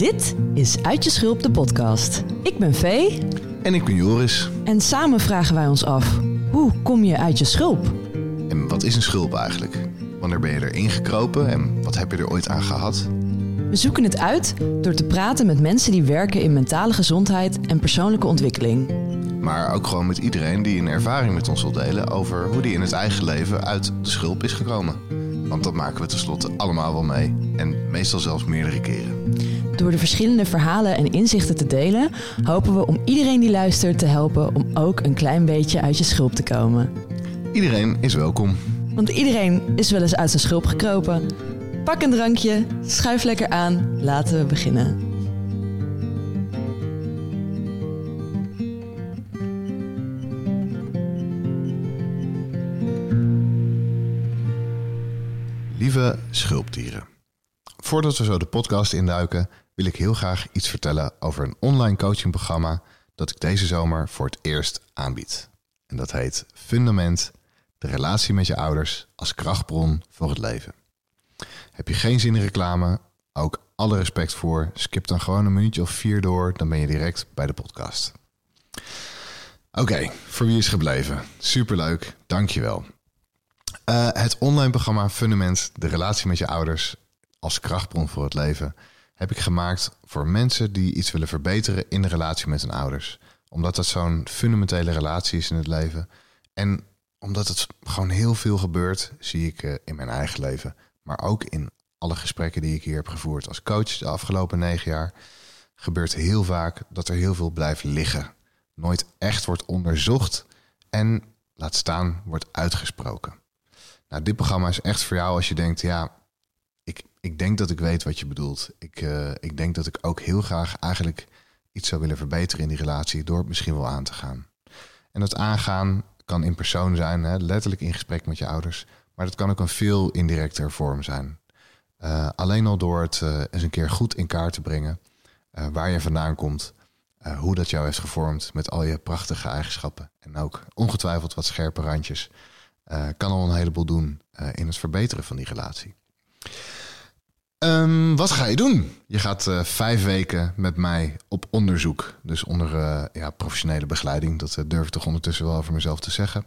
Dit is Uit je Schulp, de podcast. Ik ben Vee. En ik ben Joris. En samen vragen wij ons af, hoe kom je uit je schulp? En wat is een schulp eigenlijk? Wanneer ben je erin gekropen en wat heb je er ooit aan gehad? We zoeken het uit door te praten met mensen die werken in mentale gezondheid en persoonlijke ontwikkeling. Maar ook gewoon met iedereen die een ervaring met ons wil delen over hoe die in het eigen leven uit de schulp is gekomen. Want dat maken we tenslotte allemaal wel mee. En meestal zelfs meerdere keren. Door de verschillende verhalen en inzichten te delen, hopen we om iedereen die luistert te helpen om ook een klein beetje uit je schulp te komen. Iedereen is welkom. Want iedereen is wel eens uit zijn schulp gekropen. Pak een drankje, schuif lekker aan, laten we beginnen. Lieve schulpdieren. Voordat we zo de podcast induiken, wil ik heel graag iets vertellen over een online coachingprogramma dat ik deze zomer voor het eerst aanbied. En dat heet Fundament, de relatie met je ouders als krachtbron voor het leven. Heb je geen zin in reclame? Ook alle respect voor. Skip dan gewoon een minuutje of vier door, dan ben je direct bij de podcast. Oké, voor wie is gebleven? Superleuk, dankjewel. Uh, het online programma Fundament, de relatie met je ouders als krachtbron voor het leven, heb ik gemaakt voor mensen die iets willen verbeteren in de relatie met hun ouders. Omdat dat zo'n fundamentele relatie is in het leven. En omdat het gewoon heel veel gebeurt, zie ik uh, in mijn eigen leven, maar ook in alle gesprekken die ik hier heb gevoerd als coach de afgelopen negen jaar, gebeurt heel vaak dat er heel veel blijft liggen. Nooit echt wordt onderzocht en laat staan wordt uitgesproken. Nou, dit programma is echt voor jou als je denkt, ja, ik, ik denk dat ik weet wat je bedoelt. Ik, uh, ik denk dat ik ook heel graag eigenlijk iets zou willen verbeteren in die relatie door het misschien wel aan te gaan. En dat aangaan kan in persoon zijn, hè, letterlijk in gesprek met je ouders, maar dat kan ook een veel indirecter vorm zijn. Uh, alleen al door het uh, eens een keer goed in kaart te brengen waar je vandaan komt, hoe dat jou heeft gevormd met al je prachtige eigenschappen en ook ongetwijfeld wat scherpe randjes. Uh, kan al een heleboel doen uh, in het verbeteren van die relatie. Um, wat ga je doen? Je gaat uh, vijf weken met mij op onderzoek. Dus onder ja, professionele begeleiding. Dat durf ik toch ondertussen wel over mezelf te zeggen.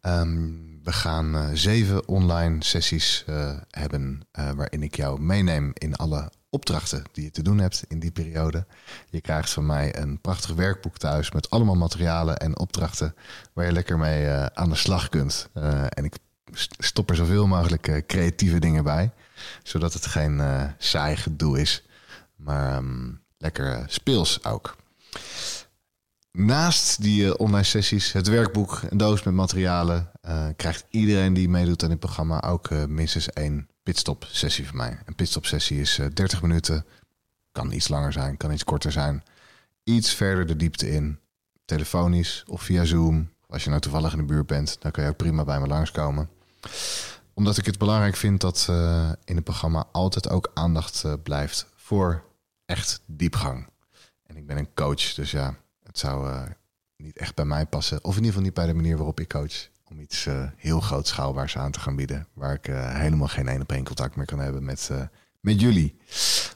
Um, we gaan zeven online sessies hebben. waarin ik jou meeneem in alle opdrachten die je te doen hebt in die periode. Je krijgt van mij een prachtig werkboek thuis met allemaal materialen en opdrachten waar je lekker mee uh, aan de slag kunt. Uh, en ik stop er zoveel mogelijk uh, creatieve dingen bij, zodat het geen saai gedoe is, maar um, lekker speels ook. Naast die online sessies, het werkboek, een doos met materialen, krijgt iedereen die meedoet aan dit programma ook minstens één pitstop sessie van mij. Een pitstop sessie is uh, 30 minuten. Kan iets langer zijn, kan iets korter zijn. Iets verder de diepte in. Telefonisch of via Zoom. Als je nou toevallig in de buurt bent, dan kan je ook prima bij me langskomen. Omdat ik het belangrijk vind dat uh, in het programma altijd ook aandacht uh, blijft voor echt diepgang. En ik ben een coach, dus ja, het zou niet echt bij mij passen. Of in ieder geval niet bij de manier waarop ik coach om iets uh, heel groot schaalbaars aan te gaan bieden. Waar ik uh, helemaal geen één op één contact meer kan hebben met, uh, met jullie.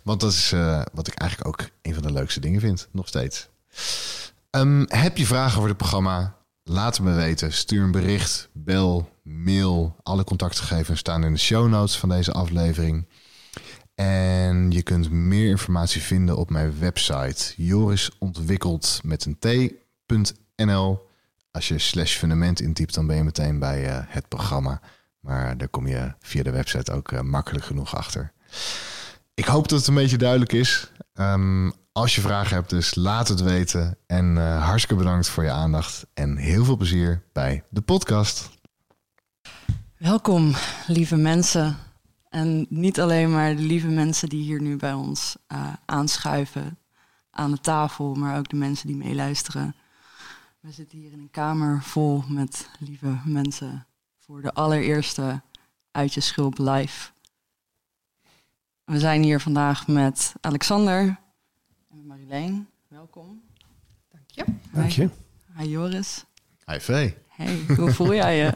Want dat is wat ik eigenlijk ook een van de leukste dingen vind, nog steeds. Um, heb je vragen over het programma? Laat me weten. Stuur een bericht, bel, mail. Alle contactgegevens staan in de show notes van deze aflevering. En je kunt meer informatie vinden op mijn website jorisontwikkeld met een t.nl als je slash fundament intypt, dan ben je meteen bij uh, het programma. Maar daar kom je via de website ook uh, makkelijk genoeg achter. Ik hoop dat het een beetje duidelijk is. Um, als je vragen hebt, dus laat het weten. En uh, hartstikke bedankt voor je aandacht. En heel veel plezier bij de podcast. Welkom, lieve mensen. En niet alleen maar de lieve mensen die hier nu bij ons aanschuiven aan de tafel, maar ook de mensen die meeluisteren we zitten hier in een kamer vol met lieve mensen voor de allereerste Uit je Schulp live. We zijn hier vandaag met Alexander en Marilijn. Welkom. Dank je. Dank je. Hi Joris. Hi Vee. Hey, hoe voel jij je?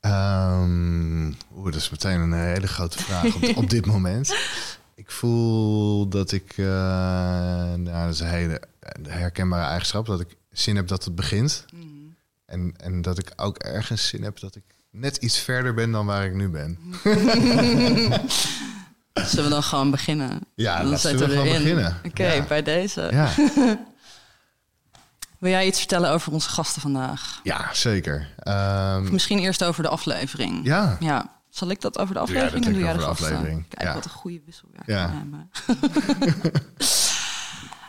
Um, Oeh, dat is meteen een hele grote vraag op, op dit moment. ik voel dat ik, uh, nou, dat is een hele herkenbare eigenschap, dat ik zin heb dat het begint. Mm. En, en dat ik ook ergens zin heb dat ik net iets verder ben dan waar ik nu ben. Zullen we dan gewoon beginnen? Ja, dan zetten we gewoon beginnen. Oké, bij deze. Ja. Wil jij iets vertellen over onze gasten vandaag? Ja, zeker. Um, misschien eerst over de aflevering. Ja. ja. Zal ik dat over de aflevering? Ja, doe jij de, de aflevering. Kijk, wat een goede wisselwerking ja.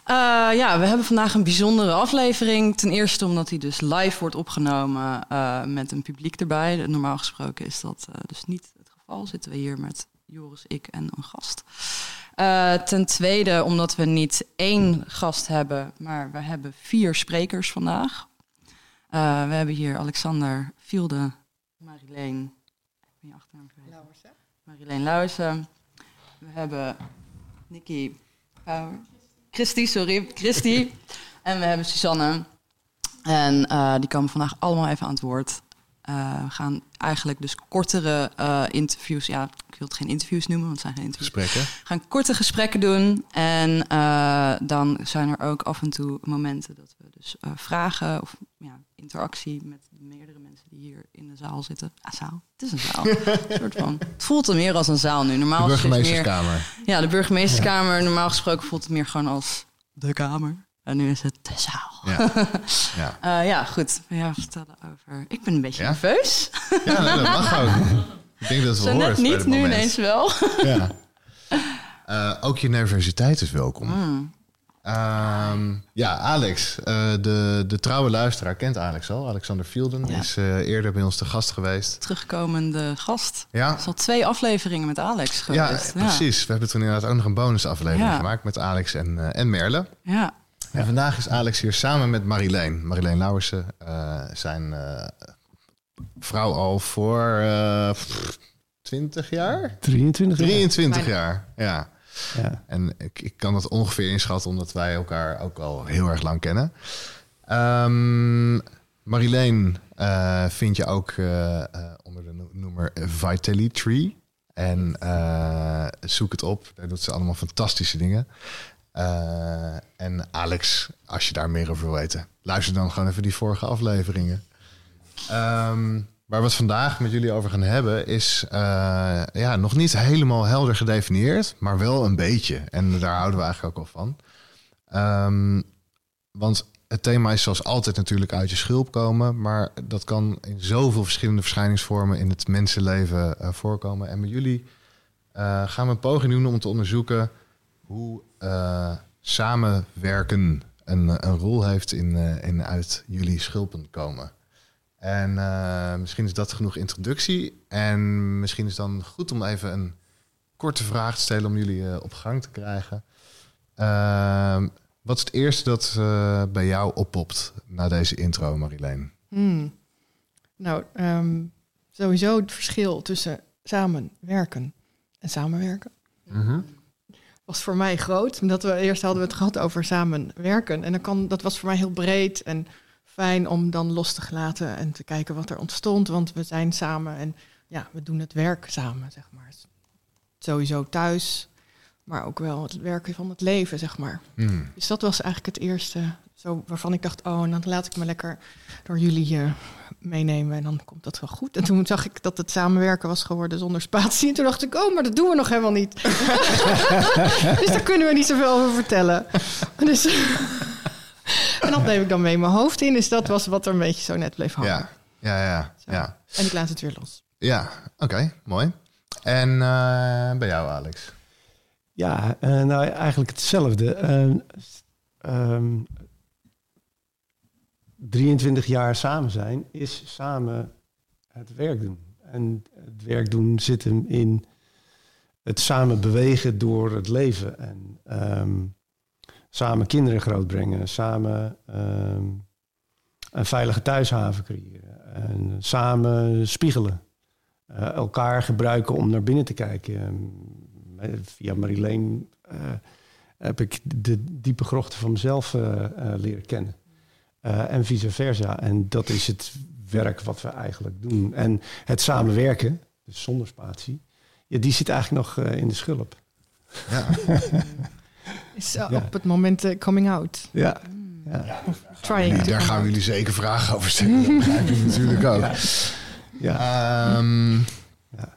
Uh, ja, we hebben vandaag een bijzondere aflevering. Ten eerste omdat hij dus live wordt opgenomen uh, met een publiek erbij. Normaal gesproken is dat uh, dus niet het geval. Zitten we hier met Joris, ik en een gast. ten tweede omdat we niet één gast hebben, maar we hebben vier sprekers vandaag. we hebben hier Alexander Fielde, Marileen ben je achternaam Lauwersen. Marjolein Lauwersen. We hebben Nikki Power. Christy, sorry. Christy. en we hebben Suzanne. En uh, die komen vandaag allemaal even aan het woord. Uh, we gaan eigenlijk dus kortere uh, interviews. Ja, ik wil het geen interviews noemen, want het zijn geen interviews. Gesprekken. We gaan korte gesprekken doen. En dan zijn er ook af en toe momenten dat we dus vragen of ja, interactie met meerdere mensen die hier in de zaal zitten. Ah, zaal. Het is een zaal. een soort van. Het voelt er meer als een zaal nu. Normaal de burgemeesterskamer. Meer, ja, de burgemeesterskamer. Normaal gesproken voelt het meer gewoon als de kamer. En nu is het de zaal. Ja, ja. Uh, ja goed. Ja, vertellen over. Ik ben een beetje nerveus. ja, nee, dat mag ook. Ik denk dat het wel hoort. Net niet, nu ineens wel. ja. Uh, ook je nervositeit is welkom. Mm. Um, ja, Alex, uh, de, de trouwe luisteraar kent Alex al. Alexander Fielden is uh, eerder bij ons te gast geweest. Terugkomende gast. Ja. Het is al twee afleveringen met Alex geweest. Ja, precies. We hebben toen inderdaad ook nog een bonusaflevering gemaakt met Alex en, uh, en Merle. Ja. En vandaag is Alex hier samen met Marileen. Marileen Lauwersen, zijn vrouw al voor 20 jaar? 23 jaar. 23 jaar, ja. Ja. En ik, ik kan dat ongeveer inschatten, omdat wij elkaar ook al heel erg lang kennen. Um, Marileen uh, vind je ook uh, onder de noemer Vitaly Tree. En zoek het op, daar doet ze allemaal fantastische dingen. en Alex, als je daar meer over wil weten, luister dan gewoon even die vorige afleveringen. Um, Waar we het vandaag met jullie over gaan hebben, is uh, ja, nog niet helemaal helder gedefinieerd, maar wel een beetje. En daar houden we eigenlijk ook al van. Um, want het thema is zoals altijd natuurlijk uit je schulp komen, maar dat kan in zoveel verschillende verschijningsvormen in het mensenleven uh, voorkomen. En met jullie uh, gaan we een poging doen om te onderzoeken hoe samenwerken een, een rol heeft in, in uit jullie schulpen komen. En uh, misschien is dat genoeg introductie. En misschien is het dan goed om even een korte vraag te stellen om jullie uh, op gang te krijgen. Uh, wat is het eerste dat uh, bij jou oppopt na deze intro, Marjolein? Hmm. Nou, um, sowieso het verschil tussen samenwerken en samenwerken. Mm -hmm. Was voor mij groot. Omdat we eerst hadden we het gehad over samenwerken. En dan kan, dat was voor mij heel breed. En fijn om dan los te laten en te kijken wat er ontstond. Want we zijn samen en ja, we doen het werk samen, zeg maar. Sowieso thuis, maar ook wel het werken van het leven, zeg maar. Hmm. Dus dat was eigenlijk het eerste zo waarvan ik dacht, oh, en dan laat ik me lekker door jullie uh, meenemen en dan komt dat wel goed. En toen zag ik dat het samenwerken was geworden zonder spatie. En toen dacht ik, oh, maar dat doen we nog helemaal niet. dus daar kunnen we niet zoveel over vertellen. Dus en dat neem ik dan mee mijn hoofd in. Dus dat was wat er een beetje zo net bleef hangen. Ja, ja, ja. ja. En ik laat het weer los. Ja, oké, mooi. En uh, bij jou, Alex? Ja, uh, nou eigenlijk hetzelfde. Uh, um, 23 jaar samen zijn is samen het werk doen. En het werk doen zit hem in het samen bewegen door het leven. En um, samen kinderen grootbrengen, samen ehm, een veilige thuishaven creëren, en samen spiegelen, uh, elkaar gebruiken om naar binnen te kijken. Uh, via Marileen uh, heb ik de diepe grochten van mezelf leren kennen. en vice versa. En dat is het werk wat we eigenlijk doen. En het samenwerken, dus zonder spatie, ja, die zit eigenlijk nog in de schulp. Ja. Is uh, Ja. op het moment eh, coming out. Ja. ja. Trying Daar come gaan we jullie zeker vragen over stellen. Dat begrijp ik natuurlijk ook. ja. Ehm, Ja.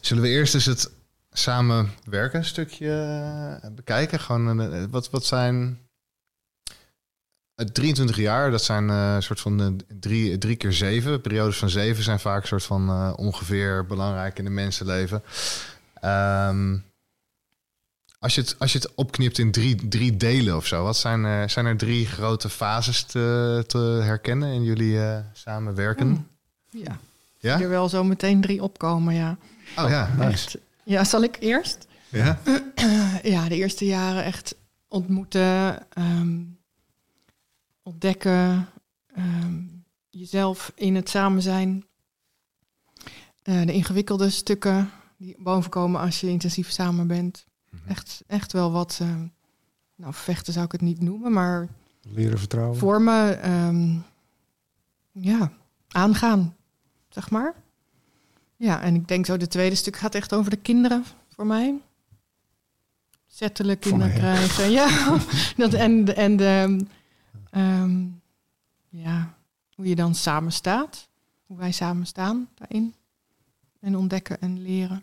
Zullen we eerst eens het samenwerken stukje eh, bekijken? Gewoon, eh, wat, wat zijn... Het 23 jaar, dat zijn eh, een soort van eh, drie, drie keer zeven. Periodes van zeven zijn vaak een soort van eh, ongeveer belangrijk in een mensenleven. Ehm, als, je het, als je het opknipt in drie, drie delen of zo, wat zijn, eh, zijn er drie grote fases te, te herkennen in jullie eh, samenwerken? Hmm. Ja, Ja? er wel zo meteen drie opkomen, ja. Oh ja, Nice. Ja, zal ik eerst? Ja? ja, de eerste jaren echt ontmoeten, ehm, ontdekken, ehm, jezelf in het samen zijn. Eh, de ingewikkelde stukken die bovenkomen als je intensief samen bent. Echt, echt wel wat, eh, nou vechten zou ik het niet noemen, maar Leren vertrouwen. vormen, ehm, ja, aangaan, zeg maar. Ja, en ik denk zo, de tweede stuk gaat echt over de kinderen voor mij. Zettelen, Voor kinderen krijgen. Ja, dat, en, en de, ehm, ja, hoe je dan samen staat. Hoe wij samen staan daarin. En ontdekken en leren.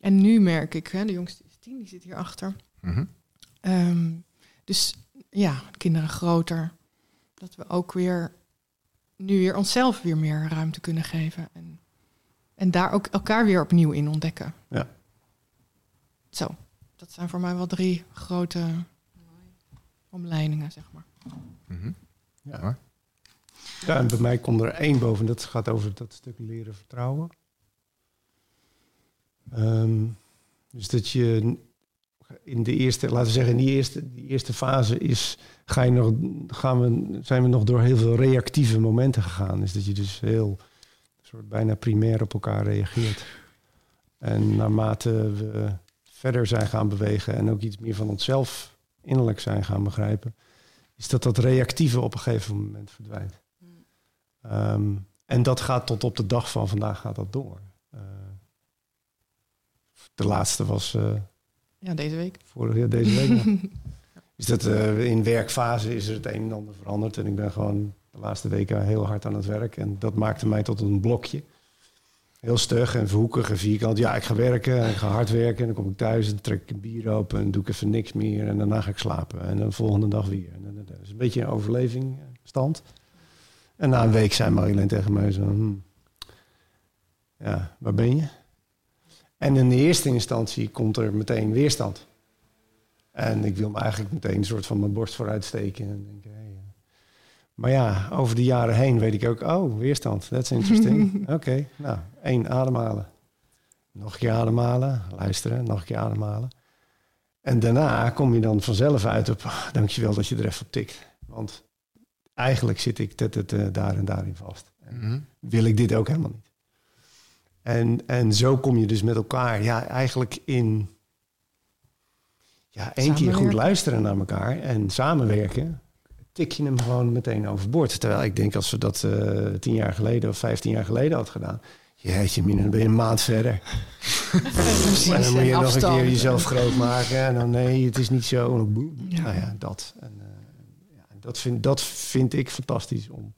En nu merk ik, hè, de jongste tien, die zit hierachter. Ehm, dus ja, kinderen groter. Dat we ook weer nu weer onszelf weer meer ruimte kunnen geven. En, en daar ook elkaar weer opnieuw in ontdekken. Ja. Zo, dat zijn voor mij wel drie grote omleidingen, zeg maar. Mhm. Ja. Mooi. Ja, en bij mij komt er één boven. Dat gaat over dat stuk leren vertrouwen. Ehm, dus dat je in de eerste, laten we zeggen, in die eerste, die eerste fase is, ga je nog, gaan we, zijn we nog door heel veel reactieve momenten gegaan. Dus dat je dus heel soort bijna primair op elkaar reageert. En naarmate we verder zijn gaan bewegen en ook iets meer van onszelf innerlijk zijn gaan begrijpen, is dat dat reactieve op een gegeven moment verdwijnt. Ehm, en dat gaat tot op de dag van vandaag gaat dat door. Eh, de laatste was eh Ja, deze week. vorig jaar, deze week. Is dat eh, in werkfase is er het een en ander veranderd. En ik ben gewoon de laatste weken heel hard aan het werk. En dat maakte mij tot een blokje. Heel stug en verhoekig en vierkant. Ja, ik ga werken en ik ga hard werken. En dan kom ik thuis en trek ik een bier open en doe ik even niks meer. En daarna ga ik slapen. En dan de volgende dag weer. En dat is een beetje een overlevingstand. En na een week zei Marjolein tegen mij zo... "Hmm, ja, waar ben je? En in de eerste instantie komt er meteen weerstand. En ik wil me eigenlijk meteen een soort van mijn borst vooruit steken. En denken, hey, eh. Maar ja, over de jaren heen weet ik ook, oh, weerstand, that's interesting. Oké, nou, één, ademhalen. Nog een keer ademhalen, luisteren, nog een keer ademhalen. En daarna kom je dan vanzelf uit op, ah, dankjewel dat je er even op tikt. Want eigenlijk zit ik daar en daarin vast. En Mhm. wil ik dit ook helemaal niet. En, en zo kom je dus met elkaar, ja, eigenlijk in ja, één keer goed luisteren naar elkaar en samenwerken, tik je hem gewoon meteen overboord. Terwijl ik denk als we dat eh, tien jaar geleden of vijftien jaar geleden had gedaan, jeetje, mina, dan ben je een maand verder. Precies, en dan moet je nog een keer jezelf groot maken en dan nee, het is niet zo. Ja. Nou ja, dat. En, eh, ja, dat, vind, dat vind ik fantastisch om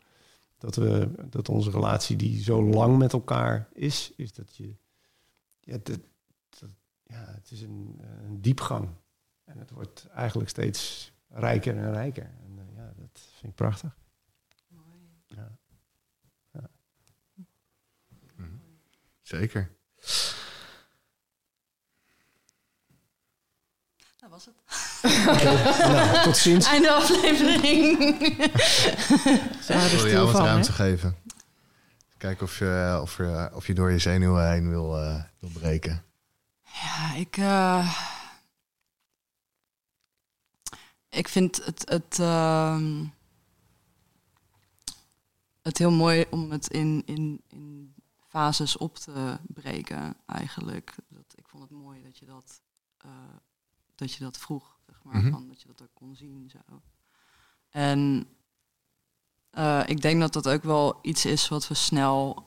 dat, we, dat onze relatie die zo lang met elkaar is, is dat je. Ja, dat, dat- ja het is een, een diepgang. En het wordt eigenlijk steeds rijker en rijker. En eh, ja, dat vind ik prachtig. Ja. Zeker. Dat was het. Nou, tot ziens. Einde aflevering. Ik wil jou wat van, hè? ruimte geven. Kijken of je, of, je, of je door je zenuwen heen wil, eh, wil breken. Ja, ik. eh, ik vind het. het ehm, het heel mooi om het in, in, in fases op te breken, eigenlijk. Dat, ik vond het mooi dat je dat, eh, dat, je dat vroeg, zeg maar, Mhm. van, dat je dat ook kon zien. Zo. En eh, ik denk dat dat ook wel iets is wat we snel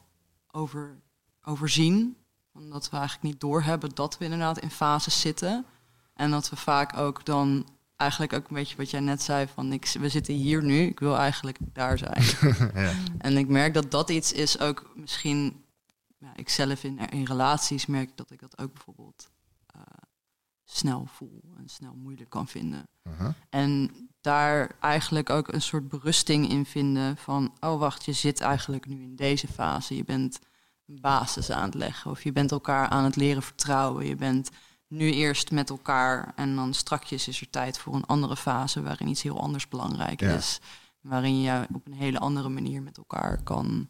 over, overzien. Omdat we eigenlijk niet doorhebben dat we inderdaad in fases zitten. En dat we vaak ook dan eigenlijk ook een beetje wat jij net zei van ik, we zitten hier nu, ik wil eigenlijk daar zijn. ja. En ik merk dat dat iets is ook misschien, ja, ik zelf in, in relaties merk dat ik dat ook bijvoorbeeld eh, snel voel en snel moeilijk kan vinden. Uh-huh. En daar eigenlijk ook een soort berusting in vinden van, oh wacht, je zit eigenlijk nu in deze fase. Je bent een basis aan het leggen of je bent elkaar aan het leren vertrouwen. Je bent nu eerst met elkaar en dan strakjes is er tijd voor een andere fase waarin iets heel anders belangrijk Ja. is. Waarin je op een hele andere manier met elkaar kan,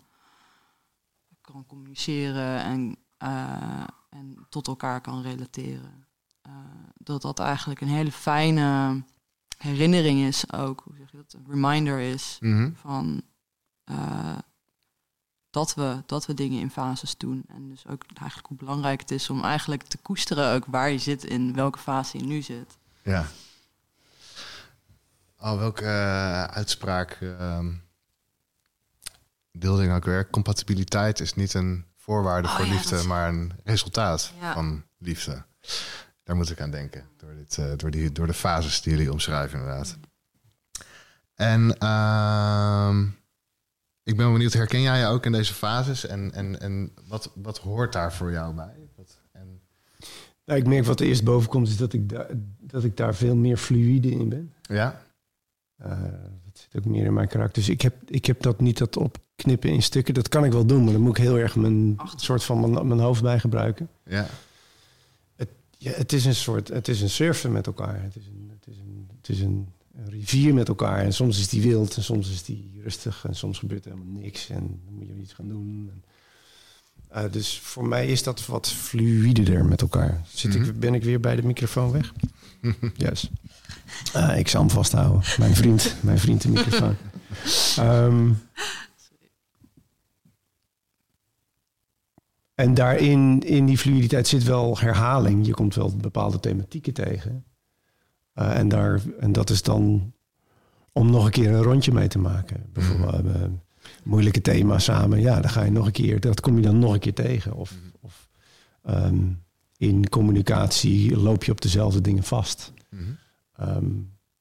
kan communiceren en, eh, en tot elkaar kan relateren. Eh, dat dat eigenlijk een hele fijne herinnering is ook, hoe zeg je dat, een reminder is Mhm. van eh, dat, we, dat we dingen in fases doen. En dus ook eigenlijk hoe belangrijk het is om eigenlijk te koesteren ook waar je zit in welke fase je nu zit. Ja. Oh, welke eh, uitspraak deelde ik nou ook weer? Compatibiliteit is niet een voorwaarde Oh voor ja, liefde, maar een resultaat Ja. van liefde. Daar moet ik aan denken, door, dit, eh, door, die, door de fases die jullie omschrijven inderdaad. En ehm, ik ben wel benieuwd, herken jij je ook in deze fases? En, en, en wat, wat hoort daar voor jou bij? Wat, en, Nou, ik merk wat er eerst boven komt, is dat ik, daar dat ik daar veel meer fluïde in ben. ja? Eh, dat zit ook meer in mijn karakter. Dus ik heb, ik heb dat niet dat opknippen in stukken. Dat kan ik wel doen, maar dan moet ik heel erg mijn Achter. soort van mijn, mijn hoofd bij gebruiken. Ja. Ja, het is een soort, het is een surfen met elkaar. Het is een, het is een, het is een, een rivier met elkaar. En soms is die wild en soms is die rustig en soms gebeurt er helemaal niks. En dan moet je iets gaan doen. En, eh, dus voor mij is dat wat fluïder met elkaar. Zit Mhm. ik, ben ik weer bij de microfoon weg? Juist. Ah, ik zal hem vasthouden. Mijn vriend, mijn vriend de microfoon. Ehm, en daarin, in die fluiditeit zit wel herhaling. Je komt wel bepaalde thematieken tegen. Eh, en, daar, en dat is dan om nog een keer een rondje mee te maken. Bijvoorbeeld eh, moeilijke thema's samen. Ja, dan ga je nog een keer, dat kom je dan nog een keer tegen. Of, of ehm, in communicatie loop je op dezelfde dingen vast. Mhm. Ehm,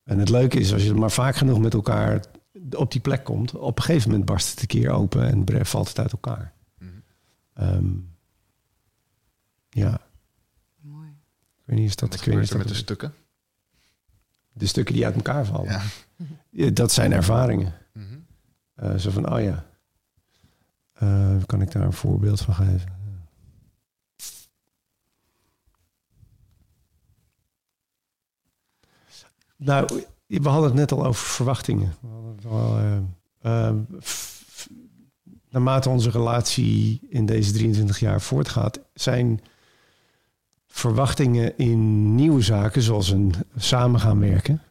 en het leuke is, als je maar vaak genoeg met elkaar op die plek komt, op een gegeven moment barst het een keer open en valt het uit elkaar. Ehm, ja, Mooi. ik weet niet of dat, Wat ik weet niet gebeurt er met de stukken? de stukken die uit elkaar vallen. Ja. Ja, dat zijn ervaringen. Mhm. Eh, zo van, oh ja, Eh, kan ik daar een voorbeeld van geven? Nou, we hadden het net al over verwachtingen. We hadden het al, naarmate onze relatie in deze 23 jaar voortgaat, zijn verwachtingen in nieuwe zaken, zoals een samen gaan werken,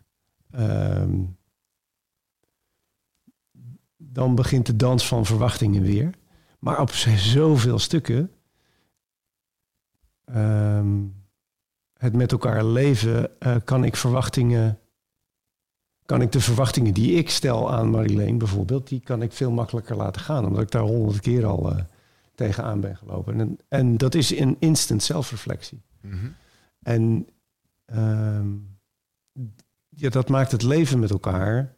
ehm, dan begint de dans van verwachtingen weer. Maar op zoveel stukken. ehm, het met elkaar leven, eh, kan ik verwachtingen. Kan ik de verwachtingen die ik stel aan Marileen bijvoorbeeld, die kan ik veel makkelijker laten gaan. Omdat ik daar honderd keer al eh, tegenaan ben gelopen. En, en dat is een instant zelfreflectie. Mhm. En ehm, ja, dat maakt het leven met elkaar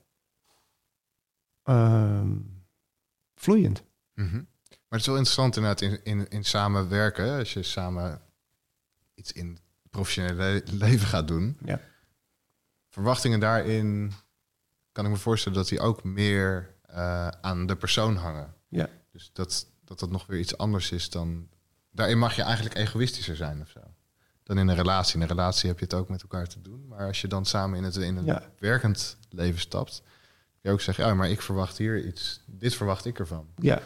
ehm, vloeiend. Mhm. Maar het is wel interessant inderdaad in, in, in samenwerken. Als je samen iets in het professionele le- leven gaat doen. Ja. Verwachtingen daarin kan ik me voorstellen dat die ook meer eh, aan de persoon hangen. Ja. Dus dat, dat dat nog weer iets anders is dan... Daarin mag je eigenlijk egoïstischer zijn of zo. Dan in een relatie. In een relatie heb je het ook met elkaar te doen. Maar als je dan samen in het in een Ja. werkend leven stapt... kun je ook zeggen, ja, maar ik verwacht hier iets. Dit verwacht ik ervan. Ja,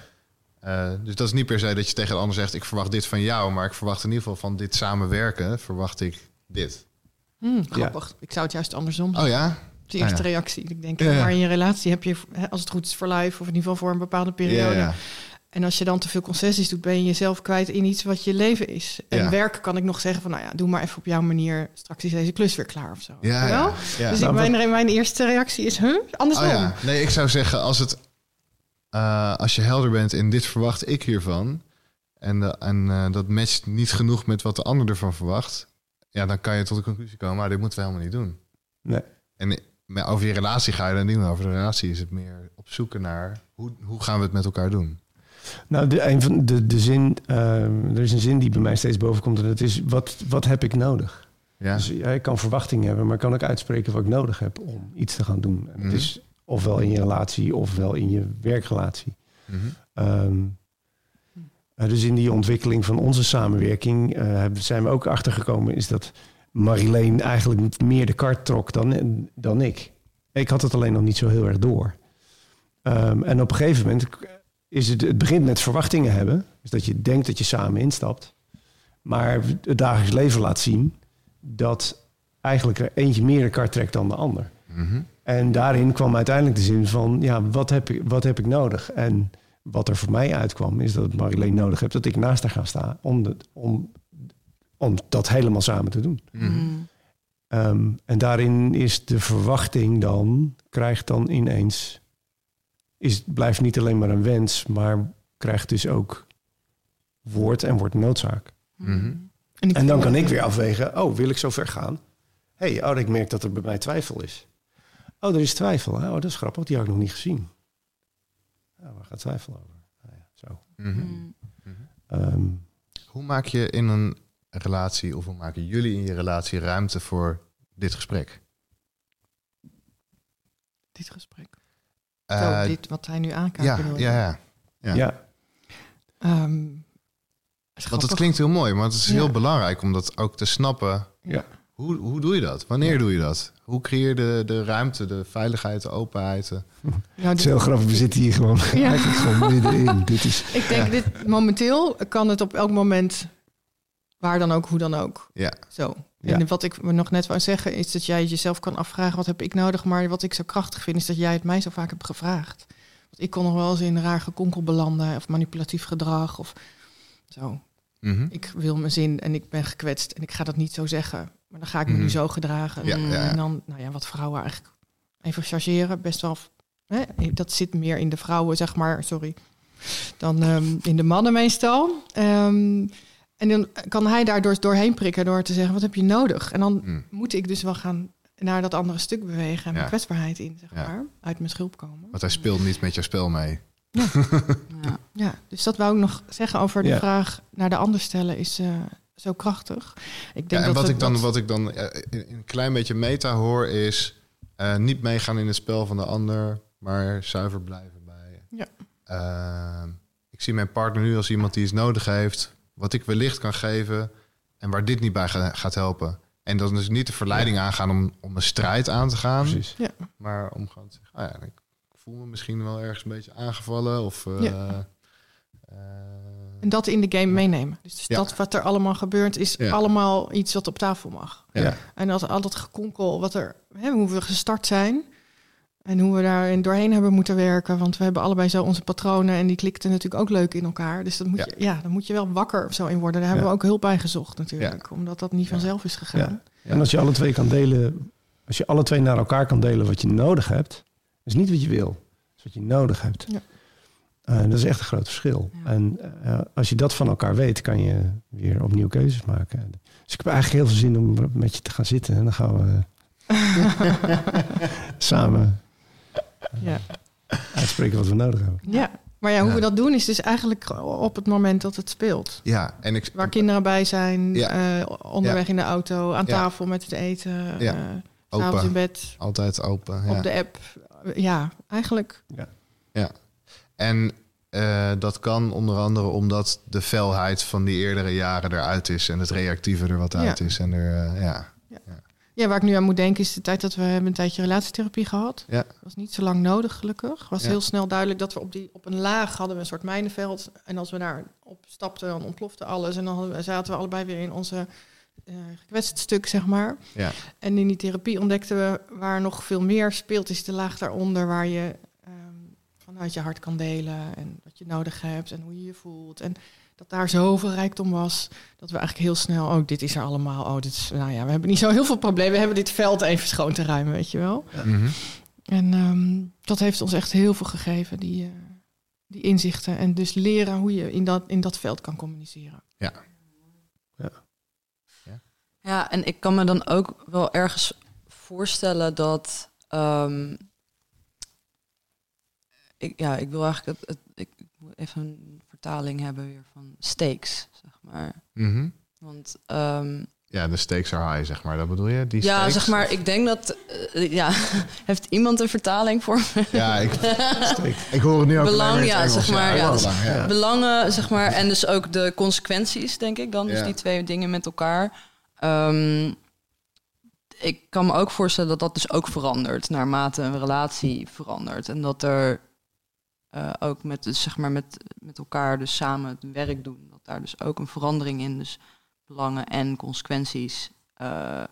Eh, dus dat is niet per se dat je tegen de ander zegt: ik verwacht dit van jou, maar ik verwacht in ieder geval van dit samenwerken, verwacht ik dit. Hm, grappig. Ik zou het juist andersom Oh ja? De eerste Ah, ja. reactie. Ik denk, Ja, maar in je relatie heb je, als het goed is voor life, of in ieder geval voor een bepaalde periode. En als je dan te veel concessies doet, ben je jezelf kwijt in iets wat je leven is. En Ja. werken kan ik nog zeggen van, nou ja, doe maar even op jouw manier. Straks is deze klus weer klaar of zo. Ja. Dus Nou, ik, mijn, mijn eerste reactie is, huh? Andersom. Oh ja. Nee, ik zou zeggen, als, het, eh, als je helder bent in dit verwacht ik hiervan, en, eh, en eh, dat matcht niet genoeg met wat de ander ervan verwacht, ja, dan kan je tot de conclusie komen, maar dit moeten we helemaal niet doen. Nee. En over je relatie ga je dan niet meer over de relatie. Is het meer op zoeken naar hoe, hoe gaan we het met elkaar doen? Nou, de, een van de, de zin, ehm, er is een zin die bij mij steeds boven komt en dat is: wat, wat heb ik nodig? Ja, Dus ja, ik kan verwachting hebben, maar kan ook uitspreken wat ik nodig heb om iets te gaan doen. En Mhm. Het is ofwel in je relatie ofwel in je werkrelatie. Mhm. Ehm, eh, dus in die ontwikkeling van onze samenwerking eh, zijn we ook achtergekomen... is dat Marileen eigenlijk meer de kart trok dan, dan ik. Ik had het alleen nog niet zo heel erg door. Ehm, en op een gegeven moment is het... Het begint met verwachtingen hebben. Dus dat je denkt dat je samen instapt. Maar het dagelijks leven laat zien... dat eigenlijk er eentje meer de kart trekt dan de ander. Mhm. En daarin kwam uiteindelijk de zin van, ja, wat heb ik, wat heb ik nodig? En wat er voor mij uitkwam, is dat Marileen nodig heeft dat ik naast haar ga staan om, dat om, om dat helemaal samen te doen. Mhm. Ehm, en daarin is de verwachting dan, krijgt dan ineens, is, blijft niet alleen maar een wens, maar krijgt dus ook woord en wordt noodzaak. Mhm. ik En dan kan ik weer afwegen, oh, wil ik zo ver gaan? Hé, hey, oh, ik merk dat er bij mij twijfel is. Oh, er is twijfel. hè? Oh, dat is grappig, die had ik nog niet gezien. Ja, waar gaat twijfel over? Nou ja, zo. Mhm. Mhm. Ehm, Hoe maak je in een relatie, of hoe maken jullie in je relatie ruimte voor dit gesprek? Dit gesprek. Eh, Zo, dit wat hij nu aankijkt. ja, ja, ja. Ja. ja. Ehm, Want het klinkt heel mooi, maar het is Ja. heel belangrijk om dat ook te snappen. Ja. Hoe, hoe doe je dat? Wanneer doe je dat? Hoe creëer je de, de ruimte, de veiligheid, de openheid? Het is heel grappig, we zitten hier gewoon, Ja. eigenlijk gewoon middenin. Dit is, ik denk, dit, momenteel kan het op elk moment, waar dan ook, hoe dan ook. Ja. Zo. Ja. En wat ik me nog net wou zeggen, is dat jij jezelf kan afvragen, wat heb ik nodig? Maar wat ik zo krachtig vind, is dat jij het mij zo vaak hebt gevraagd. Want ik kon nog wel eens in raar gekonkel belanden, of manipulatief gedrag, of zo. Mhm. Ik wil mijn zin en ik ben gekwetst en ik ga dat niet zo zeggen. Maar dan ga ik me Mhm. nu zo gedragen. Ja, ja, ja. En dan, nou ja, wat vrouwen eigenlijk even chargeren, best wel. Hè, dat zit meer in de vrouwen, zeg maar, sorry, dan ehm, in de mannen meestal. Ehm, en dan kan hij daardoor doorheen prikken door te zeggen: wat heb je nodig? En dan Mm. moet ik dus wel gaan naar dat andere stuk bewegen en mijn Ja. kwetsbaarheid in, zeg Ja. maar, uit mijn schulp komen. Want hij speelt niet met jouw spel mee. Ja. Ja, dus dat wou ik nog zeggen over de Ja. vraag naar de ander stellen is eh, zo krachtig. Ik denk Ja, en dat wat ik dan, dat- wat ik dan eh, in een klein beetje meta hoor is eh, niet meegaan in het spel van de ander, maar zuiver blijven bij. Ja. Eh, ik zie mijn partner nu als iemand die iets nodig heeft, wat ik wellicht kan geven en waar dit niet bij ga- gaat helpen. En dan dus niet de verleiding aangaan om, om een strijd aan te gaan, precies. maar om gewoon te zeggen, ah ja, ik voel me misschien wel ergens een beetje aangevallen of. eh, Ja. En dat in de game meenemen. Dus, dus Ja. dat wat er allemaal gebeurt, is Ja. allemaal iets wat op tafel mag. Ja. En dat al dat gekonkel, wat er, hè, hoe we gestart zijn. En hoe we daarin doorheen hebben moeten werken. Want we hebben allebei zo onze patronen. En die klikten natuurlijk ook leuk in elkaar. Dus dat moet Ja. Je, ja, dan moet je wel wakker of zo in worden. Daar hebben Ja. we ook hulp bij gezocht natuurlijk. Omdat dat niet vanzelf is gegaan. Ja. En als je alle twee kan delen, als je alle twee naar elkaar kan delen wat je nodig hebt, is niet wat je wil, is wat je nodig hebt. Ja. Eh, dat is echt een groot verschil. Ja. En eh, als je dat van elkaar weet, kan je weer opnieuw keuzes maken. Dus ik heb eigenlijk heel veel zin om met je te gaan zitten en dan gaan we samen Ja. uitspreken wat we nodig hebben. Ja, maar ja, hoe Ja. we dat doen is dus eigenlijk op het moment dat het speelt. ja, en ik, Waar kinderen bij zijn, Ja. eh, onderweg in de auto, aan Ja. tafel met het eten, Ja. eh, Open. in bed, altijd open. Ja. op de app. Ja, eigenlijk. En eh, dat kan onder andere omdat de felheid van die eerdere jaren eruit is en het reactieve er wat Ja. uit is. En er, eh, ja. Ja, waar ik nu aan moet denken is de tijd dat we hebben een tijdje relatietherapie gehad. Ja. was niet zo lang nodig, gelukkig. was Ja. heel snel duidelijk dat we op, die, op een laag hadden we een soort mijnenveld. En als we daar op stapten, dan ontplofte alles. En dan zaten we allebei weer in onze gekwetst stuk, zeg maar. Ja. En in die therapie ontdekten we waar nog veel meer speelt, is de laag daaronder waar je vanuit je hart kan delen en wat je nodig hebt en hoe je je voelt. En dat daar zoveel rijkdom was, dat we eigenlijk heel snel, oh, dit is er allemaal. Oh, dit is, nou ja, we hebben niet zo heel veel problemen. We hebben dit veld even schoon te ruimen, weet je wel. Mhm. En ehm, dat heeft ons echt heel veel gegeven, die, eh, die inzichten. En dus leren hoe je in dat, in dat veld kan communiceren. Ja, Ja, en ik kan me dan ook wel ergens voorstellen dat. ehm, ik, ja, ik wil eigenlijk het, het, ik moet even een vertaling hebben weer van stakes, zeg maar. Mhm. Want ehm, Ja, de stakes are high, zeg maar. Dat bedoel je? Die ja, stakes? zeg maar, ik denk dat. eh, ja, heeft iemand een vertaling voor me? Ja, ik, ik hoor het nu ook Belang, ja, Engels. zeg maar, ja, belang, ja. Belangen, zeg maar, en dus ook de consequenties, denk ik dan. Dus die twee dingen met elkaar. Ehm, ik kan me ook voorstellen dat dat dus ook verandert naarmate een relatie verandert. En dat er eh, ook met, dus zeg maar met, met elkaar dus samen het werk doen. Dat daar dus ook een verandering in, dus belangen en consequenties eh,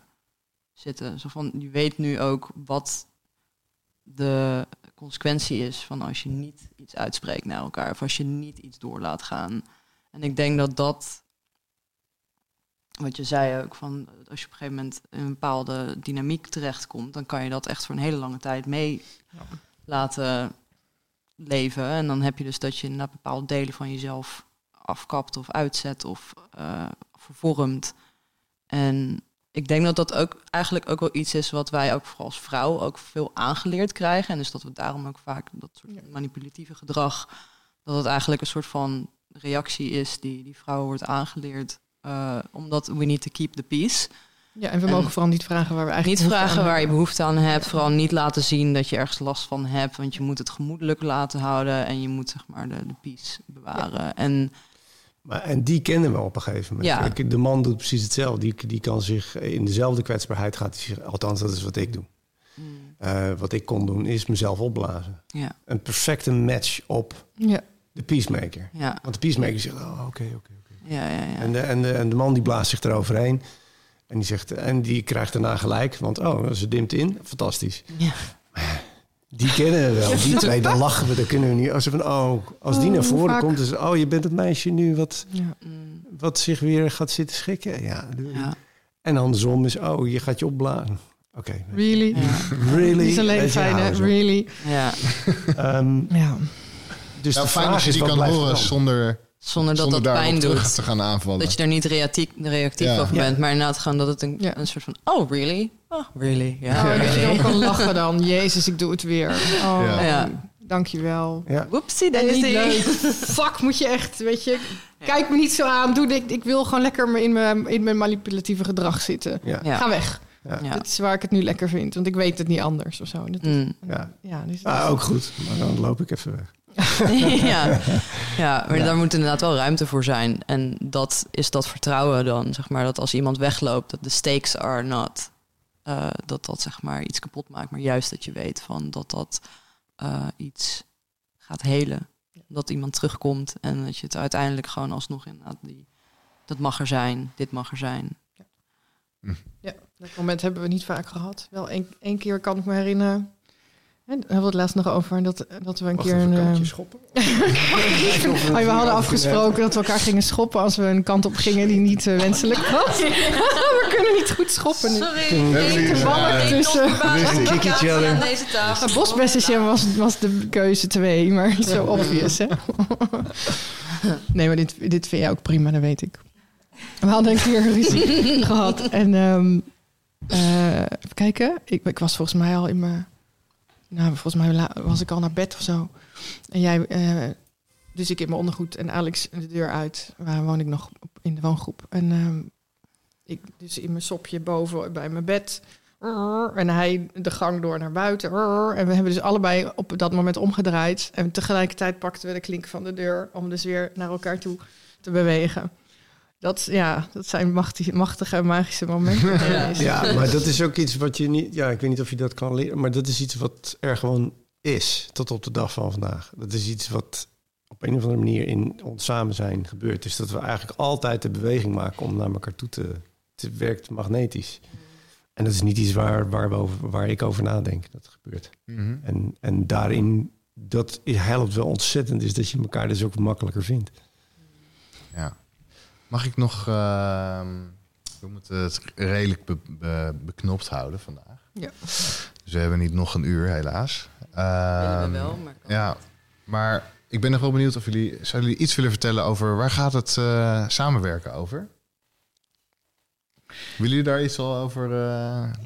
zitten. Zo van, je weet nu ook wat de consequentie is van als je niet iets uitspreekt naar elkaar of als je niet iets door laat gaan. En ik denk dat dat, wat je zei ook, van als je op een gegeven moment in een bepaalde dynamiek terechtkomt, dan kan je dat echt voor een hele lange tijd mee laten leven. En dan heb je dus dat je inderdaad bepaalde delen van jezelf afkapt of uitzet of eh, vervormt. En ik denk dat dat ook eigenlijk ook wel iets is wat wij ook vooral als vrouw ook veel aangeleerd krijgen. En dus dat we daarom ook vaak dat soort manipulatieve gedrag, dat het eigenlijk een soort van reactie is die die vrouwen wordt aangeleerd. eh, omdat we need to keep the peace. Ja, en we En- mogen vooral niet vragen waar we eigenlijk Niet vragen waar je behoefte aan hebt. Vooral niet laten zien dat je ergens last van hebt. Want je moet het gemoedelijk laten houden. En je moet zeg maar de, de peace bewaren. En Maar, en die kennen we op een gegeven moment. Ja. De man doet precies hetzelfde. Die, die kan zich in dezelfde kwetsbaarheid gaat hij zich, althans dat is wat ik doe. mm, Eh, wat ik kon doen is mezelf opblazen. ja, Een perfecte match op Ja, de peacemaker. ja, Want de peacemaker zegt, oh, oké, oké, oké. ja, ja, ja. En, de, en, de, en de man die blaast zich eroverheen. En die, zegt, en die krijgt daarna gelijk, want oh, ze dimt in. Fantastisch. Ja. Die kennen we wel. Die twee, dan lachen we. Dan kunnen we niet. Als, van, oh, als die Oh, naar hoe voren vaak? komt, is oh, je bent het meisje nu wat, ja. Wat zich weer gaat zitten schikken. Ja, ja, En andersom is, oh, je gaat je opblazen. Oké. Really? ja, Really? Niet alleen fijn, hè? Really? ja. Ehm, Ja. dus Nou, de fijn vraag als je is, die kan horen er dan? zonder, Zonder dat zonder dat pijn doet. te gaan aanvallen. Dat je er niet reactief, reactief Ja. over Ja. bent. Maar inderdaad gewoon dat het een, Ja. een soort van... Oh, really? Oh, really? Ja, Oh, dat je dan kan lachen dan. Jezus, ik doe het weer. Oh, Ja. Ja. dankjewel. Ja. Whoopsie Dat is leuk. Fuck, moet je echt, weet je... Kijk me niet zo aan. Doe dit. Ik wil gewoon lekker in mijn, in mijn manipulatieve gedrag zitten. Ja. Ja. Ga weg. Ja. Dat is waar ik het nu lekker vind. Want ik weet het niet anders of zo. Dat is- Mm. Ja. ja, dus Ah, ook goed. Maar dan loop ik even weg. ja. ja, maar Ja. daar moet inderdaad wel ruimte voor zijn. En dat is dat vertrouwen dan, zeg maar, dat als iemand wegloopt, dat de stakes are not. eh, dat dat zeg maar iets kapot maakt, maar juist dat je weet van dat dat eh, iets gaat helen. Dat iemand terugkomt en dat je het uiteindelijk gewoon alsnog inderdaad die, dat mag er zijn, dit mag er zijn. Ja, dat moment hebben we niet vaak gehad. Wel één, één keer kan ik me herinneren. En daar hadden we het laatst nog over dat, dat we een Wacht keer een. kan ik je eh, schoppen? Oh, we hadden afgesproken dat we elkaar gingen schoppen als we een kant op gingen die niet eh, wenselijk was. we kunnen niet goed schoppen nu. Ja. tussen. Other. aan deze tafel. Bosbessetje was, was de keuze twee, maar zo obvious, hè? nee, maar dit, dit vind jij ook prima, dat weet ik. We hadden een keer ruzie gehad. En ehm, eh, even kijken. Ik, ik was volgens mij al in mijn... Nou, volgens mij was ik al naar bed of zo. En jij... eh, dus ik in mijn ondergoed en Alex de deur uit. Waar woon ik nog in de woongroep. En ehm, ik dus in mijn sopje boven bij mijn bed. En hij de gang door naar buiten. En we hebben dus allebei op dat moment omgedraaid. En tegelijkertijd pakten we de klink van de deur om dus weer naar elkaar toe te bewegen. Dat, ja, dat zijn machtige, machtige en magische momenten. Ja, maar dat is ook iets wat je niet... Ja, ik weet niet of je dat kan leren, maar dat is iets wat er gewoon is tot op de dag van vandaag. Dat is iets wat op een of andere manier in ons samen zijn gebeurt. Dus dat we eigenlijk altijd de beweging maken om naar elkaar toe te... Het werkt magnetisch. En dat is niet iets waar, waar, we over, waar ik over nadenk dat het gebeurt. Mhm. En, en daarin, dat helpt wel ontzettend, is dat je elkaar dus ook makkelijker vindt. Mag ik nog... ehm, we moeten het redelijk be- be- beknopt houden vandaag. Ja. Dus we hebben niet nog een uur, helaas. Ehm, wel, maar Ja, maar ik ben nog wel benieuwd of jullie... Zouden jullie iets willen vertellen over... Waar gaat het eh, samenwerken over? Willen jullie daar iets al over? eh,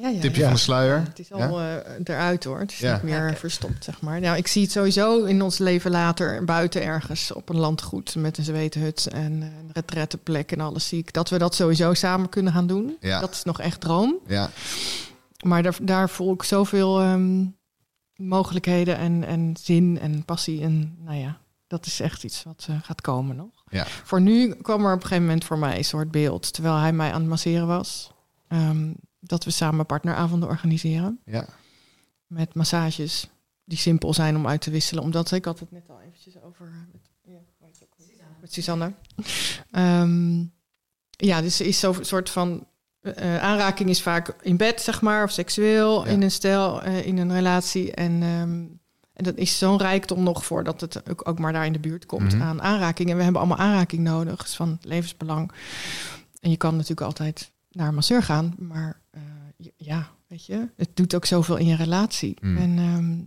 Ja, ja, tipje ja. van de sluier? Het is al eh, eruit hoor. Het is Ja. niet meer verstopt, zeg maar. Nou, ik zie het sowieso in ons leven later buiten ergens op een landgoed met een zweethut en eh, een retretteplek en alles zie ik dat we dat sowieso samen kunnen gaan doen. Ja. Dat is nog echt droom. Ja, Maar daar, daar voel ik zoveel ehm, mogelijkheden en, en zin en passie. En nou ja, dat is echt iets wat eh, gaat komen nog. Ja. Voor nu kwam er op een gegeven moment voor mij een soort beeld, terwijl hij mij aan het masseren was, ehm, dat we samen partneravonden organiseren ja. met massages die simpel zijn om uit te wisselen. Omdat ik had het net al eventjes over eh, met, ja, met Suzanne. Ehm, ja, dus is zo'n soort van eh, aanraking is vaak in bed, zeg maar, of seksueel, Ja. in een stel, eh, in een relatie. En, ehm, en dat is zo'n rijkdom nog voordat het ook, ook maar daar in de buurt komt Mhm. aan aanraking. En we hebben allemaal aanraking nodig, is van levensbelang. En je kan natuurlijk altijd naar een masseur gaan, maar eh, ja, weet je, het doet ook zoveel in je relatie. Mm. En ehm,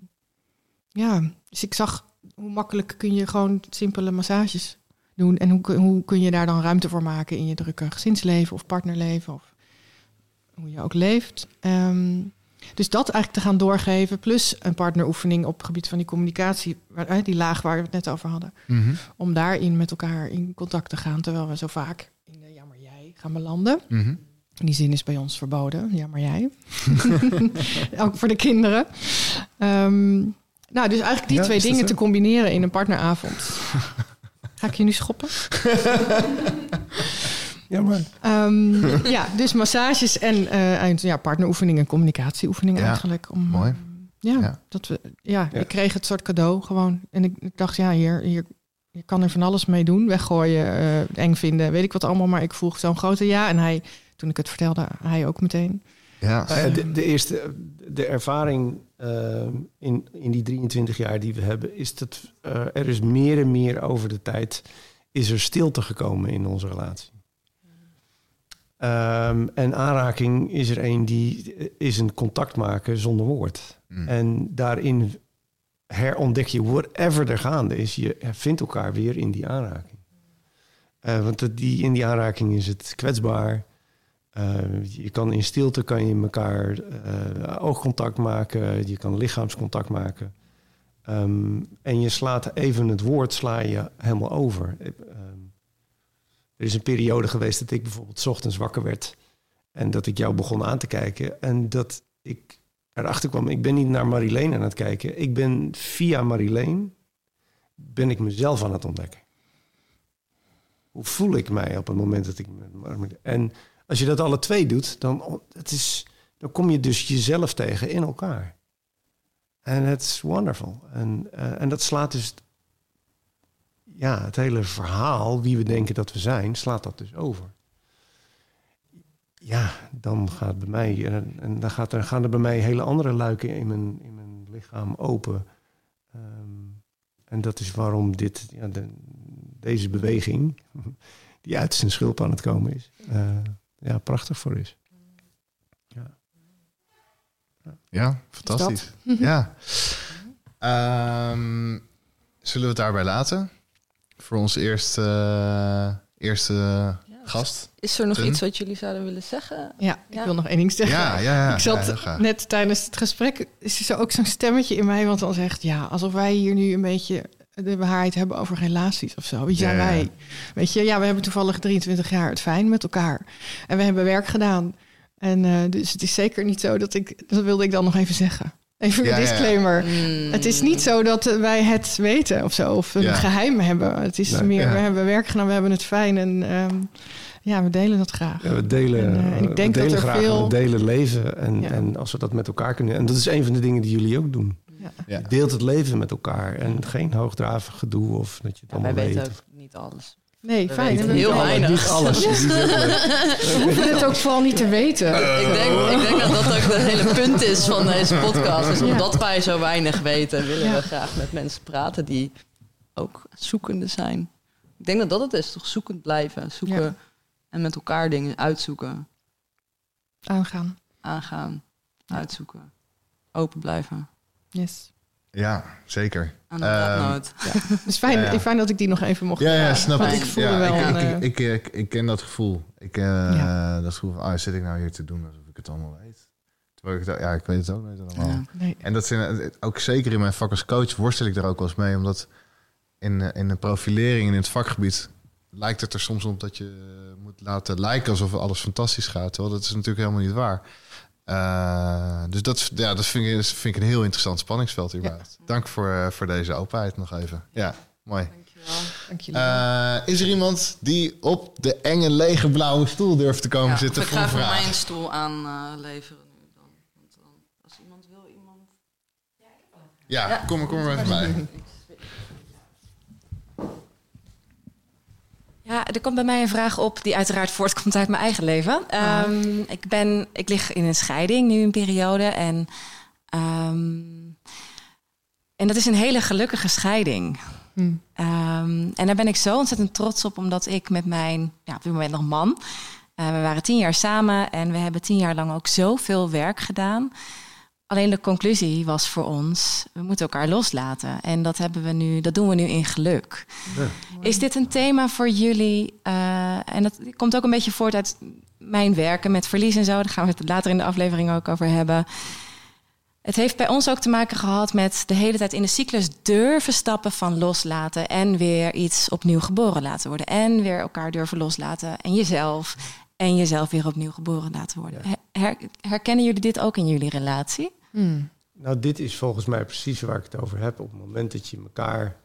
ja, dus ik zag hoe makkelijk kun je gewoon simpele massages doen. En hoe, kun- hoe kun je daar dan ruimte voor maken in je drukke gezinsleven of partnerleven of hoe je ook leeft. Ehm, dus dat eigenlijk te gaan doorgeven, plus een partneroefening op het gebied van die communicatie, die laag waar we het net over hadden. Mhm. Om daarin met elkaar in contact te gaan, terwijl we zo vaak in de jammer jij gaan belanden. Mhm. Die zin is bij ons verboden, jammer jij. Ook voor de kinderen. Ehm, nou, dus eigenlijk die Ja, twee dingen te combineren in een partneravond. Ga ik je nu schoppen? Ja, maar Ehm, ja, dus massages en, eh, en ja, partneroefeningen, communicatieoefeningen Ja, eigenlijk. Om, mooi. eh, ja, Ja. Dat we, ja, Ja. ik kreeg het soort cadeau gewoon. En ik, ik dacht, ja, hier, hier, je kan er van alles mee doen. Weggooien, eh, eng vinden, weet ik wat allemaal. Maar ik vroeg zo'n grote ja. En hij, toen ik het vertelde, hij ook meteen. Ja. Nou de, de eerste de ervaring eh, in, in die 23 jaar die we hebben, is dat eh, er is meer en meer over de tijd is er stilte gekomen in onze relatie. Ehm, en aanraking is er een die eh, is een contact maken zonder woord. Mm. En daarin herontdek je whatever er gaande is. Je vindt elkaar weer in die aanraking. Eh, want die, in die aanraking is het kwetsbaar. Eh, je kan in stilte kan je elkaar eh, oogcontact maken. Je kan lichaamscontact maken. Ehm, en je slaat even het woord sla je helemaal over. Er is een periode geweest dat ik bijvoorbeeld ochtends wakker werd. En dat ik jou begon aan te kijken. En dat ik erachter kwam, ik ben niet naar Marileen aan het kijken. Ik ben via Marileen, ben ik mezelf aan het ontdekken. Hoe voel ik mij op het moment dat ik... En als je dat alle twee doet, dan, het is, dan kom je dus jezelf tegen in elkaar. En het is wonderful. En, eh, en dat slaat dus... Ja, het hele verhaal, wie we denken dat we zijn, slaat dat dus over ja, dan gaat bij mij en, en dan gaat er, gaan er bij mij hele andere luiken in mijn, in mijn lichaam open. Ehm, en dat is waarom dit, ja, de, deze beweging, die uit zijn schulp aan het komen is, eh, ja, prachtig voor is. Ja, fantastisch. Ja. Ehm, zullen we het daarbij laten? Voor onze eerste, eh, eerste gast? Is er nog Tim? iets wat jullie zouden willen zeggen? Ja, ik wil nog één ding zeggen. Ja, ja, ja. ik zat net tijdens het gesprek, is er ook zo'n stemmetje in mij, want dan zegt, ja, alsof wij hier nu een beetje de waarheid hebben over relaties of zo. Wie zijn Ja, ja. wij? Weet je, ja, we hebben toevallig 23 jaar het fijn met elkaar. En we hebben werk gedaan. En eh, dus het is zeker niet zo dat ik, dat wilde ik dan nog even zeggen. Even Ja, een ja, ja. disclaimer. Mm. Het is niet zo dat eh, wij het weten of zo, of een Ja. geheim hebben. Het is Nee, meer, ja. we hebben werk gedaan, we hebben het fijn en ehm, ja, we delen dat graag. Ja, we delen, En, eh, ik we denk dat delen er graag, veel- we delen leven en, Ja. en als we dat met elkaar kunnen... En dat is een van de dingen die jullie ook doen. Ja. Ja. Je deelt het leven met elkaar en geen hoogdravig gedoe of dat je het Ja, wij allemaal weten ook niet alles. Nee, We fijn. we heel weinig. Niet alles. Ja. We hoeven het ook vooral niet te weten. ik, denk, ik denk dat dat ook het hele punt is van deze podcast. Dus Ja. omdat wij zo weinig weten, willen Ja. we graag met mensen praten die ook zoekende zijn. Ik denk dat dat het is, toch zoekend blijven. Zoeken Ja. en met elkaar dingen uitzoeken, Aangaan. aangaan, uitzoeken. Open blijven. Yes. Ja, zeker. Aan de Ehm. Dus fijn, Ja, ja. fijn dat ik die nog even mocht Ja, ja, snap ik. ik voelde ja, wel... ik, een, ik, eh, ik, ik, ik ken dat gevoel. Ik, eh, Ja. Dat gevoel van, ah, zit ik nou hier te doen alsof ik het allemaal weet? Terwijl ik het, ja, ik weet het ook niet allemaal. Ja. nee. En dat zijn, ook zeker in mijn vak als coach worstel ik er ook wel eens mee. Omdat in, eh, in de profilering in het vakgebied lijkt het er soms op dat je moet laten lijken alsof alles fantastisch gaat. Terwijl dat is natuurlijk helemaal niet waar. Eh, dus dat, ja, dat vind, ik, vind ik een heel interessant spanningsveld hierbij. Dank voor, eh, voor deze openheid nog even. Ja, mooi. Dankjewel. Eh, is er iemand die op de enge, lege blauwe stoel durft te komen Ja, zitten ik ga voor vraag? mij een stoel aanleveren nu dan. Want dan. Als iemand wil, iemand... Ja, Ja. kom, er- kom er even bij. Ja, er komt bij mij een vraag op die uiteraard voortkomt uit mijn eigen leven. Ehm, ik, ben, ik lig in een scheiding nu een periode. En, ehm, en dat is een hele gelukkige scheiding. Hm. Ehm, en daar ben ik zo ontzettend trots op, omdat ik met mijn, ja, op dit moment nog man, eh, we waren tien jaar samen en we hebben tien jaar lang ook zoveel werk gedaan. Alleen de conclusie was voor ons, we moeten elkaar loslaten. En dat, hebben we nu, dat doen we nu in geluk. Is dit een thema voor jullie? eh, en dat komt ook een beetje voort uit mijn werken met verlies en zo. Daar gaan we het later in de aflevering ook over hebben. Het heeft bij ons ook te maken gehad met de hele tijd in de cyclus durven stappen van loslaten en weer iets opnieuw geboren laten worden. En weer elkaar durven loslaten en jezelf en jezelf weer opnieuw geboren laten worden. Her- herkennen jullie dit ook in jullie relatie? Hm. Nou, dit is volgens mij precies waar ik het over heb. Op het moment dat je elkaar,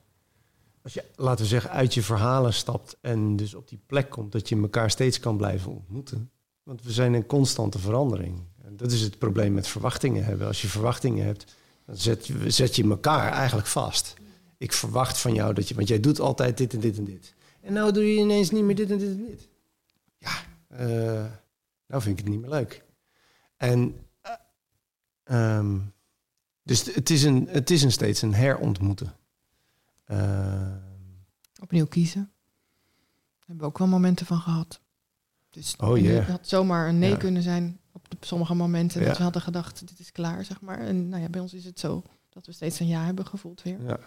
als je, laten we zeggen, uit je verhalen stapt en dus op die plek komt, dat je elkaar steeds kan blijven ontmoeten. Want we zijn in constante verandering. En dat is het probleem met verwachtingen hebben. Als je verwachtingen hebt, dan zet je, zet je elkaar eigenlijk vast. Ik verwacht van jou dat je, want jij doet altijd dit en dit en dit. En nou doe je ineens niet meer dit en dit en dit. Eh, nou vind ik het niet meer leuk. En eh, ehm, dus het is, een, het is een steeds een herontmoeten. Ehm, Opnieuw kiezen. Daar hebben we ook wel momenten van gehad. Dus Oh, yeah. Het had zomaar een nee Ja. kunnen zijn op de, sommige momenten. Ja. Dat we hadden gedacht, dit is klaar, zeg maar. En nou ja, bij ons is het zo dat we steeds een ja hebben gevoeld weer. ja.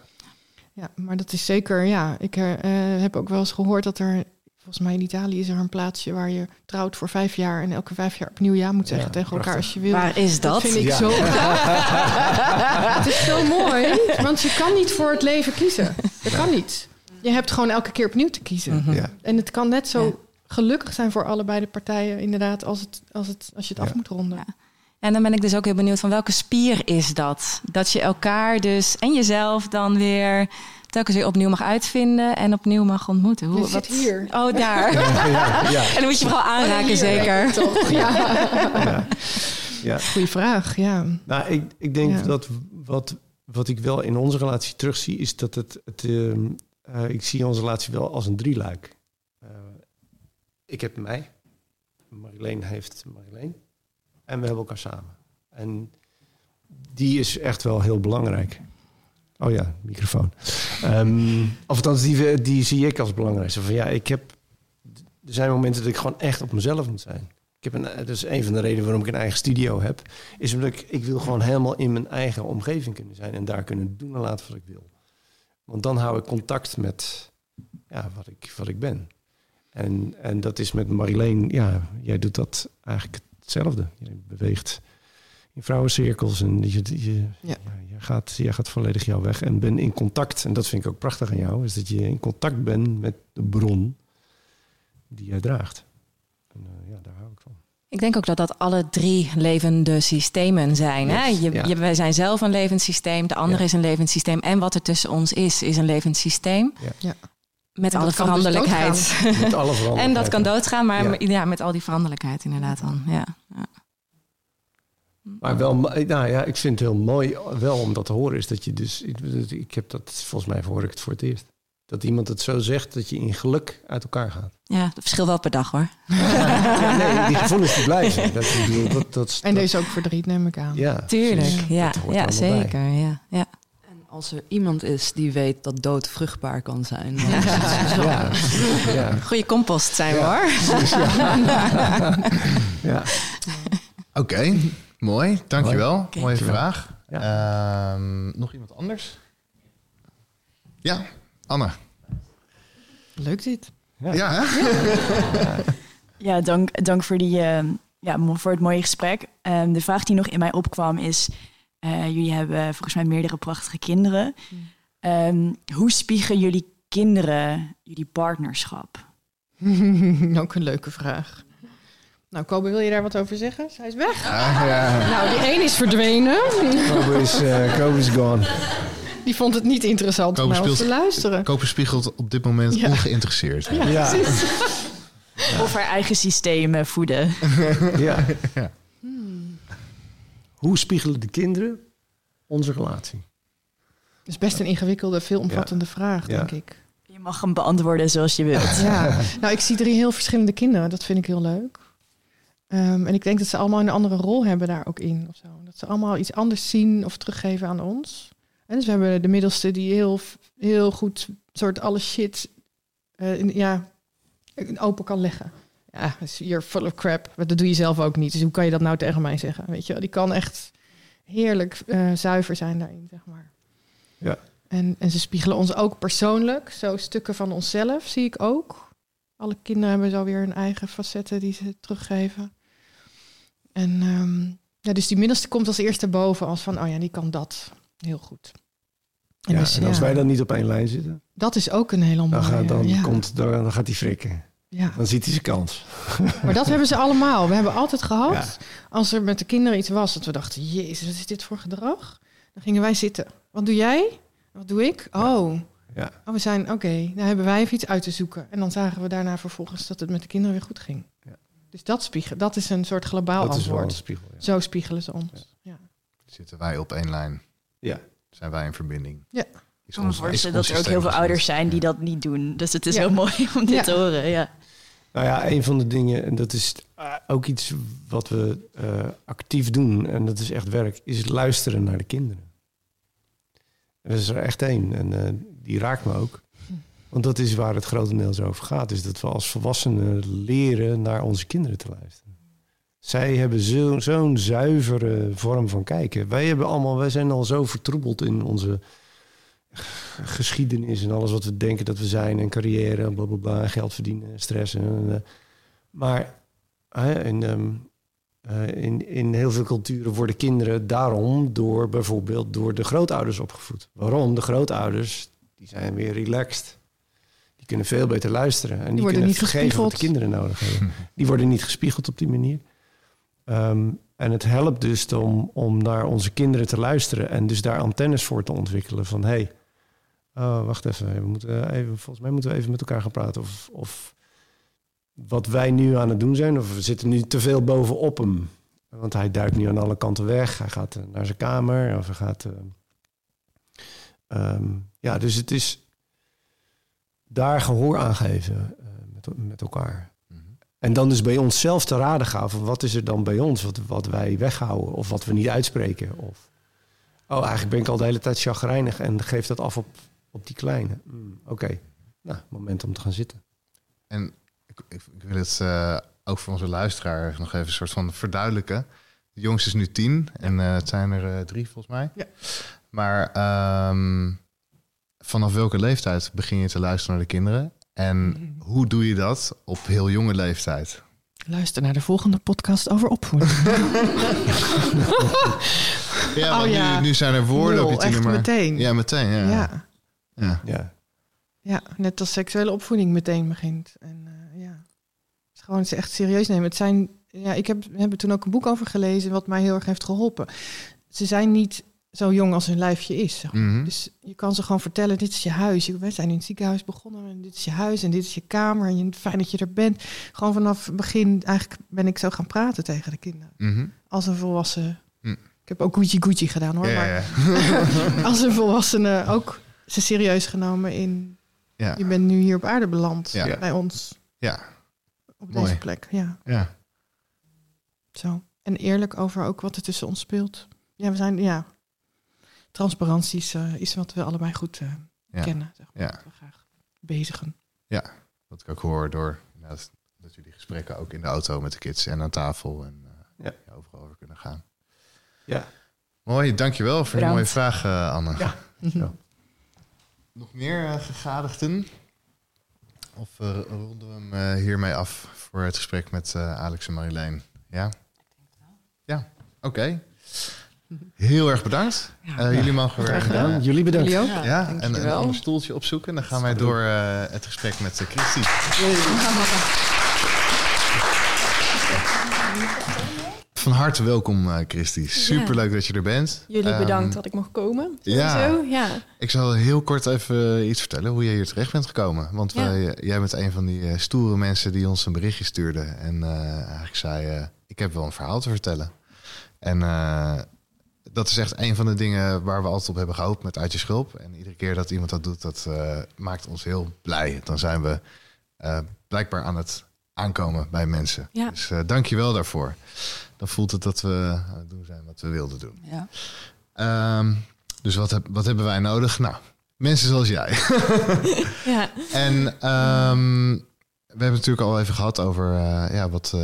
Ja, maar dat is zeker, ja. Ik eh, eh, heb ook wel eens gehoord dat er, volgens mij in Italië is er een plaatsje waar je trouwt voor vijf jaar en elke vijf jaar opnieuw ja moet zeggen Ja, tegen elkaar als je wil. Waar is dat? vind ik Ja. zo gaaf. het is zo mooi, want je kan niet voor het leven kiezen. Dat kan niet. Je hebt gewoon elke keer opnieuw te kiezen. Mhm. ja. En het kan net zo Ja. gelukkig zijn voor allebei de partijen, inderdaad, als, het, als, het, als je het Ja. af moet ronden. Ja. En dan ben ik dus ook heel benieuwd van welke spier is dat? Dat je elkaar dus en jezelf dan weer telkens weer opnieuw mag uitvinden en opnieuw mag ontmoeten. Je zit hier. Oh, daar. Ja, ja, ja. En dan moet je vooral aanraken, Hier, zeker. Toch? Ja. ja. ja. Goeie vraag, ja. Nou, ik, ik denk Ja. dat wat, wat ik wel in onze relatie terugzie, is dat het. het ehm, eh, ik zie onze relatie wel als een drieluik. Eh, ik heb mij, Marleen heeft Marleen. En we hebben elkaar samen. En die is echt wel heel belangrijk. Oh ja, microfoon. Ehm, of althans, die, die zie ik als belangrijk. Zo van ja, ik heb. Er zijn momenten dat ik gewoon echt op mezelf moet zijn. Ik heb een, dat is een van de redenen waarom ik een eigen studio heb. Is omdat ik, ik wil gewoon helemaal in mijn eigen omgeving kunnen zijn. En daar kunnen doen en laten wat ik wil. Want dan hou ik contact met ja, wat, ik, wat ik ben. En, en dat is met Marileen, ja, jij doet dat eigenlijk hetzelfde. Je beweegt in vrouwencirkels en je, je, Ja. ja. je, gaat, je gaat volledig jouw weg en ben in contact. En dat vind ik ook prachtig aan jou, is dat je in contact bent met de bron die jij draagt. En eh, ja, daar hou ik van. Ik denk ook dat dat alle drie levende systemen zijn. Hè? Je, ja. je- wij zijn zelf een levend systeem, de andere Ja. is een levend systeem. En wat er tussen ons is, is een levend systeem. Ja. Ja. Met alle dus veranderlijkheid. Met alle veranderingen. en dat kan doodgaan, maar Ja. ja. met al die veranderlijkheid inderdaad dan. Ja. Maar wel, nou ja, ik vind het heel mooi wel om dat te horen. Is dat je dus, ik, ik heb dat, volgens mij hoor ik het voor het eerst. Dat iemand het zo zegt dat je in geluk uit elkaar gaat. ja, dat verschilt wel per dag hoor. Ja, nee, die gevoelens die blijven. Dat, dat, dat, En dat- deze ook verdriet, neem ik aan. Ja, Tuurlijk, ja, bij. zeker. Ja, ja. En als er iemand is die weet dat dood vruchtbaar kan zijn. dan Ja. is het zo. Ja, ja, Goede compost zijn we hoor. ja. Oké, mooi. Dankjewel. Mooie Dankjewel. vraag. Ehm, nog iemand anders? Ja, Anne. Leuk dit. Ja. Ja, hè? Ja, dank, dank voor, die, eh, ja, voor het mooie gesprek. Ehm, de vraag die nog in mij opkwam is... eh, jullie hebben volgens mij meerdere prachtige kinderen. Ehm, hoe spiegelen jullie kinderen jullie partnerschap? Ook een leuke vraag. Nou, Kobe, wil je daar wat over zeggen? Hij is weg. Ah, ja. Nou, die een is verdwenen. Kobe is, eh, Kobe is gone. Die vond het niet interessant om Kobe naar ons speelt- te luisteren. Koper spiegelt op dit moment Ja. ongeïnteresseerd. Ja, Of haar eigen systemen voeden? ja. Ja. Hoe spiegelen de kinderen onze relatie? Dat is best een ingewikkelde, veelomvattende vraag, Ja. denk ik. Je mag hem beantwoorden zoals je wilt. Ja, nou, ik zie drie heel verschillende kinderen. Dat vind ik heel leuk. Ehm, en ik denk dat ze allemaal een andere rol hebben daar ook in. Of zo. Dat ze allemaal iets anders zien of teruggeven aan ons. En dus we hebben de middelste die heel, heel goed soort alle shit eh, in- ja, open kan leggen. Ja, you're full of crap. Maar dat doe je zelf ook niet. Dus hoe kan je dat nou tegen mij zeggen? Weet je, wel? die kan echt heerlijk eh, zuiver zijn daarin, zeg maar. Ja. En, en ze spiegelen ons ook persoonlijk. Zo stukken van onszelf zie ik ook. Alle kinderen hebben zo weer hun eigen facetten die ze teruggeven. En ehm, ja, dus die middelste komt als eerste boven als van, oh ja, die kan dat heel goed. En, Ja, dus, en als ja, wij dan niet op één lijn zitten, dat is ook een hele mooie. dan, gaat, dan, ja, komt, dan, dan gaat hij frikken. ja. Dan ziet hij zijn kans. Maar dat hebben ze allemaal. We hebben altijd gehad, als er met de kinderen iets was, dat we dachten, jezus, wat is dit voor gedrag? Dan gingen wij zitten. Wat doe jij? Wat doe ik? Oh, Ja. oh we zijn, oké, dan hebben wij even iets uit te zoeken. En dan zagen we daarna vervolgens dat het met de kinderen weer goed ging. Ja. Dus dat, spiegel, dat is een soort globaal dat is wel antwoord. een spiegel. Ja. Zo spiegelen ze ons. Ja. Zitten wij op één lijn? Ja. Zijn wij in verbinding? Ja. Is Ik kan me voorstellen dat er ook heel veel ouders zijn die dat niet doen. Dus het is Ja. heel mooi om dit Ja. te horen. Ja. Nou ja, een van de dingen, en dat is eh, ook iets wat we eh, actief doen, en dat is echt werk, is luisteren naar de kinderen. En dat is er echt één, en eh, die raakt me ook. Want dat is waar het grotendeels over gaat, is dat we als volwassenen leren naar onze kinderen te luisteren. Zij hebben zo- zo'n zuivere vorm van kijken. Wij, hebben allemaal, wij zijn al zo vertroebeld in onze geschiedenis en alles wat we denken dat we zijn en carrière en bla bla bla, en geld verdienen, en stress. En, eh, maar hè, in, ehm, eh, in, in heel veel culturen worden kinderen daarom door bijvoorbeeld door de grootouders opgevoed. Waarom? De grootouders die zijn weer relaxed. Die kunnen veel beter luisteren en die, worden kunnen niet vergeven wat de kinderen nodig hebben. Die worden niet gespiegeld op die manier. Ehm, en het helpt dus om, om naar onze kinderen te luisteren en dus daar antennes voor te ontwikkelen van hey, oh, wacht even, we moeten even, volgens mij moeten we even met elkaar gaan praten of, of wat wij nu aan het doen zijn, of we zitten nu te veel bovenop hem. Want hij duikt nu aan alle kanten weg. Hij gaat eh, naar zijn kamer. Of hij gaat. eh, ehm, ja, dus het is daar gehoor aan geven eh, met, met elkaar. Mhm. En dan dus bij onszelf te raden gaan van wat is er dan bij ons wat, wat wij weghouden of wat we niet uitspreken. Of oh, eigenlijk ben ik al de hele tijd chagrijnig en geef dat af op, op die kleine. Hmm, Oké, nou, moment om te gaan zitten. En ik, ik, ik wil het eh, ook voor onze luisteraar nog even een soort van verduidelijken. De jongste is nu tien en eh, het zijn er eh, drie volgens mij. Ja. Maar ehm, vanaf welke leeftijd begin je te luisteren naar de kinderen? En hoe doe je dat op heel jonge leeftijd? Luister naar de volgende podcast over opvoeding. Ja, Oh want ja. Nu, nu zijn er woorden Nul, op je tiener, echt maar... meteen. Ja, meteen. Ja. ja. Ja. Ja, Ja, net als seksuele opvoeding meteen begint. En eh, ja, het is gewoon ze echt serieus nemen. Het zijn, ja, ik heb, heb er toen ook een boek over gelezen wat mij heel erg heeft geholpen. Ze zijn niet zo jong als hun lijfje is. Zeg maar. Mhm. Dus je kan ze gewoon vertellen, dit is je huis. We zijn in het ziekenhuis begonnen en dit is je huis en dit is je kamer. En fijn dat je er bent. Gewoon vanaf het begin eigenlijk ben ik zo gaan praten tegen de kinderen. Mhm. Als een volwassen. Hm. Ik heb ook Gucci Gucci gedaan hoor. Ja, maar ja. als een volwassene ook ze serieus genomen in Ja. je bent nu hier op aarde beland bij ons Ja. op Mooi. deze plek. Ja, Ja. zo. En eerlijk over ook wat er tussen ons speelt. Ja, we zijn, ja. Transparantie is eh, iets wat we allebei goed eh, Ja. kennen. Zeg maar, Ja. dat we graag bezigen. Wat ik ook hoor door inderdaad, dat jullie gesprekken ook in de auto met de kids en aan tafel en eh, Ja. ja, overal over kunnen gaan. ja. Mooi, dankjewel voor Bedankt. de mooie vraag, eh, Anne. Ja. Zo. Nog meer eh, gegadigden? Of ronden we hem hiermee af voor het gesprek met eh, Alex en Marjolein? Ja? Ja, oké. Heel erg bedankt. Eh, jullie mogen weer... Graag gedaan. eh, Jullie bedankt. Jullie ook? Ja, ja, en een ander stoeltje opzoeken. Dan gaan wij door eh, het gesprek met uh, Christy. Van harte welkom, eh Christy. Superleuk dat je er bent. Jullie Ehm, bedankt dat ik mocht komen. ja. Ja. Ik zal heel kort even iets vertellen hoe jij hier terecht bent gekomen. Want Ja. wij, jij bent een van die eh, stoere mensen die ons een berichtje stuurde. En eh, eigenlijk zei, eh, ik heb wel een verhaal te vertellen. En eh, dat is echt een van de dingen waar we altijd op hebben gehoopt met Uit je Schulp. En iedere keer dat iemand dat doet, dat eh, maakt ons heel blij. Dan zijn we eh, blijkbaar aan het aankomen bij mensen. Ja. Dus eh dank je wel daarvoor. Dan voelt het dat we aan het doen zijn wat we wilden doen. Ja. Ehm, dus wat, heb, wat hebben wij nodig? Nou, mensen zoals jij. ja. en ehm, we hebben natuurlijk al even gehad over ja, wat,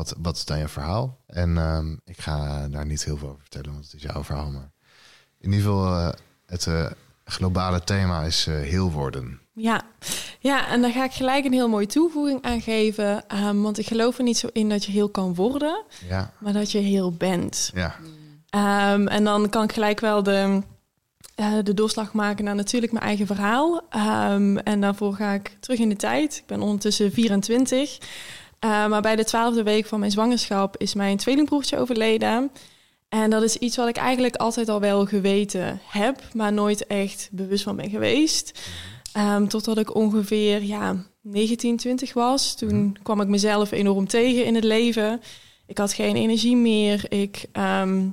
wat, wat is dan je verhaal? En ehm, ik ga daar niet heel veel over vertellen, want het is jouw verhaal. Maar in ieder geval, eh, het eh, globale thema is eh, heel worden. Ja. ja, en daar ga ik gelijk een heel mooie toevoeging aan geven. ehm, want ik geloof er niet zo in dat je heel kan worden, Ja, maar dat je heel bent. ja. Ehm, en dan kan ik gelijk wel de, de doorslag maken naar natuurlijk mijn eigen verhaal. En daarvoor ga ik terug in de tijd. Ik ben ondertussen 24. Eh, maar bij de twaalfde week van mijn zwangerschap is mijn tweelingbroertje overleden. En dat is iets wat ik eigenlijk altijd al wel geweten heb, maar nooit echt bewust van ben geweest. Ehm, totdat ik ongeveer ja, 19, 20 was. Toen kwam ik mezelf enorm tegen in het leven. Ik had geen energie meer. Ik, ehm,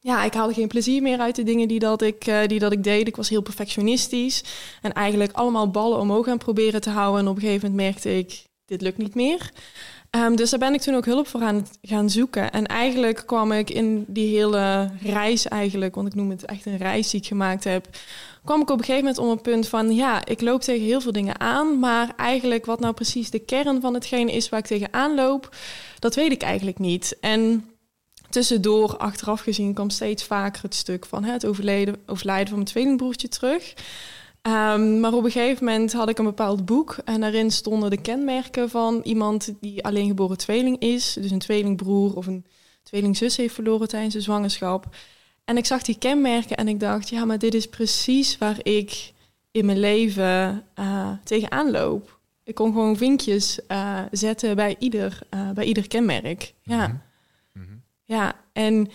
ja, ik haalde geen plezier meer uit de dingen die dat, ik, eh, die dat ik deed. Ik was heel perfectionistisch. En eigenlijk allemaal ballen omhoog aan proberen te houden. En op een gegeven moment merkte ik, dit lukt niet meer. Ehm, dus daar ben ik toen ook hulp voor aan het gaan zoeken. En eigenlijk kwam ik in die hele reis eigenlijk, want ik noem het echt een reis die ik gemaakt heb, kwam ik op een gegeven moment om een punt van, ja, ik loop tegen heel veel dingen aan, maar eigenlijk wat nou precies de kern van hetgene is waar ik tegenaan loop, dat weet ik eigenlijk niet. En tussendoor, achteraf gezien, kwam steeds vaker het stuk van hè, het overleden, overlijden van mijn tweelingbroertje terug. Ehm, maar op een gegeven moment had ik een bepaald boek en daarin stonden de kenmerken van iemand die alleen geboren tweeling is. Dus een tweelingbroer of een tweelingzus heeft verloren tijdens de zwangerschap. En ik zag die kenmerken en ik dacht, ja, maar dit is precies waar ik in mijn leven eh, tegenaan loop. Ik kon gewoon vinkjes eh, zetten bij ieder, eh, bij ieder kenmerk. Ja. Mhm. Mhm. Ja, en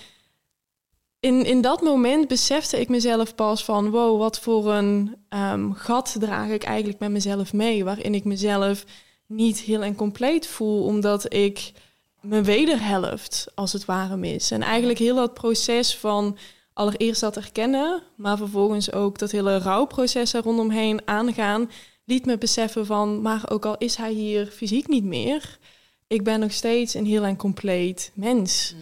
in, in dat moment besefte ik mezelf pas van... wow, wat voor een ehm, gat draag ik eigenlijk met mezelf mee... waarin ik mezelf niet heel en compleet voel... omdat ik mijn wederhelft als het ware mis. En eigenlijk heel dat proces van allereerst dat erkennen... maar vervolgens ook dat hele rouwproces er rondomheen aangaan... liet me beseffen van, maar ook al is hij hier fysiek niet meer... ik ben nog steeds een heel en compleet mens...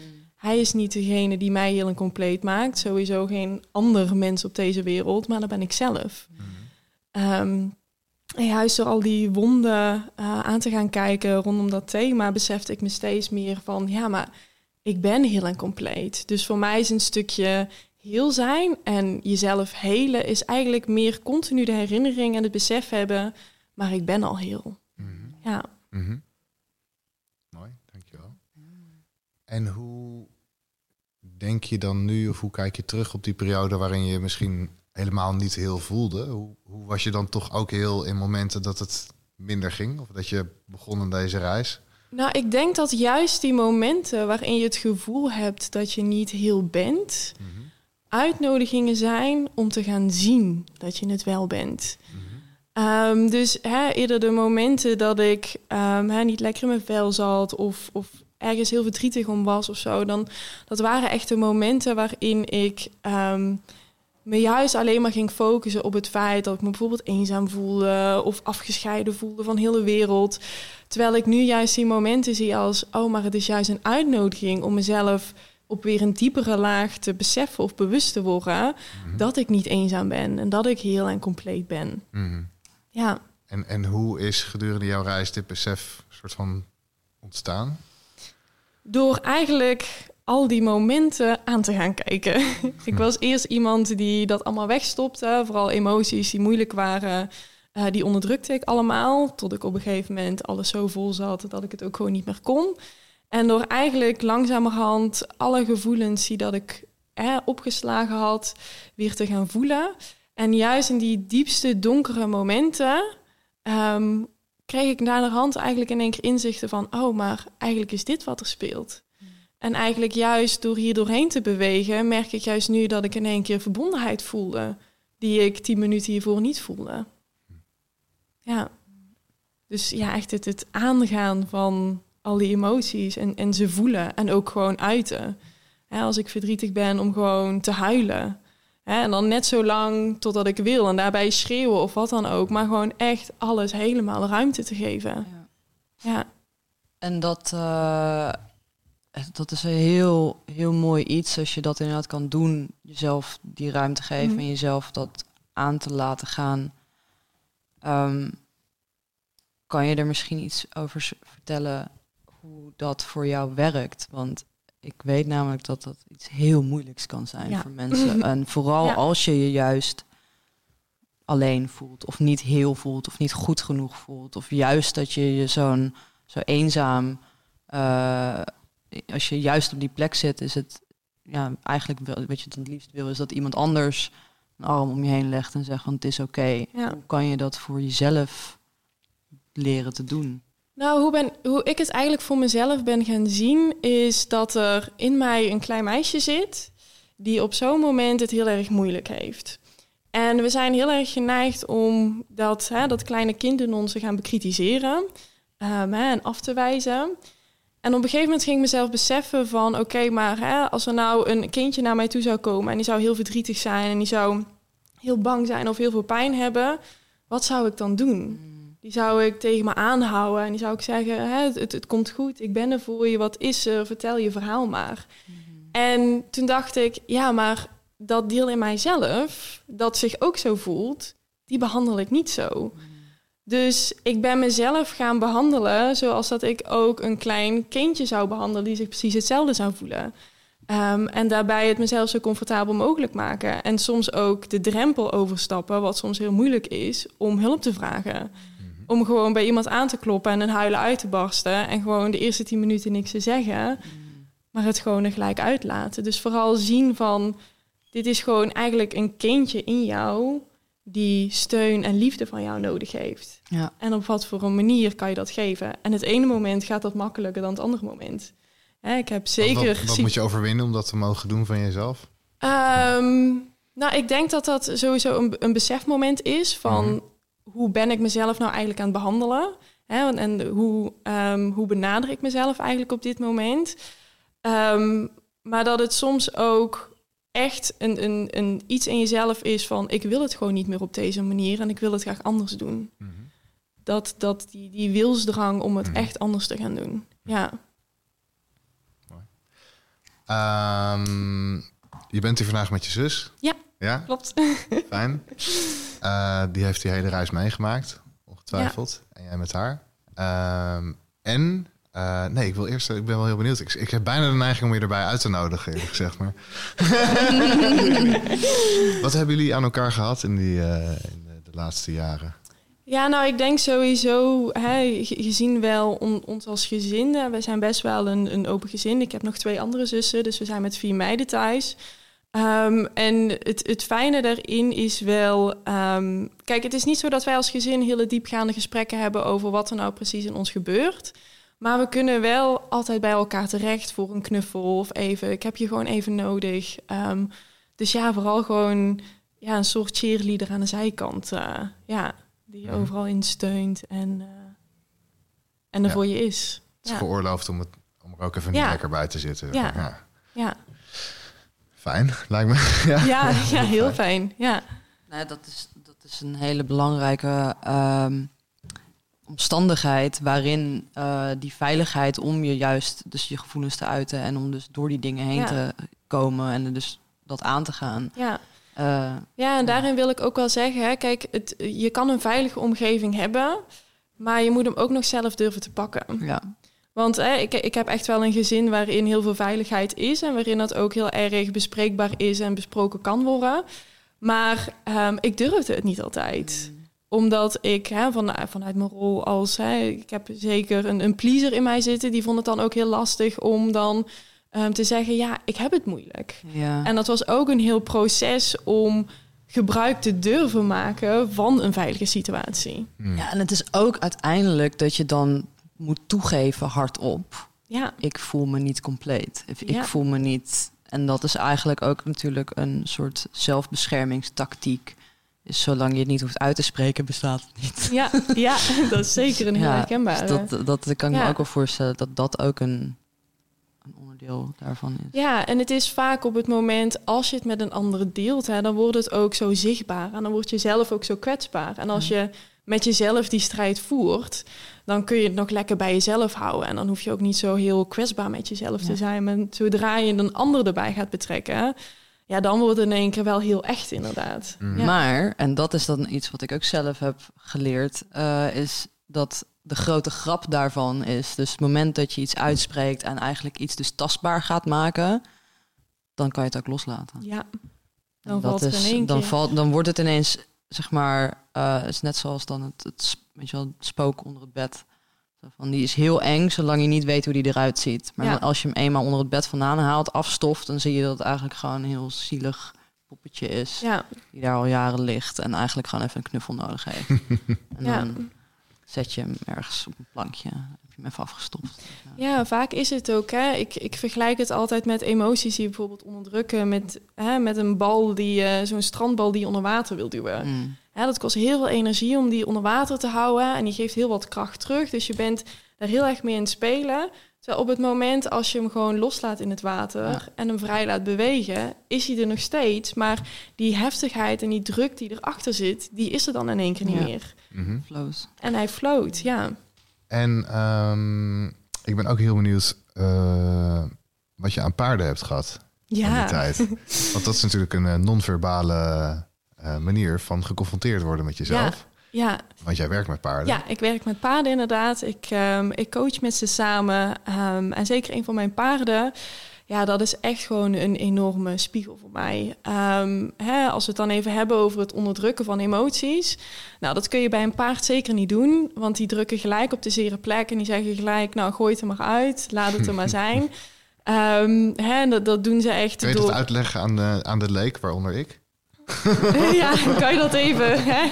Hij is niet degene die mij heel en compleet maakt. Sowieso geen ander mens op deze wereld, maar dat ben ik zelf. Ehm, en juist door al die wonden eh, aan te gaan kijken rondom dat thema, besefte ik me steeds meer van, ja, maar ik ben heel en compleet. Dus voor mij is een stukje heel zijn en jezelf helen is eigenlijk meer continu de herinnering en het besef hebben, maar ik ben al heel. Mhm. Ja. Mhm. Mooi, dankjewel. En hoe denk je dan nu, of hoe kijk je terug op die periode waarin je misschien helemaal niet heel voelde? Hoe, hoe was je dan toch ook heel in momenten dat het minder ging? Of dat je begon aan deze reis? Nou, ik denk dat juist die momenten waarin je het gevoel hebt dat je niet heel bent, uitnodigingen zijn om te gaan zien dat je het wel bent. Ehm, dus hè, eerder de momenten dat ik ehm, hè, niet lekker in mijn vel zat of, of ergens heel verdrietig om was of zo, dan dat waren echt de momenten waarin ik ehm, me juist alleen maar ging focussen op het feit dat ik me bijvoorbeeld eenzaam voelde of afgescheiden voelde van heel de wereld. Terwijl ik nu juist die momenten zie als, oh, maar het is juist een uitnodiging om mezelf op weer een diepere laag te beseffen of bewust te worden dat ik niet eenzaam ben en dat ik heel en compleet ben. Mhm. Ja. En, en hoe is gedurende jouw reis dit besef soort van ontstaan? Door eigenlijk al die momenten aan te gaan kijken. ik was eerst iemand die dat allemaal wegstopte, vooral emoties die moeilijk waren. Uh, die onderdrukte ik allemaal, tot ik op een gegeven moment alles zo vol zat dat ik het ook gewoon niet meer kon. En door eigenlijk langzamerhand alle gevoelens die dat ik opgeslagen had, weer te gaan voelen. En juist in die diepste donkere momenten um, kreeg ik naar de hand eigenlijk in één keer inzichten van, oh, maar eigenlijk is dit wat er speelt. En eigenlijk juist door hier doorheen te bewegen, merk ik juist nu dat ik in één keer verbondenheid voelde, die ik tien minuten hiervoor niet voelde. Ja. Dus ja, echt het, het aangaan van al die emoties en, en ze voelen en ook gewoon uiten. als ik verdrietig ben, om gewoon te huilen. En dan net zo lang totdat ik wil en daarbij schreeuwen of wat dan ook. Maar gewoon echt alles helemaal ruimte te geven. Ja. ja. En dat, uh, dat is een heel, heel mooi iets als je dat inderdaad kan doen. Jezelf die ruimte geven mhm. en jezelf dat aan te laten gaan. Um, kan je er misschien iets over vertellen hoe dat voor jou werkt? Want ik weet namelijk dat dat iets heel moeilijks kan zijn voor mensen. En vooral als je je juist alleen voelt, of niet heel voelt, of niet goed genoeg voelt, of juist dat je je zo'n zo eenzaam. Uh, als je juist op die plek zit, is het ja, eigenlijk wat je het liefst wil, is dat iemand anders een arm om je heen legt en zegt van het is oké. Hoe kan je dat voor jezelf leren te doen? Nou, hoe, ben, hoe ik het eigenlijk voor mezelf ben gaan zien, is dat er in mij een klein meisje zit die op zo'n moment het heel erg moeilijk heeft. En we zijn heel erg geneigd om dat, hè, dat kleine kind in ons te gaan bekritiseren hè, en af te wijzen. En op een gegeven moment ging ik mezelf beseffen van... oké, maar hè, als er nou een kindje naar mij toe zou komen... en die zou heel verdrietig zijn en die zou heel bang zijn of heel veel pijn hebben... wat zou ik dan doen? Die zou ik tegen me aanhouden en die zou ik zeggen: het, het, het, komt goed, ik ben er voor je, wat is er, vertel je verhaal maar. Mhm. En toen dacht ik: ja, maar dat deel in mijzelf, dat zich ook zo voelt, die behandel ik niet zo. Mhm. Dus ik ben mezelf gaan behandelen zoals dat ik ook een klein kindje zou behandelen die zich precies hetzelfde zou voelen. Ehm, en daarbij het mezelf zo comfortabel mogelijk maken. En soms ook de drempel overstappen, wat soms heel moeilijk is, om hulp te vragen om gewoon bij iemand aan te kloppen en een huilen uit te barsten. En gewoon de eerste tien minuten niks te zeggen. Maar het gewoon er gelijk uitlaten. Dus vooral zien van, dit is gewoon eigenlijk een kindje in jou die steun en liefde van jou nodig heeft. Ja. En op wat voor een manier kan je dat geven? En het ene moment gaat dat makkelijker dan het andere moment. Hè, ik heb zeker. Wat, wat, moet je overwinnen om dat te mogen doen van jezelf? Ehm, nou, ik denk dat dat sowieso een, een besefmoment is van mhm hoe ben ik mezelf nou eigenlijk aan het behandelen? Hè? En hoe, um, hoe benader ik mezelf eigenlijk op dit moment? Um, maar dat het soms ook echt een, een, een iets in jezelf is van... ik wil het gewoon niet meer op deze manier en ik wil het graag anders doen. Mm -hmm. Dat, dat die, die wilsdrang om het mm -hmm. echt anders te gaan doen. Ja. Um, je bent hier vandaag met je zus. Ja. Ja? Klopt. Fijn. Uh, die heeft die hele reis meegemaakt, ongetwijfeld. Ja. En jij met haar. Uh, en, uh, nee, ik wil eerst, ik ben wel heel benieuwd. Ik, ik heb bijna de neiging om je erbij uit te nodigen, eerlijk gezegd. Maar. Wat hebben jullie aan elkaar gehad in, die, uh, in de, de, laatste jaren? Ja, nou, ik denk sowieso, hè, gezien wel on, ons als gezin. We zijn best wel een, een open gezin. Ik heb nog twee andere zussen, dus we zijn met vier meiden thuis. Um, en het, het fijne daarin is wel. Um, kijk, het is niet zo dat wij als gezin hele diepgaande gesprekken hebben over wat er nou precies in ons gebeurt. Maar we kunnen wel altijd bij elkaar terecht voor een knuffel of even. Ik heb je gewoon even nodig. Um, dus ja, vooral gewoon ja, een soort cheerleader aan de zijkant. Uh, ja, die je mhm. overal in steunt en, uh, en er voor je is. Het is ja. geoorloofd om, het, om er ook even niet lekker bij te zitten. Ja. ja. Fijn, lijkt me. Ja, ja, ja heel fijn. Ja. Nou, dat, is, dat is een hele belangrijke um, omstandigheid waarin uh, die veiligheid om je juist dus je gevoelens te uiten en om dus door die dingen heen ja. te komen en dus dat aan te gaan. Ja. Uh, ja, en daarin wil ik ook wel zeggen, hè, kijk, het, je kan een veilige omgeving hebben, maar je moet hem ook nog zelf durven te pakken. Ja. Want hè, ik, ik heb echt wel een gezin waarin heel veel veiligheid is en waarin dat ook heel erg bespreekbaar is en besproken kan worden. Maar ehm, ik durfde het niet altijd. Omdat ik hè, van, vanuit mijn rol als, hè, ik heb zeker een, een pleaser in mij zitten, die vond het dan ook heel lastig om dan ehm, te zeggen, ja, ik heb het moeilijk. Ja. En dat was ook een heel proces om gebruik te durven maken van een veilige situatie. Hmm. ja, en het is ook uiteindelijk dat je dan moet toegeven hardop. Ja, Ik voel me niet compleet. Ik Ja. voel me niet. En dat is eigenlijk ook natuurlijk een soort zelfbeschermingstactiek. Dus zolang je het niet hoeft uit te spreken, bestaat het niet. ja, ja dat is zeker een heel Ja, herkenbare. Dus dat, dat kan ik me ook wel voorstellen dat dat ook een, een onderdeel daarvan is. Ja, en het is vaak op het moment als je het met een andere deelt, hè, dan wordt het ook zo zichtbaar. En dan word je zelf ook zo kwetsbaar. En als je met jezelf die strijd voert, dan kun je het nog lekker bij jezelf houden. En dan hoef je ook niet zo heel kwetsbaar met jezelf te zijn. Maar zodra je een ander erbij gaat betrekken, ja, dan wordt het in één keer wel heel echt, inderdaad. Mm. Ja. Maar, en dat is dan iets wat ik ook zelf heb geleerd, eh, is dat de grote grap daarvan is. Dus het moment dat je iets uitspreekt en eigenlijk iets dus tastbaar gaat maken, dan kan je het ook loslaten. Ja, dan dat valt in één dan, keer. valt, dan wordt het ineens, zeg maar, eh, het is net zoals dan het, het, weet je wel, het spook onder het bed. Zo Van, die is heel eng, zolang je niet weet hoe die eruit ziet. Maar Ja. als je hem eenmaal onder het bed vandaan haalt, afstoft, dan zie je dat het eigenlijk gewoon een heel zielig poppetje is. ja, Die daar al jaren ligt en eigenlijk gewoon even een knuffel nodig heeft. en ja. dan zet je hem ergens op een plankje, heb je hem even afgestoft. Ja, vaak is het ook. Hè. Ik, ik vergelijk het altijd met emoties die je bijvoorbeeld onderdrukken. Met, hè, met een bal die, eh, zo'n strandbal die je onder water wil duwen. Mm. Hè, dat kost heel veel energie om die onder water te houden. En die geeft heel wat kracht terug. Dus je bent daar heel erg mee in het spelen. Terwijl op het moment als je hem gewoon loslaat in het water Ja. en hem vrij laat bewegen, is hij er nog steeds. Maar die heftigheid en die druk die erachter zit, die is er dan in één keer niet Ja. meer. Mhm. Flows. En hij float, ja. En ehm, ik ben ook heel benieuwd eh, wat je aan paarden hebt gehad in die Ja, tijd. Want dat is natuurlijk een eh, non-verbale eh, manier van geconfronteerd worden met jezelf. ja. Want jij werkt met paarden. Ja, ik werk met paarden inderdaad. Ik, ehm, ik coach met ze samen. ehm, en zeker een van mijn paarden. Ja, dat is echt gewoon een enorme spiegel voor mij. Ehm, hè, als we het dan even hebben over het onderdrukken van emoties. Nou, dat kun je bij een paard zeker niet doen. Want die drukken gelijk op de zere plek. En die zeggen gelijk, nou gooi het er maar uit. Laat het er maar zijn. Hè, dat, dat doen ze echt Kun je door... dat uitleggen aan de, aan de leek, waaronder ik? ja, kan je dat even? Hè?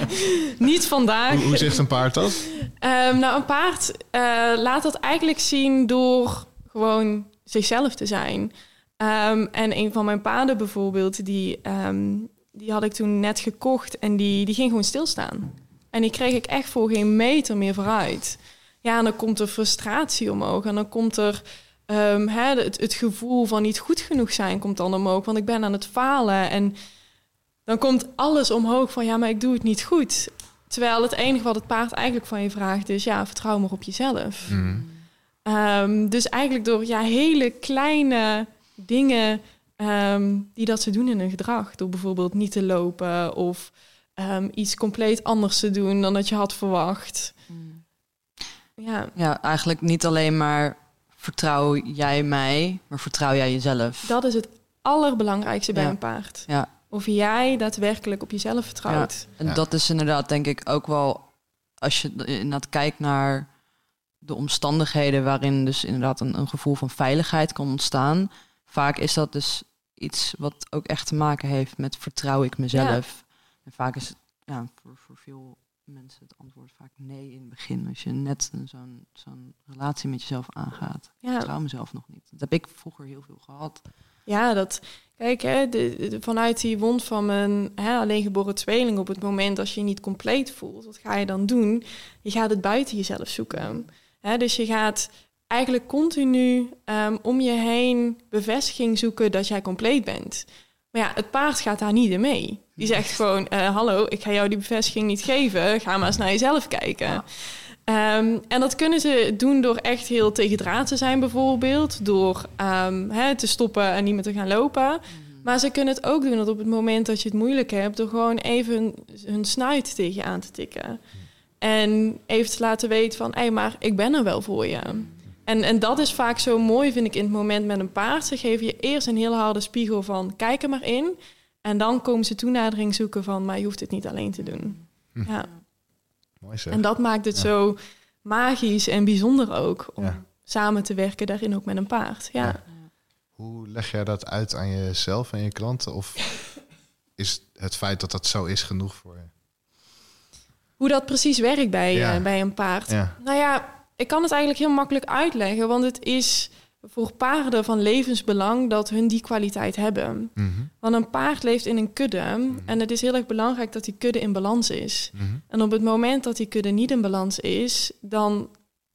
Niet vandaag. Hoe, hoe zegt een paard dat? Ehm, nou, een paard eh, laat dat eigenlijk zien door gewoon zichzelf te zijn. Ehm, en een van mijn paarden bijvoorbeeld, die, ehm, die had ik toen net gekocht en die, die ging gewoon stilstaan. En die kreeg ik echt voor geen meter meer vooruit. Ja, en dan komt er frustratie omhoog en dan komt er hè, het, het gevoel van niet goed genoeg zijn komt dan omhoog, want ik ben aan het falen en dan komt alles omhoog van ja, maar ik doe het niet goed. Terwijl het enige wat het paard eigenlijk van je vraagt is ja, vertrouw maar op jezelf. Mm. Ehm, dus eigenlijk door ja, hele kleine dingen ehm, die dat ze doen in hun gedrag. Door bijvoorbeeld niet te lopen of ehm, iets compleet anders te doen dan dat je had verwacht. Ja, Ja, eigenlijk niet alleen maar vertrouw jij mij, maar vertrouw jij jezelf. dat is het allerbelangrijkste bij Ja. een paard. Ja. Of jij daadwerkelijk op jezelf vertrouwt. En Ja. dat is inderdaad denk ik ook wel, als je inderdaad kijkt naar de omstandigheden waarin dus inderdaad een, een gevoel van veiligheid kan ontstaan. Vaak is dat dus iets wat ook echt te maken heeft met vertrouw ik mezelf. En vaak is het ja, voor, voor veel mensen het antwoord vaak nee in het begin. Als je net een- zo'n zo'n relatie met jezelf aangaat. Ik Ja. vertrouw mezelf nog niet. Dat heb ik vroeger heel veel gehad. Ja, dat. Kijk, hè, de, de- vanuit die wond van mijn hè, alleengeboren tweeling, op het moment als je je niet compleet voelt, wat ga je dan doen? Je gaat het buiten jezelf zoeken. Hè, dus je gaat eigenlijk continu ehm, om je heen bevestiging zoeken dat jij compleet bent. Maar ja, het paard gaat daar niet in mee. Die zegt gewoon: eh, Hallo, ik ga jou die bevestiging niet geven. Ga maar eens naar jezelf kijken. Ehm, en dat kunnen ze doen door echt heel tegendraad te zijn, bijvoorbeeld. Door ehm, te stoppen en niet meer te gaan lopen. Maar ze kunnen het ook doen dat op het moment dat je het moeilijk hebt, door gewoon even hun, hun snuit tegen je aan te tikken. En even te laten weten van, hé, maar ik ben er wel voor je. En, en dat is vaak zo mooi, vind ik, in het moment met een paard. Ze geven je eerst een heel harde spiegel van, kijk er maar in. En dan komen ze toenadering zoeken van, maar je hoeft het niet alleen te doen. Ja. Mooi zeg. En dat maakt het Ja. zo magisch en bijzonder ook, om Ja. samen te werken daarin ook met een paard. Ja. Ja. Hoe leg jij dat uit aan jezelf en je klanten? Of is het feit dat dat zo is genoeg voor je? Hoe dat precies werkt bij, Ja. eh, bij een paard. Ja. Nou ja, ik kan het eigenlijk heel makkelijk uitleggen, want het is voor paarden van levensbelang dat hun die kwaliteit hebben. Mhm. Want een paard leeft in een kudde en het is heel erg belangrijk dat die kudde in balans is. Mhm. En op het moment dat die kudde niet in balans is, dan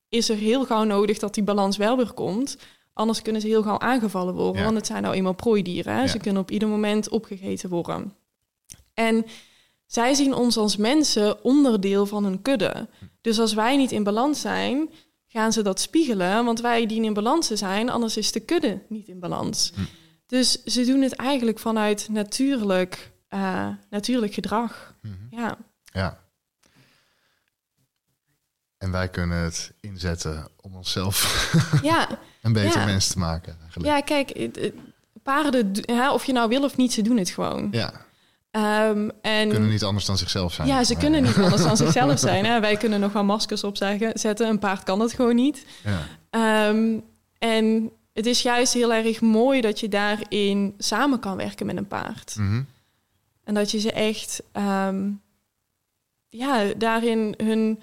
is er heel gauw nodig dat die balans wel weer komt. Anders kunnen ze heel gauw aangevallen worden, Ja. want het zijn nou eenmaal prooidieren. Ja. Ze kunnen op ieder moment opgegeten worden. En zij zien ons als mensen onderdeel van hun kudde. Dus als wij niet in balans zijn, gaan ze dat spiegelen, want wij dienen in balans te zijn, anders is de kudde niet in balans. Hm. Dus ze doen het eigenlijk vanuit natuurlijk, eh, natuurlijk gedrag. Mhm. Ja. Ja. En wij kunnen het inzetten om onszelf ja, een beter Ja. mens te maken. Eigenlijk. ja, kijk, paarden, of je nou wil of niet, ze doen het gewoon. Ja, Ehm, en kunnen niet anders dan zichzelf zijn. ja, ze kunnen niet anders dan zichzelf zijn. Hè. Wij kunnen nog wel maskers opzetten, zetten. Een paard kan het gewoon niet. Ja. Ehm, en het is juist heel erg mooi dat je daarin samen kan werken met een paard. Mhm. En dat je ze echt ehm, ja, daarin hun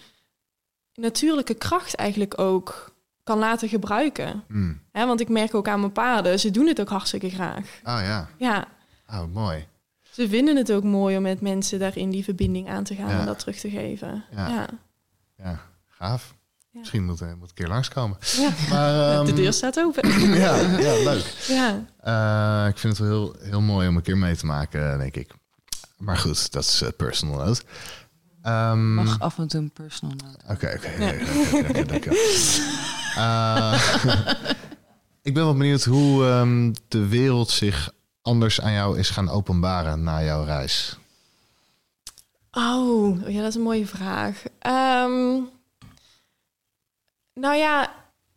natuurlijke kracht eigenlijk ook kan laten gebruiken. Mm. Want ik merk ook aan mijn paarden, ze doen het ook hartstikke graag. Oh ja, Ja, oh, mooi. Ze vinden het ook mooi om met mensen daarin die verbinding aan te gaan Ja. en dat terug te geven. Ja. Ja. Ja, gaaf. Ja. Misschien moet, eh, moet ik een keer langskomen. Ja. Maar, De ehm, deur staat open. ja, ja, leuk. ja. Eh, ik vind het wel heel, heel mooi om een keer mee te maken, denk ik. Maar goed, dat is eh, personal note. Ehm, Mag af en toe een personal note. Oké, oké. oké, oké, oké, dankjewel. Eh, ik ben wel benieuwd hoe ehm, de wereld zich anders aan jou is gaan openbaren na jouw reis. Oh, ja, dat is een mooie vraag. Ehm, nou ja,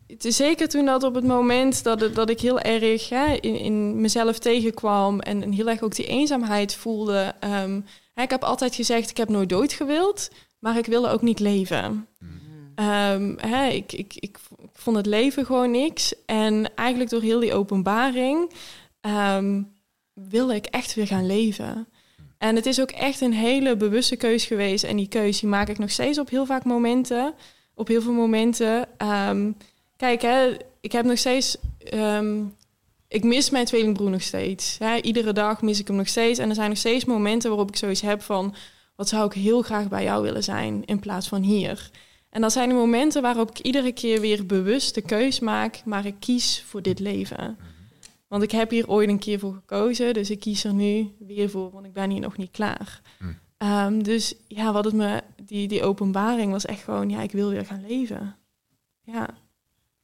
het is zeker toen dat op het moment dat, het, dat ik heel erg hè, in, in mezelf tegenkwam en, en heel erg ook die eenzaamheid voelde. ehm, hè, ik heb altijd gezegd, ik heb nooit dood gewild, maar ik wilde ook niet leven. Ehm, hè, ik, ik, ik, ik vond het leven gewoon niks. En eigenlijk door heel die openbaring ehm, wilde ik echt weer gaan leven. En het is ook echt een hele bewuste keus geweest. En die keus die maak ik nog steeds op heel vaak momenten. Op heel veel momenten. Ehm, kijk, hè, ik heb nog steeds... ehm, ik mis mijn tweelingbroer nog steeds. Hè. Iedere dag mis ik hem nog steeds. En er zijn nog steeds momenten waarop ik zoiets heb van... wat zou ik heel graag bij jou willen zijn in plaats van hier. En dat zijn de momenten waarop ik iedere keer weer bewust de keus maak... maar ik kies voor dit leven. Want ik heb hier ooit een keer voor gekozen, dus ik kies er nu weer voor, want ik ben hier nog niet klaar. Hmm. Ehm, dus ja, wat het me, die, die openbaring was echt gewoon, ja, ik wil weer gaan leven. Ja,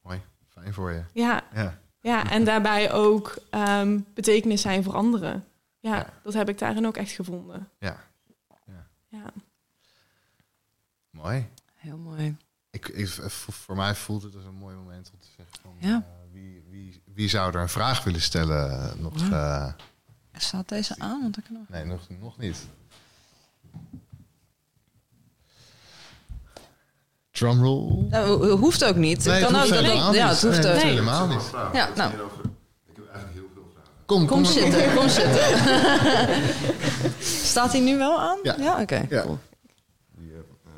Mooi, fijn voor je. ja, Ja, ja. en daarbij ook ehm, betekenis zijn voor anderen. Ja, Ja. dat heb ik daarin ook echt gevonden. ja, Ja, mooi. Heel mooi. Ik, ik, voor voor mij voelt het als een mooi moment om te zeggen van... Ja. eh, wie, zou er een vraag willen stellen? eh, Nog, eh, Staat deze aan? Want ik nog... nee, nog, nog niet. Drumroll. Nou, ho- hoeft ook niet. Nee, het kan het ook hoeft dat ik... helemaal Ja, niet. het hoeft Nee, ook. het Nee. helemaal niet. Ja, nou, Ik heb eigenlijk heel veel vragen. Kom, kom kom, zitten, kom zitten. Staat hij nu wel aan? Ja. oké. Ja. cool.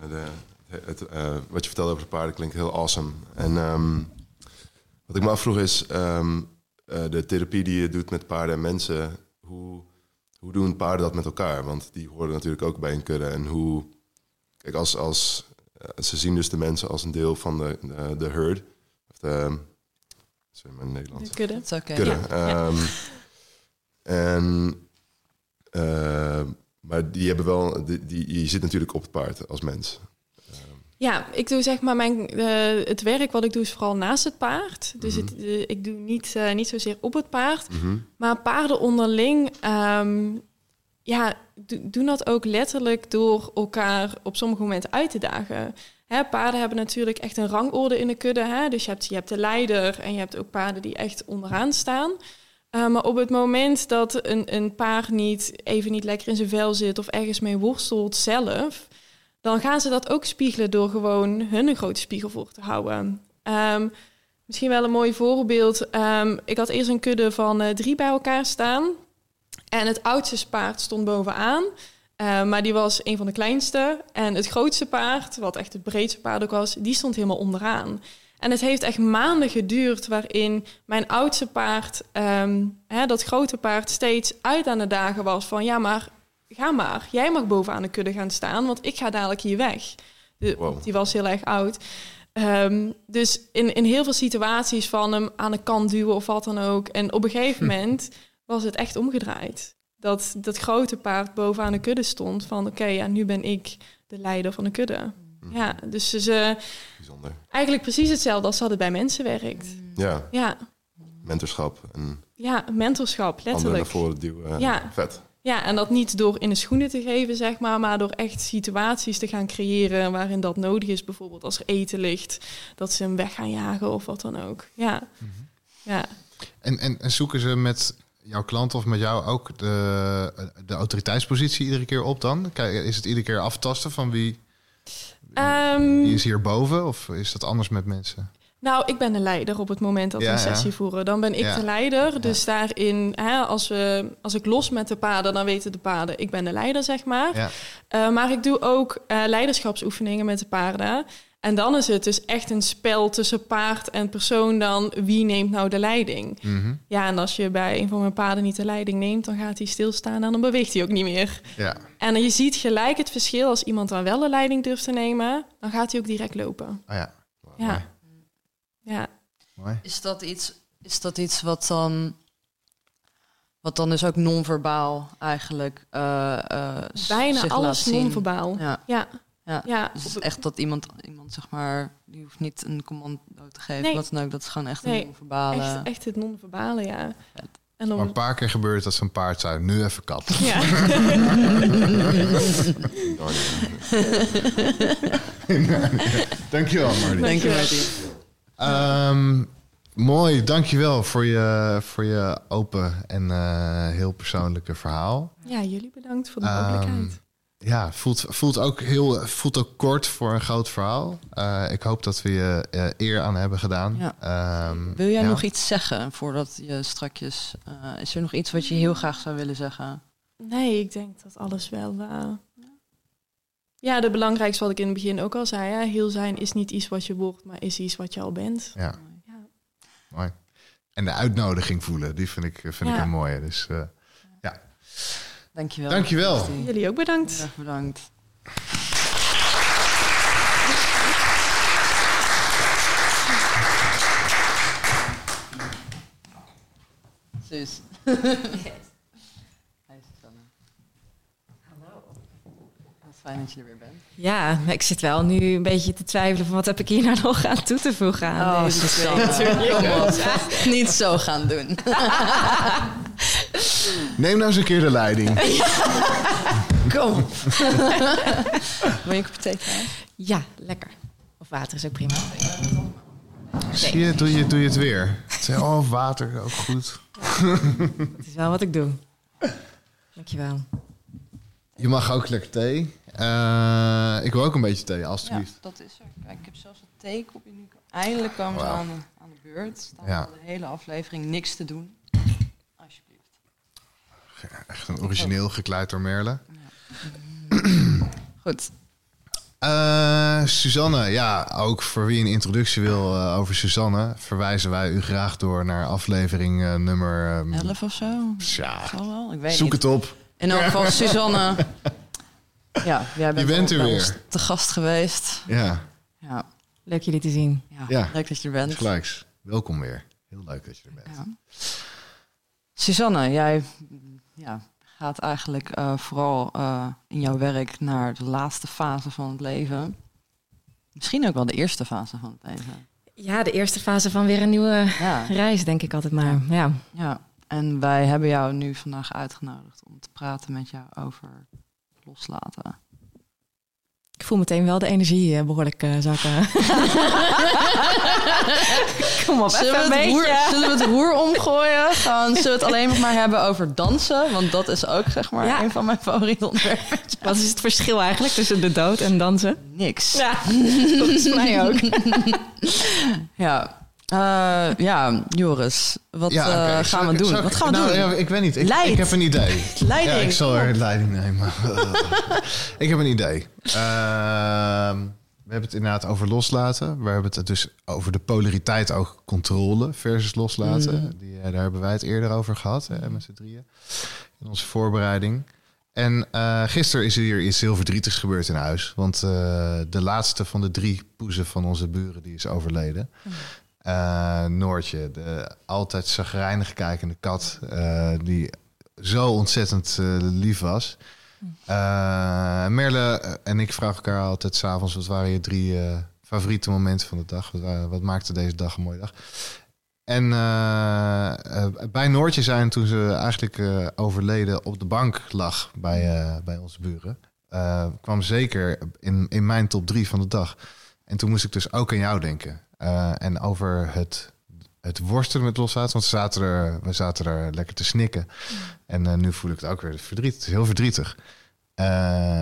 Eh, de, het, eh, wat je vertelde over de paarden klinkt heel awesome. En ehm, wat ik me afvroeg is, ehm, eh, de therapie die je doet met paarden en mensen, hoe, hoe doen paarden dat met elkaar? Want die horen natuurlijk ook bij een kudde. En hoe, kijk, als, als, eh, ze zien dus de mensen als een deel van de, de, de herd. Of de, sorry, mijn Nederlands. de kudde. Oké. kudde. Ja. Ehm, En, eh, maar die hebben wel, die, die, je zit natuurlijk op het paard als mens. Ja, ik doe zeg maar mijn, eh, het werk wat ik doe is vooral naast het paard. Dus Mhm. het, eh, ik doe niet, eh, niet zozeer op het paard. Mhm. Maar paarden onderling, ehm, ja, do- doen dat ook letterlijk door elkaar op sommige momenten uit te dagen. Hè, paarden hebben natuurlijk echt een rangorde in de kudde. Hè? Dus je hebt, je hebt de leider en je hebt ook paarden die echt onderaan staan. Uh, maar op het moment dat een, een paard niet even niet lekker in zijn vel zit of ergens mee worstelt zelf, dan gaan ze dat ook spiegelen door gewoon hun een grote spiegel voor te houden. Um, misschien wel een mooi voorbeeld. Um, ik had eerst een kudde van uh, drie bij elkaar staan. En het oudste paard stond bovenaan. Uh, maar die was een van de kleinste. En het grootste paard, wat echt het breedste paard ook was, die stond helemaal onderaan. En het heeft echt maanden geduurd waarin mijn oudste paard, hè, dat grote paard, steeds uit aan de dagen was van ja, maar ga maar, jij mag bovenaan de kudde gaan staan, want ik ga dadelijk hier weg. De, wow. Die was heel erg oud. Um, dus in, in heel veel situaties van hem aan de kant duwen of wat dan ook. En op een gegeven moment was het echt omgedraaid. Dat dat grote paard bovenaan de kudde stond van oké, okay, ja, nu ben ik de leider van de kudde. Ja, dus ze... Bijzonder. Eigenlijk precies hetzelfde als dat het bij mensen werkt. Ja. Ja. Mentorschap. En ja, mentorschap, letterlijk. naar voren duwen. Ja. Vet. Ja, en dat niet door in de schoenen te geven, zeg maar, maar door echt situaties te gaan creëren waarin dat nodig is. Bijvoorbeeld als er eten ligt, dat ze hem weg gaan jagen of wat dan ook. Ja. Mm -hmm. ja. En, en, en zoeken ze met jouw klant of met jou ook de, de autoriteitspositie iedere keer op dan? Is het iedere keer aftasten van wie, um, wie is hierboven of is dat anders met mensen? Nou, ik ben de leider op het moment dat we Ja, een sessie ja. voeren. Dan ben ik Ja. de leider. Dus daarin, hè, als, we, als ik los met de paarden, dan weten de paarden, ik ben de leider, zeg maar. Eh, maar ik doe ook eh, leiderschapsoefeningen met de paarden. En dan is het dus echt een spel tussen paard en persoon dan wie neemt nou de leiding. Mhm. Ja, en als je bij een van mijn paarden niet de leiding neemt, dan gaat hij stilstaan en dan beweegt hij ook niet meer. Ja. En je ziet gelijk het verschil als iemand dan wel de leiding durft te nemen, dan gaat hij ook direct lopen. Oh ja. Ja. Ja. Mooi. Is dat iets, is dat iets wat dan, wat dan dus ook non-verbaal eigenlijk eh, eh, Bijna alles zien? non-verbaal. Ja, Ja. ja. Ja. Dus het is echt dat iemand, iemand zeg maar, die hoeft niet een commando te geven, Nee. wat dan ook. Dat is gewoon echt een Nee, non-verbale. Echt, echt het non-verbale, ja. En Maar dan, een paar keer gebeurt dat zo'n paard zei, nu even kat. ja. Dankjewel, Marty. Dank je, Ehm, mooi, dankjewel voor je, voor je open en eh, heel persoonlijke verhaal. ja, jullie bedankt voor de Ehm, mogelijkheid. Ja, voelt, voelt, ook heel, voelt ook kort voor een groot verhaal. Eh, ik hoop dat we je eh, eer aan hebben gedaan. Ja. Ehm, Wil jij ja. nog iets zeggen voordat je strakjes... eh, is er nog iets wat je heel graag zou willen zeggen? Nee, ik denk dat alles wel... eh, Ja, de belangrijkste wat ik in het begin ook al zei. Hè, heel zijn is niet iets wat je wordt, maar is iets wat je al bent. Ja, Ja. mooi. En de uitnodiging voelen, die vind ik, vind ik Ja. een mooie. Dus eh, Dankjewel. Dankjewel. Christy. Jullie ook bedankt. Heel erg bedankt Susanne. Hallo. Wat fijn dat je er weer bent. Ja, ik zit wel nu een beetje te twijfelen van wat heb ik hier nou nog aan toe te voegen aan Oh, deze op. Niet zo gaan doen. neem nou eens een keer de leiding. Kom. Wil je een kopje? Ja, lekker. Of water is ook prima. Zie je, doe je, doe je het weer. Zeg, oh, water, ook goed. Het is wel wat ik doe. Dankjewel. Je mag ook lekker thee. Eh, ik wil ook een beetje thee, Ja, alstublieft. dat is er. Kijk, ik heb zelfs een theekopje nu. Eindelijk komen ze aan, de- aan de beurt. Staan Ja. de hele aflevering niks te doen. Alsjeblieft. Echt een origineel gekleid door Merle. Goed. Eh, Suzanne, ja, ook voor wie een introductie wil eh, over Suzanne, verwijzen wij u graag door naar aflevering nummer. ehm, 11 of zo? ja, wel? Ik weet zoek niet. het op. In elk geval, Suzanne. Ja, jij bent, er bij weer. te gast geweest. Ja, Ja, Leuk jullie te zien. ja, Ja. leuk dat je er bent. gelijks. Welkom weer. Heel leuk dat je er bent. Ja. Suzanne, jij ja, gaat eigenlijk eh, vooral eh, in jouw werk naar de laatste fase van het leven. Misschien ook wel de eerste fase van het leven. Ja, de eerste fase van weer een nieuwe Ja, reis, denk ik altijd maar. Ja. ja. En wij hebben jou nu vandaag uitgenodigd om te praten met jou over loslaten. Ik voel meteen wel de energie eh, behoorlijk uh, zakken. Kom op, zullen even we, een het roer, beetje. zullen we het roer omgooien? Gaan, zullen we het alleen nog maar hebben over dansen? Want dat is ook zeg maar Ja. een van mijn favoriete onderwerpen. Wat is het verschil eigenlijk tussen de dood en dansen? Niks. Ja, volgens mij ook. Ja. Eh, ja, Joris, wat Ja, eh, gaan we ik- doen? ik- Wat gaan we nou, doen? ja, ik weet niet. Ik, heb een idee. Leiding. Ja, ik zal er leiding nemen. ik heb een idee. Ehm, we hebben het inderdaad over loslaten. We hebben het dus over de polariteit ook controle versus loslaten. Mm. Die, eh, daar hebben wij het eerder over gehad, hè, met z'n drieën. In onze voorbereiding. En eh gisteren is er hier iets heel verdrietigs gebeurd in huis. Want de laatste van de drie poezen van onze buren die is overleden. Eh, Noortje, de altijd zagrijnig kijkende kat, eh, die zo ontzettend eh, lief was. Merle en ik vragen elkaar altijd s'avonds, wat waren je drie favoriete momenten van de dag? Wat, wat maakte deze dag een mooie dag? En bij Noortje zijn toen ze eigenlijk overleden op de bank lag bij, bij onze buren, kwam zeker in, in mijn top drie van de dag. En toen moest ik dus ook aan jou denken. Eh, en over het, het worstelen met loslaten. Want we zaten, er, we zaten er lekker te snikken. En eh, nu voel ik het ook weer verdriet. Het is heel verdrietig. Eh,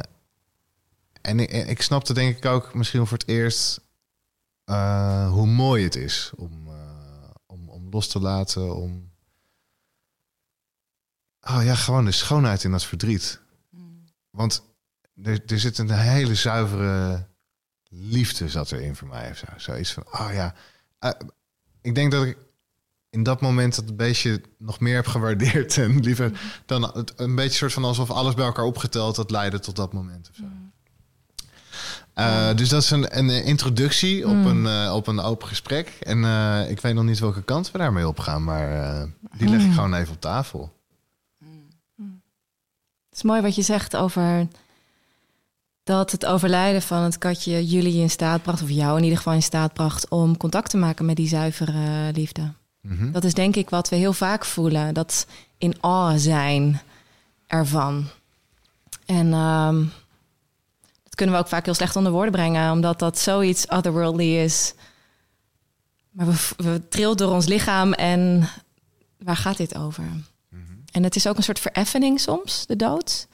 en ik, ik snapte denk ik ook misschien voor het eerst hoe mooi het is om, om, om los te laten. Om... Oh ja, gewoon de schoonheid in dat verdriet. Want er, er zit een hele zuivere liefde zat erin voor mij. Of zo. Zoiets van, oh ja. Eh, ik denk dat ik in dat moment dat beestje nog meer heb gewaardeerd en liever dan het, een beetje soort van alsof alles bij elkaar opgeteld dat leidde tot dat moment of zo. Eh, dus dat is een, een introductie op, een, eh, op een open gesprek. En ik weet nog niet welke kant we daarmee op gaan, maar die leg ik gewoon even op tafel. Het is mooi wat je zegt over dat het overlijden van het katje jullie in staat bracht, of jou in ieder geval in staat bracht, om contact te maken met die zuivere liefde. Mhm. Dat is denk ik wat we heel vaak voelen, dat in awe zijn ervan. En ehm, dat kunnen we ook vaak heel slecht onder woorden brengen, omdat dat zoiets otherworldly is. Maar we, we trilt door ons lichaam en waar gaat dit over? En het is ook een soort vereffening soms, de dood.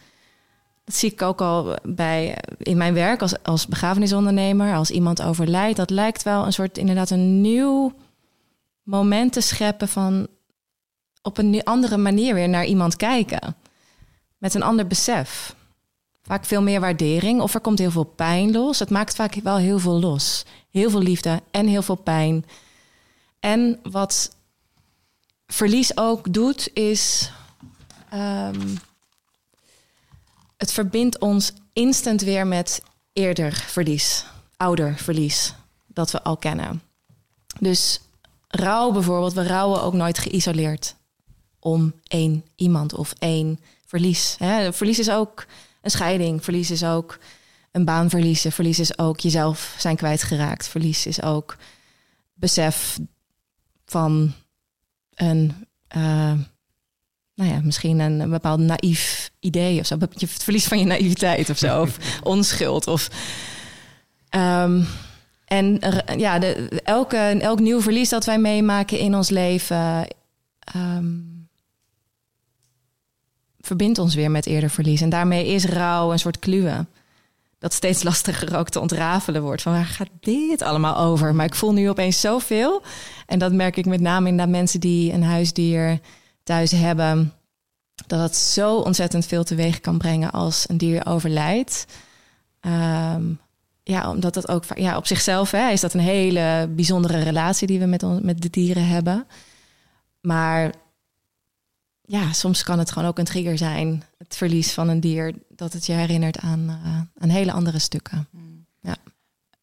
Dat zie ik ook al bij in mijn werk als, als begrafenisondernemer. Als iemand overlijdt, dat lijkt wel een soort inderdaad een nieuw moment te scheppen van op een andere manier weer naar iemand kijken. Met een ander besef. Vaak veel meer waardering of er komt heel veel pijn los. Het maakt vaak wel heel veel los. Heel veel liefde en heel veel pijn. En wat verlies ook doet, is. ehm, het verbindt ons instant weer met eerder verlies, ouder verlies, dat we al kennen. Dus rouw bijvoorbeeld, we rouwen ook nooit geïsoleerd om één iemand of één verlies. Hè? Verlies is ook een scheiding, verlies is ook een baan verliezen, verlies is ook jezelf zijn kwijtgeraakt, verlies is ook besef van een, eh, nou ja, misschien een, een bepaald naïef idee of zo. Je verlies van je naïviteit of zo, of onschuld. Of, Ehm, en ja, de, elke, elk nieuw verlies dat wij meemaken in ons leven ehm, verbindt ons weer met eerder verlies. En daarmee is rouw een soort kluwen. Dat steeds lastiger ook te ontrafelen wordt. Van waar gaat dit allemaal over? Maar ik voel nu opeens zoveel. En dat merk ik met name in de mensen die een huisdier thuis hebben. Dat het zo ontzettend veel teweeg kan brengen als een dier overlijdt. Ehm, ja, omdat dat ook ja, op zichzelf hè, is dat een hele bijzondere relatie die we met, on- met de dieren hebben. Maar ja, soms kan het gewoon ook een trigger zijn. Het verlies van een dier, dat het je herinnert aan, eh, aan hele andere stukken.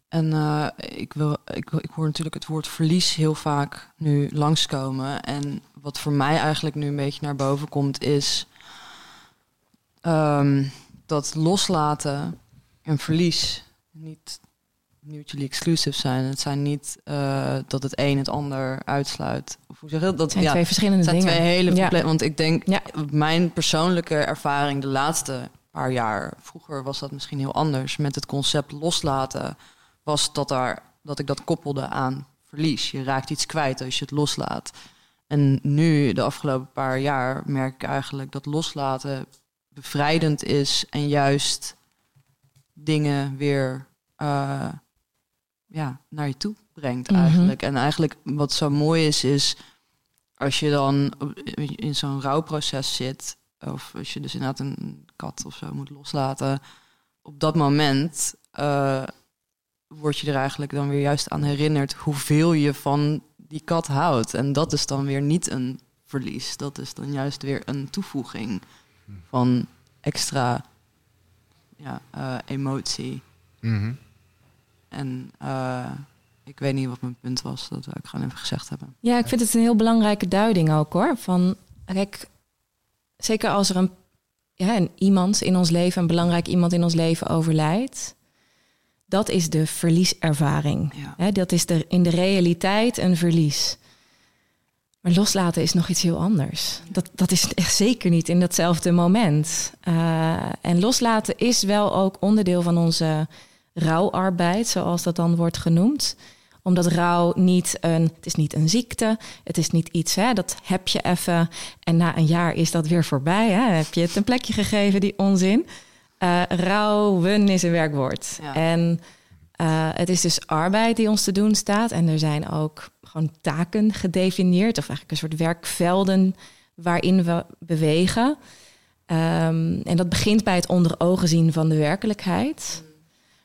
En eh, ik, wil, ik, ik hoor natuurlijk het woord verlies heel vaak nu langskomen. En wat voor mij eigenlijk nu een beetje naar boven komt, is ehm, dat loslaten en verlies niet mutually exclusive zijn. Het zijn niet eh, dat het een het ander uitsluit. Of hoe zeg je dat? dat zijn ja, twee verschillende zijn dingen. twee hele Ja. Want ik denk, Ja. mijn persoonlijke ervaring de laatste paar jaar. Vroeger was dat misschien heel anders. Met het concept loslaten was dat, daar, dat ik dat koppelde aan verlies. Je raakt iets kwijt als je het loslaat. En nu, de afgelopen paar jaar, merk ik eigenlijk dat loslaten bevrijdend is en juist dingen weer uh, ja, naar je toe brengt Mhm. eigenlijk. En eigenlijk wat zo mooi is, is als je dan in zo'n rouwproces zit, of als je dus inderdaad een kat of zo moet loslaten, op dat moment uh, word je er eigenlijk dan weer juist aan herinnerd hoeveel je van die kat houdt. En dat is dan weer niet een verlies. Dat is dan juist weer een toevoeging van extra ja, uh, emotie. Mm En uh, ik weet niet wat mijn punt was. Dat wil ik gewoon even gezegd hebben. Ja, ik vind het een heel belangrijke duiding ook hoor. Van, kijk, zeker als er een, ja, een iemand in ons leven, een belangrijk iemand in ons leven overlijdt. Dat is de verlieservaring. Ja. Dat is de, in de realiteit een verlies. Maar loslaten is nog iets heel anders. Dat, dat is echt zeker niet in datzelfde moment. Uh, en loslaten is wel ook onderdeel van onze rouwarbeid, zoals dat dan wordt genoemd. Omdat rouw niet een, het is niet een ziekte, het is niet iets, hè, dat heb je even en na een jaar is dat weer voorbij. Hè? Heb je het een plekje gegeven, die onzin. Uh, rouwen is een werkwoord. Ja. En uh, het is dus arbeid die ons te doen staat. En er zijn ook gewoon taken gedefinieerd, of eigenlijk een soort werkvelden waarin we bewegen. Um, en dat begint bij het onder ogen zien van de werkelijkheid.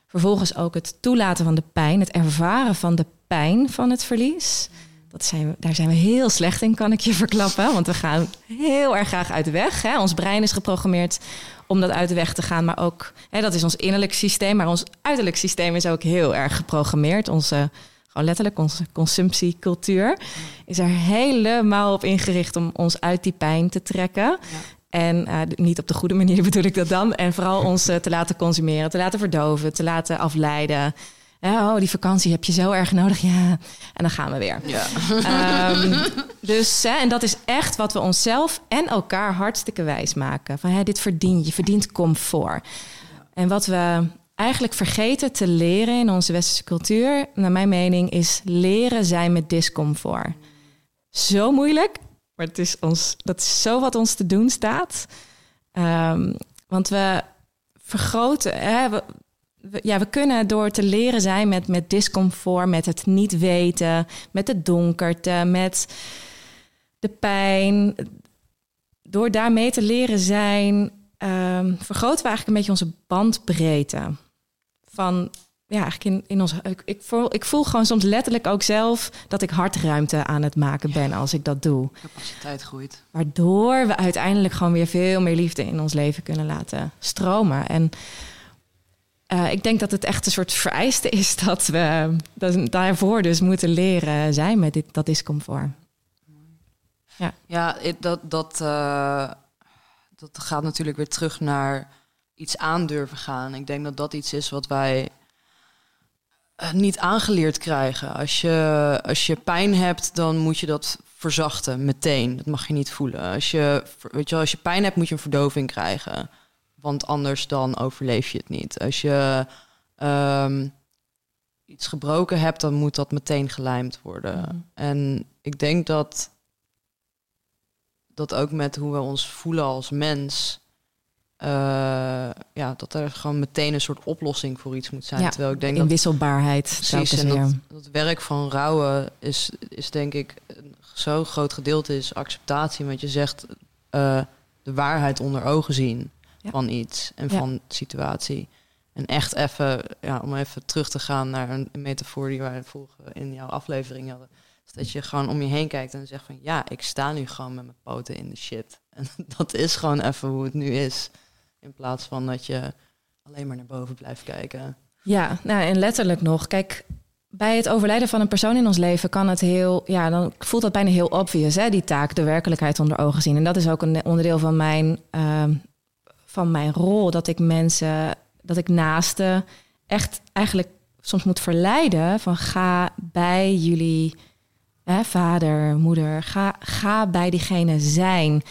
Vervolgens ook het toelaten van de pijn, het ervaren van de pijn van het verlies. Dat zijn we, daar zijn we heel slecht in, kan ik je verklappen. Want we gaan heel erg graag uit de weg. Hè. Ons brein is geprogrammeerd om dat uit de weg te gaan. Maar ook, hè, dat is ons innerlijk systeem. Maar ons uiterlijk systeem is ook heel erg geprogrammeerd. Onze, gewoon letterlijk, onze consumptiecultuur is er helemaal op ingericht om ons uit die pijn te trekken. Ja. En uh, niet op de goede manier bedoel ik dat dan. En vooral ons uh, te laten consumeren, te laten verdoven, te laten afleiden. Oh, die vakantie heb je zo erg nodig. Ja, en dan gaan we weer. Ja. Um, dus, hè, en dat is echt wat we onszelf en elkaar hartstikke wijs maken. Van, hè, dit verdien je, verdient comfort. En wat we eigenlijk vergeten te leren in onze westerse cultuur... naar mijn mening, is leren zijn met discomfort. Zo moeilijk, maar het is ons, dat is zo wat ons te doen staat. Um, want we vergroten. Hè, we, we, ja, we kunnen door te leren zijn met, met discomfort, met het niet weten, met de donkerte, met de pijn. Door daarmee te leren zijn, um, vergroten we eigenlijk een beetje onze bandbreedte. Van ja, eigenlijk in, in ons. Ik, ik, voel, ik voel gewoon soms letterlijk ook zelf dat ik hartruimte aan het maken ben als ik dat doe. Capaciteit groeit. Waardoor we uiteindelijk gewoon weer veel meer liefde in ons leven kunnen laten stromen. En uh, ik denk dat het echt een soort vereiste is dat we dat, daarvoor dus moeten leren zijn met dit, dat discomfort. Ja, ja dat, dat, uh, dat gaat natuurlijk weer terug naar iets aandurven gaan. Ik denk dat dat iets is wat wij uh, niet aangeleerd krijgen. Als je, als je pijn hebt, dan moet je dat verzachten meteen. Dat mag je niet voelen. Als je, weet je, wel, als je pijn hebt, moet je een verdoving krijgen. Want anders dan overleef je het niet. Als je um, iets gebroken hebt, dan moet dat meteen gelijmd worden. Mm. En ik denk dat dat ook met hoe we ons voelen als mens. Uh, ja, dat er gewoon meteen een soort oplossing voor iets moet zijn. Ja, Terwijl ik denk inwisselbaarheid. Dat, precies, en dat, dat werk van rouwen is, is denk ik een zo groot gedeelte is acceptatie. Want je zegt uh, de waarheid onder ogen zien ja. van iets en van situatie. En echt even, ja, om even terug te gaan naar een metafoor die wij volgen in jouw aflevering hadden. Is dat je gewoon om je heen kijkt en zegt van ja, ik sta nu gewoon met mijn poten in de shit. En dat is gewoon even hoe het nu is. In plaats van dat je alleen maar naar boven blijft kijken. Ja, nou en letterlijk nog. Kijk, bij het overlijden van een persoon in ons leven kan het heel, ja, dan voelt dat bijna heel obvious, hè, die taak, de werkelijkheid onder ogen zien. En dat is ook een onderdeel van mijn, uh, van mijn rol, dat ik mensen, dat ik naasten echt eigenlijk soms moet verleiden van ga bij jullie hè, vader, moeder, ga, ga bij diegene zijn.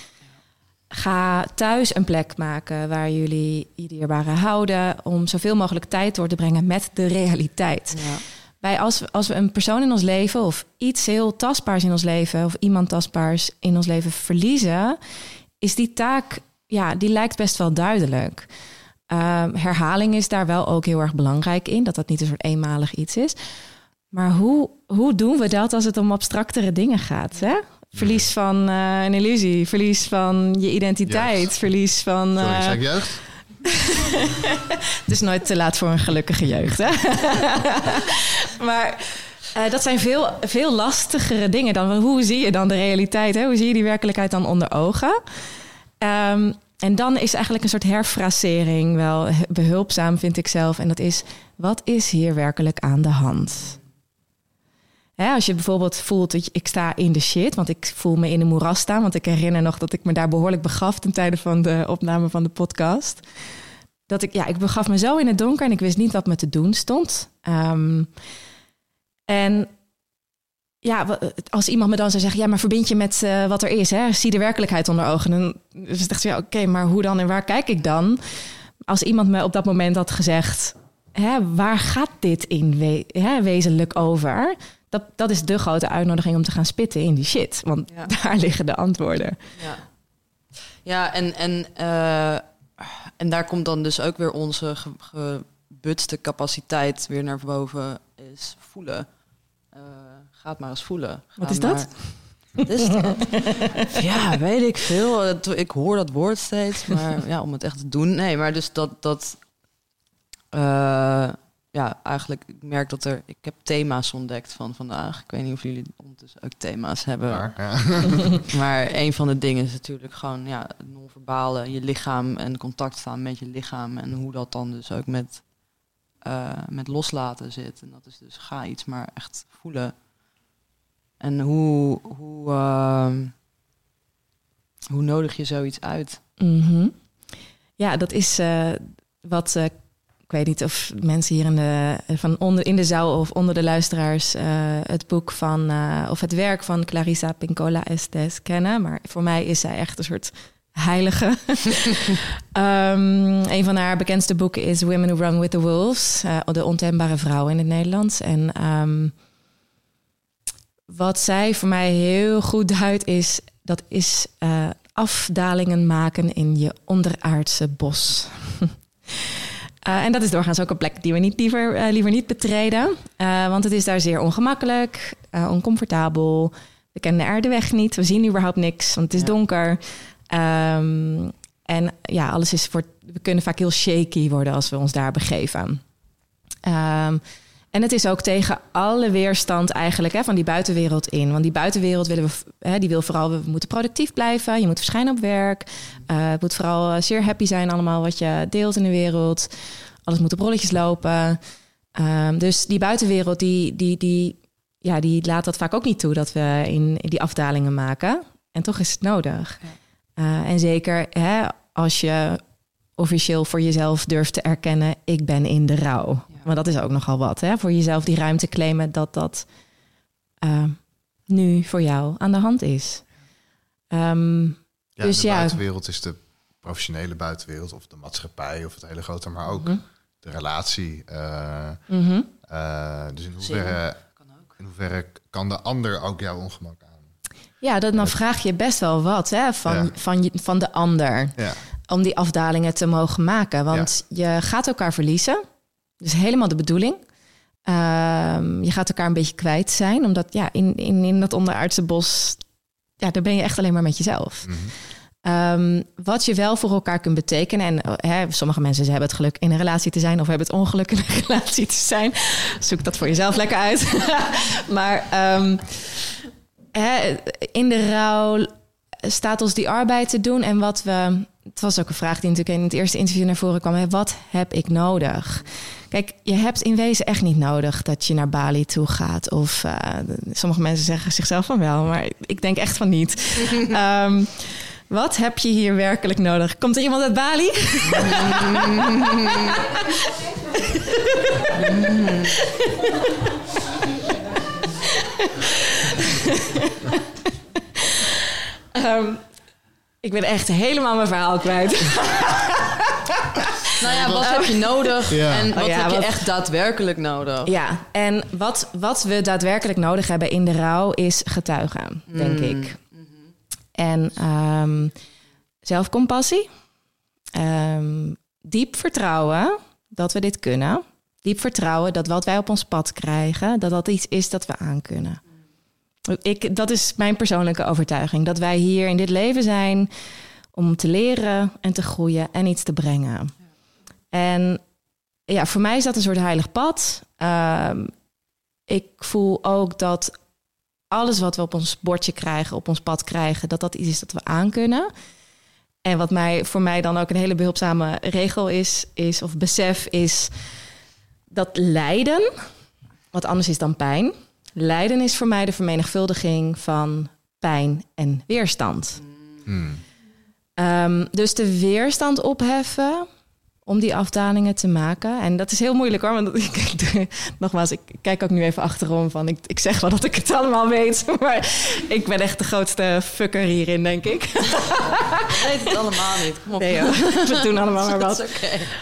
ga thuis een plek maken waar jullie je dierbare houden. Om zoveel mogelijk tijd door te brengen met de realiteit. Ja. Bij als, als we een persoon in ons leven of iets heel tastbaars in ons leven of iemand tastbaars in ons leven verliezen, is die taak, ja, die lijkt best wel duidelijk. Ehm, herhaling is daar wel ook heel erg belangrijk in, dat dat niet een soort eenmalig iets is. Maar hoe, hoe doen we dat als het om abstractere dingen gaat? Hè? Verlies van eh, een illusie, verlies van je identiteit, verlies van. Sorry, eh, ik jeugd? het is nooit te laat voor een gelukkige jeugd. Hè? maar eh, dat zijn veel, veel lastigere dingen dan hoe zie je dan de realiteit? Hè? Hoe zie je die werkelijkheid dan onder ogen? Ehm, en dan is eigenlijk een soort herfrasering wel behulpzaam, vind ik zelf. En dat is, wat is hier werkelijk aan de hand? Als je bijvoorbeeld voelt dat ik sta in de shit, want ik voel me in een moeras staan. Want ik herinner nog dat ik me daar behoorlijk begaf ten tijde van de opname van de podcast dat ik, ja, ik begaf me zo in het donker en ik wist niet wat me te doen stond. Ehm, en ja, wa- als iemand me dan zou zeggen, ja, maar verbind je met eh, wat er is, hè? zie de werkelijkheid onder ogen. Dan is het echt zo, ja, oké, maar hoe dan en waar kijk ik dan? Als iemand me op dat moment had gezegd, hè, waar gaat dit in we- hè, wezenlijk over? Dat, dat is de grote uitnodiging om te gaan spitten in die shit. Want Ja. daar liggen de antwoorden. Ja, ja en, en, eh, en daar komt dan dus ook weer onze ge- gebutste capaciteit weer naar boven, is voelen. Eh, gaat maar eens voelen. Ga Wat is maar- dat? Wat is dat? ja, weet ik veel. Het- Ik hoor dat woord steeds, maar ja, om het echt te doen. Nee, maar dus dat, dat eh, ja, eigenlijk, ik merk dat er, ik heb thema's ontdekt van vandaag. Ik weet niet of jullie ondertussen ook thema's hebben. Maar, ja. Maar een van de dingen is natuurlijk gewoon ja, het non-verbale, je lichaam en contact staan met je lichaam. En hoe dat dan dus ook met, eh, met loslaten zit. En dat is dus ga iets maar echt voelen. En hoe, hoe, ehm, hoe nodig je zoiets uit? Mhm. Ja, dat is eh, wat eh, ik weet niet of mensen hier in de, van onder, in de zaal of onder de luisteraars eh, het boek van of het werk van Clarissa Pincola Estes kennen. Maar voor mij is zij echt een soort heilige. Ehm, een van haar bekendste boeken is Women Who Run with the Wolves, de ontembare vrouw in het Nederlands. En ehm, wat zij voor mij heel goed duidt is, dat is eh, afdalingen maken in je onderaardse bos. Eh, en dat is doorgaans ook een plek die we niet liever, eh, liever niet betreden. Want het is daar zeer ongemakkelijk, oncomfortabel. We kennen er de weg niet. We zien überhaupt niks, want het is Ja. donker. Ehm, en ja, alles is voor. We kunnen vaak heel shaky worden als we ons daar begeven. Ehm, en het is ook tegen alle weerstand eigenlijk hè, van die buitenwereld in. Want die buitenwereld willen we, hè, die wil vooral, we moeten productief blijven. Je moet verschijnen op werk. Eh, het moet vooral eh, zeer happy zijn allemaal wat je deelt in de wereld. Alles moet op rolletjes lopen. Ehm, dus die buitenwereld, die, die, die, ja, die laat dat vaak ook niet toe dat we in, in die afdalingen maken. En toch is het nodig. Eh, en zeker hè, als je officieel voor jezelf durft te erkennen, ik ben in de rouw. Maar dat is ook nogal wat, hè? Voor jezelf die ruimte claimen dat dat eh, nu voor jou aan de hand is. Ehm, Ja, Dus de ja. buitenwereld is de professionele buitenwereld of de maatschappij of het hele grote, maar ook Mhm. de relatie. eh, mhm. eh, dus in hoeverre, in hoeverre kan de ander ook jouw ongemak aan? Ja, dat, dan vraag je best wel wat hè, van, Ja. van, je, van de ander. Ja, Om die afdalingen te mogen maken. Want je gaat elkaar verliezen. Dus helemaal de bedoeling. Ehm, je gaat elkaar een beetje kwijt zijn. Omdat ja, in, in, in dat onderaardse bos... Ja, daar ben je echt alleen maar met jezelf. Mhm. Ehm, wat je wel voor elkaar kunt betekenen. En eh, hè, sommige mensen hebben het geluk in een relatie te zijn, of hebben het ongeluk in een relatie te zijn. Zoek dat voor jezelf lekker uit. maar ehm, hè, in de rouw staat ons die arbeid te doen. En wat we. Het was ook een vraag die natuurlijk in het eerste interview naar voren kwam. Hè, wat heb ik nodig? Kijk, je hebt in wezen echt niet nodig dat je naar Bali toe gaat. Of eh, sommige mensen zeggen zichzelf van wel, maar ik denk echt van niet. Ehm, wat heb je hier werkelijk nodig? Komt er iemand uit Bali? Ehm, Ik ben echt helemaal mijn verhaal kwijt. Nou ja, wat heb je nodig Ja. en wat Oh ja, heb je wat- echt daadwerkelijk nodig? Ja, en wat, wat we daadwerkelijk nodig hebben in de rouw is getuigen, denk Mm. ik. En ehm, zelfcompassie. Ehm, diep vertrouwen dat we dit kunnen. Diep vertrouwen dat wat wij op ons pad krijgen, dat dat iets is dat we aankunnen. Ik, dat is mijn persoonlijke overtuiging. Dat wij hier in dit leven zijn om te leren en te groeien en iets te brengen. En ja, voor mij is dat een soort heilig pad. Ehm, ik voel ook dat alles wat we op ons bordje krijgen, op ons pad krijgen, dat dat iets is dat we aankunnen. En wat mij, voor mij dan ook een hele behulpzame regel is, is of besef, is dat lijden, wat anders is dan pijn. Lijden is voor mij de vermenigvuldiging van pijn en weerstand. Hmm. Ehm, dus de weerstand opheffen om die afdalingen te maken. En dat is heel moeilijk hoor. Want ik, nogmaals, ik kijk ook nu even achterom van... Ik, ik zeg wel dat ik het allemaal weet. Maar ik ben echt de grootste fucker hierin, denk ik. Ik weet het allemaal niet. Kom op. Nee, joh. we doen allemaal maar wat.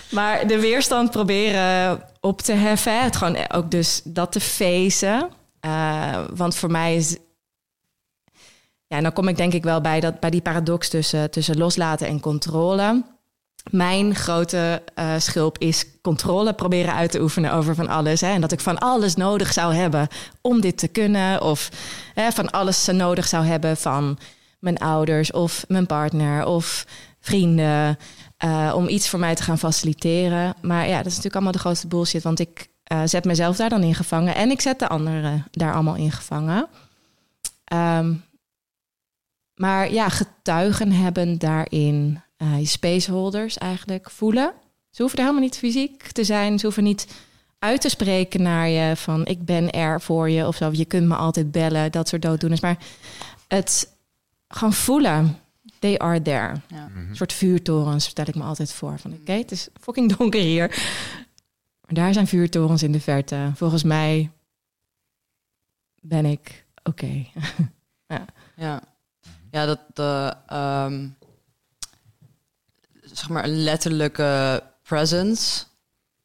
Maar de weerstand proberen op te heffen. Het gewoon ook dus dat te feesten. Eh, want voor mij is... Ja, en dan kom ik denk ik wel bij, dat, bij die paradox tussen, tussen loslaten en controle. Mijn grote eh, schulp is controle proberen uit te oefenen over van alles. Hè? En dat ik van alles nodig zou hebben om dit te kunnen. Of hè, van alles nodig zou hebben van mijn ouders of mijn partner of vrienden. eh, om iets voor mij te gaan faciliteren. Maar ja, dat is natuurlijk allemaal de grootste bullshit. Want ik eh, zet mezelf daar dan in gevangen. En ik zet de anderen daar allemaal in gevangen. Ehm, maar ja, getuigen hebben daarin eh, je spaceholders eigenlijk voelen. Ze hoeven er helemaal niet fysiek te zijn. Ze hoeven niet uit te spreken naar je van ik ben er voor je of zo. Je kunt me altijd bellen, dat soort dooddoeners. Maar het gewoon voelen. They are there. Ja. Een soort vuurtorens stel ik me altijd voor. Van oké, het is fucking donker hier. Maar daar zijn vuurtorens in de verte. Volgens mij ben ik oké. Ja, ja dat de, ehm, zeg maar een letterlijke presence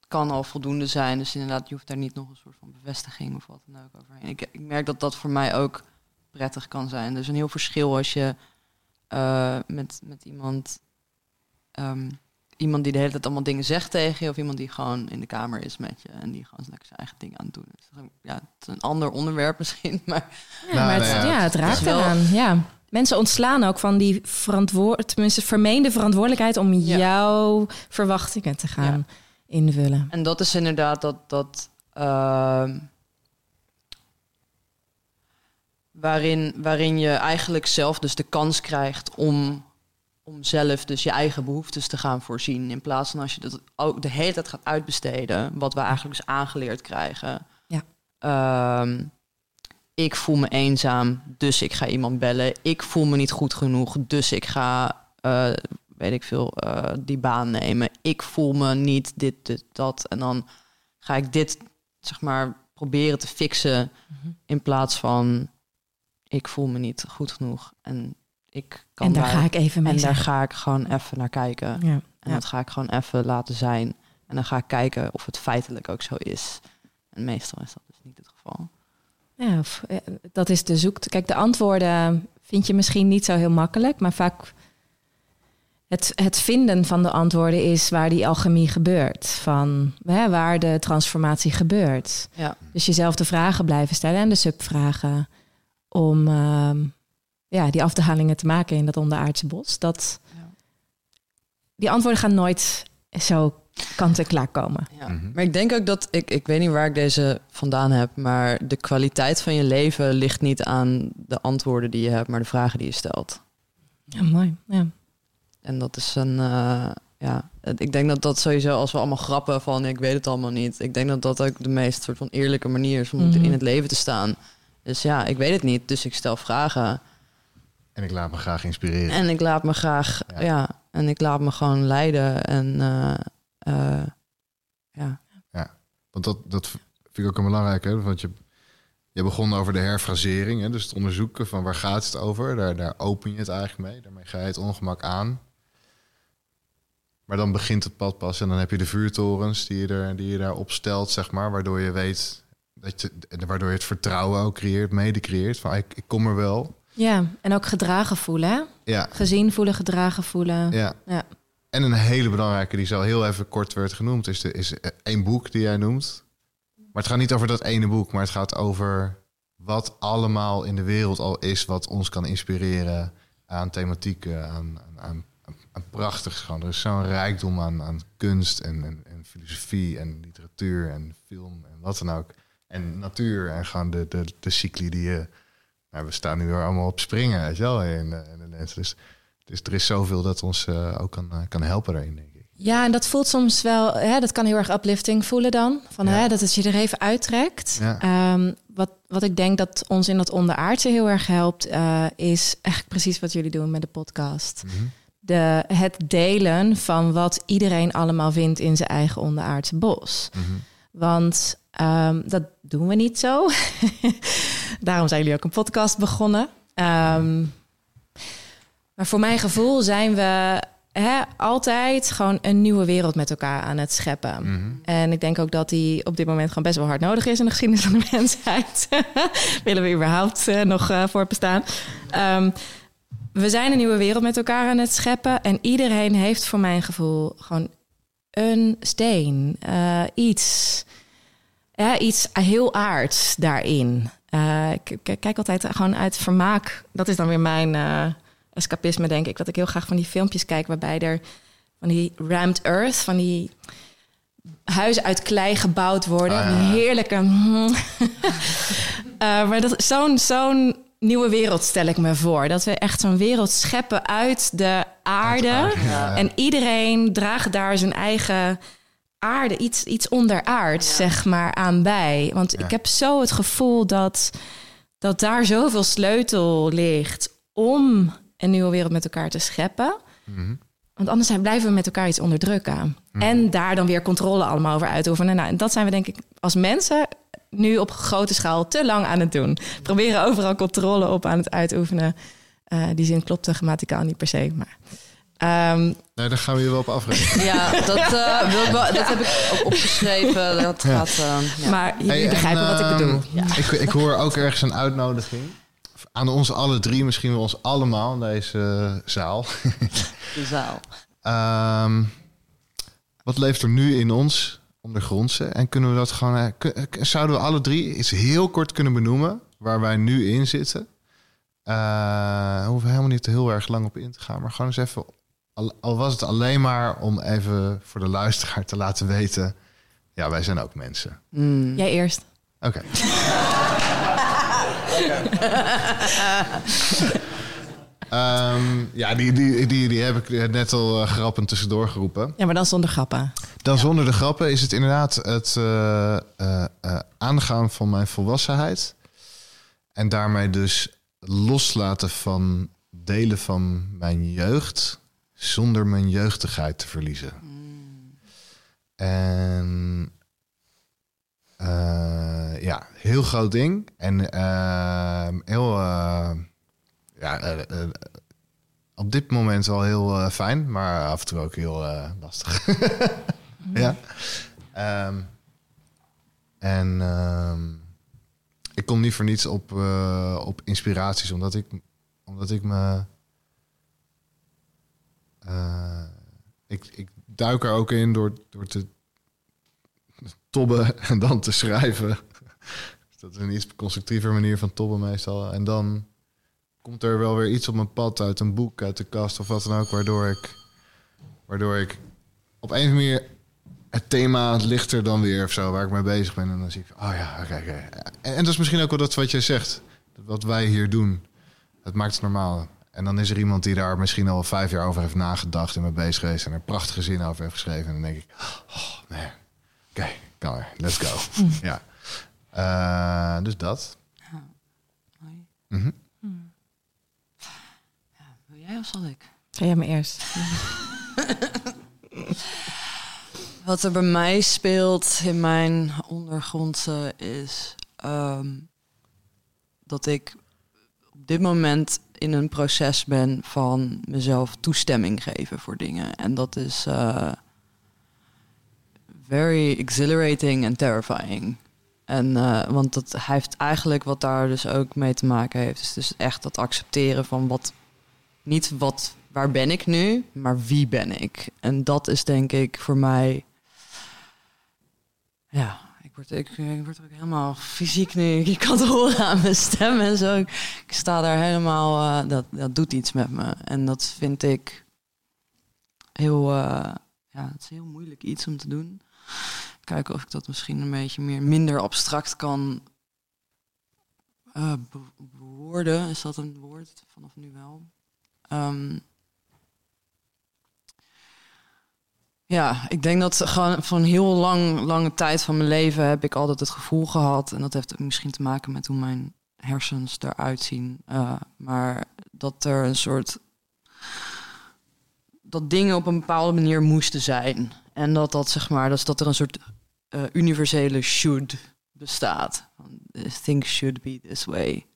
kan al voldoende zijn. Dus inderdaad, je hoeft daar niet nog een soort van bevestiging of wat dan ook overheen. Ik, ik merk dat dat voor mij ook prettig kan zijn. Er is een heel verschil als je eh, met, met iemand, ehm, iemand die de hele tijd allemaal dingen zegt tegen je, of iemand die gewoon in de kamer is met je en die gewoon lekker zijn eigen dingen aan het doen is. Ja, het is een ander onderwerp misschien, maar Ja, Nou, maar nou het, ja, ja, het het raakt eraan. Ja. Mensen ontslaan ook van die verantwoord, tenminste vermeende verantwoordelijkheid om Ja. jouw verwachtingen te gaan invullen. En dat is inderdaad dat. dat ehm, waarin, waarin je eigenlijk zelf dus de kans krijgt om, om zelf dus je eigen behoeftes te gaan voorzien. In plaats van als je dat ook de hele tijd gaat uitbesteden, wat we eigenlijk dus aangeleerd krijgen. Ja. Ehm, ik voel me eenzaam, dus ik ga iemand bellen. Ik voel me niet goed genoeg, dus ik ga, eh, weet ik veel, eh, die baan nemen. Ik voel me niet dit, dit, dat. En dan ga ik dit, zeg maar, proberen te fixen. In plaats van, ik voel me niet goed genoeg. En ik kan En daar ga ik even mee En daar ga ik gewoon even naar kijken. Ja. En Ja. dat ga ik gewoon even laten zijn. En dan ga ik kijken of het feitelijk ook zo is. En meestal is dat dus niet het geval. Ja, of, eh, dat is de zoekt. Kijk, de antwoorden vind je misschien niet zo heel makkelijk, maar vaak het, het vinden van de antwoorden is waar die alchemie gebeurt, van hè, waar de transformatie gebeurt. Ja. Dus jezelf de vragen blijven stellen en de subvragen om ehm, ja, die afdalingen te maken in dat onderaardse bos. Dat, Ja. Die antwoorden gaan nooit zo kant-en-klaar komen. Ja. Mhm. Maar ik denk ook dat, ik, ik weet niet waar ik deze vandaan heb, maar de kwaliteit van je leven ligt niet aan de antwoorden die je hebt, maar de vragen die je stelt. Ja, mooi. Ja. En dat is een, eh, ja, ik denk dat dat sowieso, als we allemaal grappen van ik weet het allemaal niet, ik denk dat dat ook de meest soort van eerlijke manier is om Mhm. in het leven te staan. Dus ja, ik weet het niet, dus ik stel vragen. En ik laat me graag inspireren. En ik laat me graag, Ja. ja, en ik laat me gewoon leiden. En eh, eh, ja, Want dat, dat vind ik ook een belangrijke. Hè? Want je, Je begon over de herfrasering, hè, dus het onderzoeken van waar gaat het over. Daar, daar open je het eigenlijk mee. Daarmee ga je het ongemak aan. Maar dan begint het pad pas en dan heb je de vuurtorens die je, er, die je daarop stelt, zeg maar. Waardoor je weet, dat je, waardoor je het vertrouwen ook creëert, mede creëert. Van ik, ik kom er wel. Ja, en ook gedragen voelen. Hè? Ja, Gezien voelen, gedragen voelen. ja. Ja. En een hele belangrijke, die zo heel even kort werd genoemd, is, de, is één boek die jij noemt. Maar het gaat niet over dat ene boek, maar het gaat over wat allemaal in de wereld al is wat ons kan inspireren aan thematieken, aan, aan, aan, aan prachtigs. Gewoon. Er is zo'n rijkdom aan, aan kunst en, en, filosofie en literatuur en film en wat dan ook. En natuur en gewoon de, de, de cycli die je... Nou, we staan nu weer allemaal op springen, weet je wel, in, in de lens. Dus, dus er is zoveel dat ons eh, ook kan, eh, kan helpen daarin, denk ik. Ja, en dat voelt soms wel, hè, dat kan heel erg uplifting voelen dan. Van, Ja. hè, dat het je er even uittrekt. Ja. Ehm, wat, wat ik denk dat ons in dat onderaardse heel erg helpt, eh, is eigenlijk precies wat jullie doen met de podcast. Mhm. De, het delen van wat iedereen allemaal vindt in zijn eigen onderaardse bos. Mhm. Want ehm, dat doen we niet zo. Daarom zijn jullie ook een podcast begonnen. Ehm, maar voor mijn gevoel zijn we hè, altijd gewoon een nieuwe wereld met elkaar aan het scheppen. Mhm. En ik denk ook dat die op dit moment gewoon best wel hard nodig is in de geschiedenis van de mensheid. Willen we überhaupt eh, nog eh, voortbestaan? Ehm, we zijn een nieuwe wereld met elkaar aan het scheppen. En iedereen heeft voor mijn gevoel gewoon een steen. eh, iets. Ja, iets heel aards daarin. Ik, kijk altijd gewoon uit vermaak. Dat is dan weer mijn escapisme, denk ik. Dat ik heel graag van die filmpjes kijk waarbij er van die rammed earth, van die huizen uit klei gebouwd worden. Ah, ja. Een heerlijke. Eh, maar dat zo'n zo'n nieuwe wereld stel ik me voor. Dat we echt zo'n wereld scheppen uit de aarde. Ja. En iedereen draagt daar zijn eigen aarde, iets, iets onderaards, zeg maar, aan bij. Want ik heb zo het gevoel dat, dat daar zoveel sleutel ligt om een nieuwe wereld met elkaar te scheppen. Mhm. Want anders zijn, blijven we met elkaar iets onderdrukken. En daar dan weer controle allemaal over uitoefenen. Nou, en dat zijn we denk ik als mensen nu op grote schaal te lang aan het doen. Proberen overal controle op aan het uitoefenen. Eh, die zin klopt grammaticaal niet per se. Maar, ehm, Nee, daar gaan we je wel op afrekenen. Ja, dat, eh, wil ik wel, dat heb ik ook opgeschreven. Dat gaat, eh, ja. Maar jullie Hey, en, begrijpen wat ik ehm, bedoel. Ik, ik hoor ook ergens een uitnodiging. Aan ons alle drie, misschien wel ons allemaal in deze eh, zaal. de zaal. Ehm, wat leeft er nu in ons ondergrondse? En kunnen we dat gewoon... eh, zouden we alle drie iets heel kort kunnen benoemen... waar wij nu in zitten? Eh we hoeven helemaal niet heel erg lang op in te gaan... maar gewoon eens even... Al, al was het alleen maar om even voor de luisteraar te laten weten... ja, wij zijn ook mensen. Mm. Jij eerst. Oké. Ehm, ja, die, die, die, die heb ik net al eh, grappend tussendoor geroepen. Ja, maar dan zonder grappen. Dan zonder de grappen is het inderdaad het eh, eh, aangaan van mijn volwassenheid. En daarmee dus loslaten van delen van mijn jeugd zonder mijn jeugdigheid te verliezen. En eh, ja, heel groot ding. En eh, heel, eh, ja, eh, eh, op dit moment wel heel eh, fijn, maar af en toe ook heel eh, lastig. ja. Ehm, en ehm, ik kom niet voor niets op, eh, op inspiraties, omdat ik, omdat ik me. eh, ik, ik duik er ook in door, door te tobben en dan te schrijven. Dus dat is een iets constructiever manier van tobben meestal. En dan komt er wel weer iets op mijn pad uit een boek, uit de kast of wat dan ook, waardoor ik, waardoor ik op een of andere manier het thema ligt er dan weer of zo, waar ik mee bezig ben. En dan zie ik, oh ja, oké. En, dat is misschien ook wel dat wat jij zegt, wat wij hier doen. Het maakt het normaal. En dan is er iemand die daar misschien al vijf jaar over heeft nagedacht en mee bezig geweest en er prachtige zin over heeft geschreven. En dan denk ik, oh nee, oké, kan er, let's go. Ja. Eh, dus dat. Mooi. Mhm. Wil jij of zal ik? Ga jij maar eerst. Wat er bij mij speelt in mijn ondergrondse is... ehm, dat ik op dit moment in een proces ben van mezelf toestemming geven voor dingen. En dat is uh, very exhilarating en terrifying. En uh, want dat heeft eigenlijk wat daar dus ook mee te maken heeft, is dus echt dat accepteren van wat niet wat waar ben ik nu, maar wie ben ik? En dat is denk ik voor mij ja, ik word, ik, ik word ook helemaal fysiek nu. Je kan het horen aan mijn stem en zo. Ik, sta daar helemaal, uh, dat, dat doet iets met me. En dat vind ik heel, uh, ja, het is heel moeilijk iets om te doen. Kijken of ik dat misschien een beetje meer, minder abstract kan uh, bewoorden. Is dat een woord? Vanaf nu wel. Um, Ja, ik denk dat gewoon van heel lang, lange tijd van mijn leven heb ik altijd het gevoel gehad. En dat heeft misschien te maken met hoe mijn hersens eruit zien. Uh, maar dat er een soort. dat dingen op een bepaalde manier moesten zijn. En dat dat zeg maar, dat er een soort uh, universele should bestaat. Things should be this way.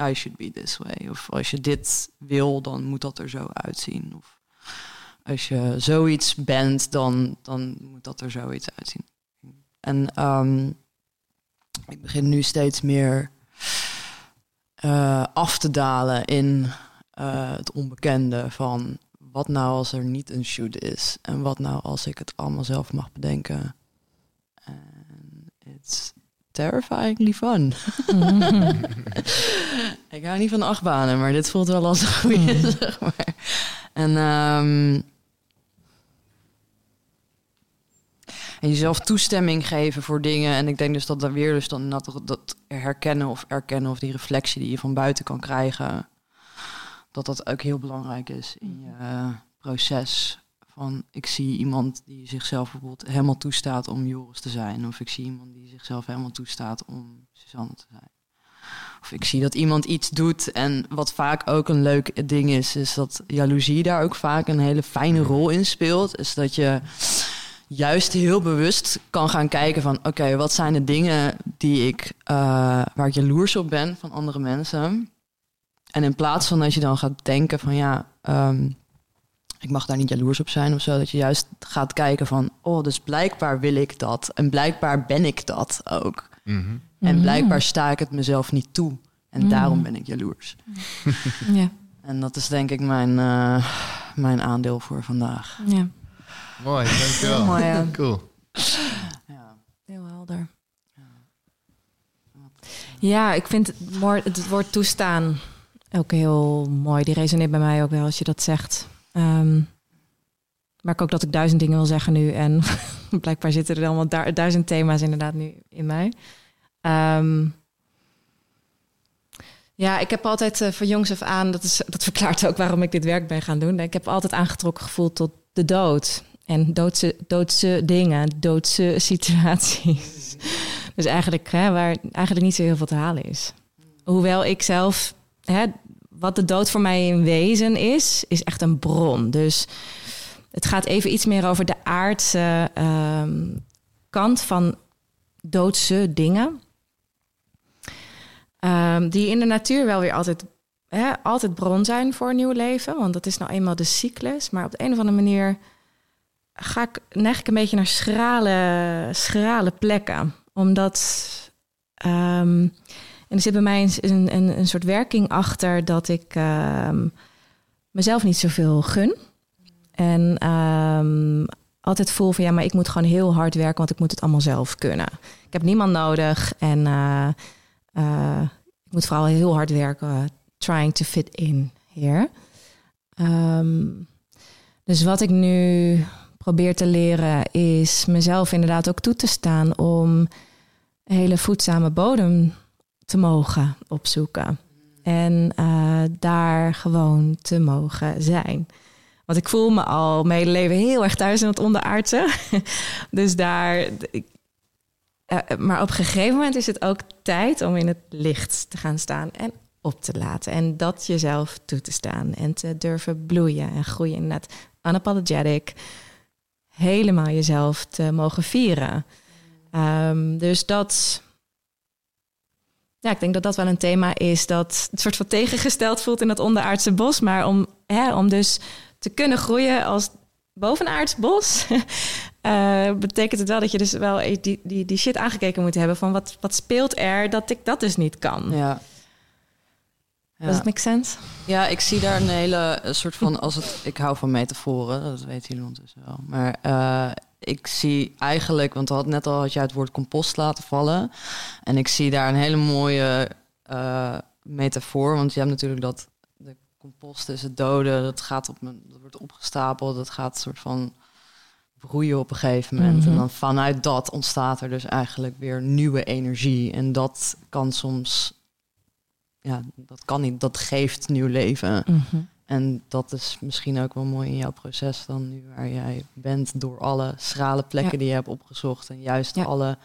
I should be this way. Of als je dit wil, dan moet dat er zo uitzien. Of als je zoiets bent, dan, dan moet dat er zoiets uitzien. En um, ik begin nu steeds meer uh, af te dalen in het onbekende van wat nou als er niet een shoot is en wat nou als ik het allemaal zelf mag bedenken. En it's terrifyingly fun. ik hou niet van achtbanen, maar dit voelt wel als een goede, zeg maar. En um, en jezelf toestemming geven voor dingen. En ik denk dus dat dan weer dus dan dat, dat herkennen of erkennen of die reflectie die je van buiten kan krijgen, dat dat ook heel belangrijk is in je uh, proces. Van ik zie iemand die zichzelf bijvoorbeeld helemaal toestaat om Joris te zijn. Of ik zie iemand die zichzelf helemaal toestaat om Suzanne te zijn. Of ik zie dat iemand iets doet. En wat vaak ook een leuk ding is, is dat jaloezie daar ook vaak een hele fijne rol in speelt. Is dat je juist heel bewust kan gaan kijken van... oké, wat zijn de dingen die ik, uh, waar ik jaloers op ben van andere mensen? En in plaats van dat je dan gaat denken van ja... Um, ik mag daar niet jaloers op zijn of zo. Dat je juist gaat kijken van... oh, dus blijkbaar wil ik dat. En blijkbaar ben ik dat ook. Mm -hmm. En blijkbaar sta ik het mezelf niet toe. En mm. daarom ben ik jaloers. ja. En dat is denk ik mijn, uh, mijn aandeel voor vandaag. Ja. Mooi, dankjewel. mooi, ja. Cool. Ja. Heel helder. Ja, ik vind het, het woord toestaan ook heel mooi. Die resoneert bij mij ook wel als je dat zegt. Um, merk ook dat ik duizend dingen wil zeggen nu. En blijkbaar zitten er allemaal duizend thema's inderdaad nu in mij. Um, ja, ik heb altijd uh, van jongs af aan, dat, is, dat verklaart ook waarom ik dit werk ben gaan doen. Ik heb altijd aangetrokken gevoeld tot de dood. En doodse, doodse dingen, doodse situaties. Dus eigenlijk hè, waar eigenlijk niet zo heel veel te halen is. Hoewel ik zelf, hè, wat de dood voor mij in wezen is, is echt een bron. Dus het gaat even iets meer over de aardse um, kant van doodse dingen. Um, die in de natuur wel weer altijd, hè, altijd bron zijn voor een nieuw leven. Want dat is nou eenmaal de cyclus. Maar op de een of andere manier ga ik, neig ik een beetje naar schrale, schrale plekken. Omdat. En er zit bij mij een, een, een soort werking achter dat ik um, mezelf niet zoveel gun. En um, altijd voel van ja, maar ik moet gewoon heel hard werken, want ik moet het allemaal zelf kunnen. Ik heb niemand nodig en uh, uh, ik moet vooral heel hard werken, trying to fit in here. dus wat ik nu probeer te leren, is mezelf inderdaad ook toe te staan om een hele voedzame bodem te mogen opzoeken. En uh, daar gewoon te mogen zijn. Want ik voel me al mijn leven heel erg thuis in het onderaardse. dus daar. Ik, uh, maar op een gegeven moment is het ook tijd om in het licht te gaan staan en op te laten. En dat jezelf toe te staan en te durven bloeien en groeien. Net unapologetic helemaal jezelf te mogen vieren. Um, dus dat, ja, ik denk dat dat wel een thema is dat het soort van tegengesteld voelt in dat onderaardse bos. Maar om, hè, om dus te kunnen groeien als bovenaards bos, uh, betekent het wel dat je dus wel die, die, die shit aangekeken moet hebben van wat, wat speelt er dat ik dat dus niet kan. Ja. Does it make sense? Ja, ik zie daar een hele een soort van als het. Ik hou van metaforen, dat weten jullie ondertussen wel. Maar uh, ik zie eigenlijk, want had net al had jij het woord compost laten vallen, en ik zie daar een hele mooie uh, metafoor, want je hebt natuurlijk dat de compost is het doden, dat gaat op een, dat wordt opgestapeld, dat gaat een soort van broeien op een gegeven moment. Mm -hmm. En dan vanuit dat ontstaat er dus eigenlijk weer nieuwe energie. En dat kan soms ja, dat kan niet. Dat geeft nieuw leven. Mm -hmm. En dat is misschien ook wel mooi in jouw proces dan nu waar jij bent door alle schrale plekken ja. die je hebt opgezocht en juist ja. alle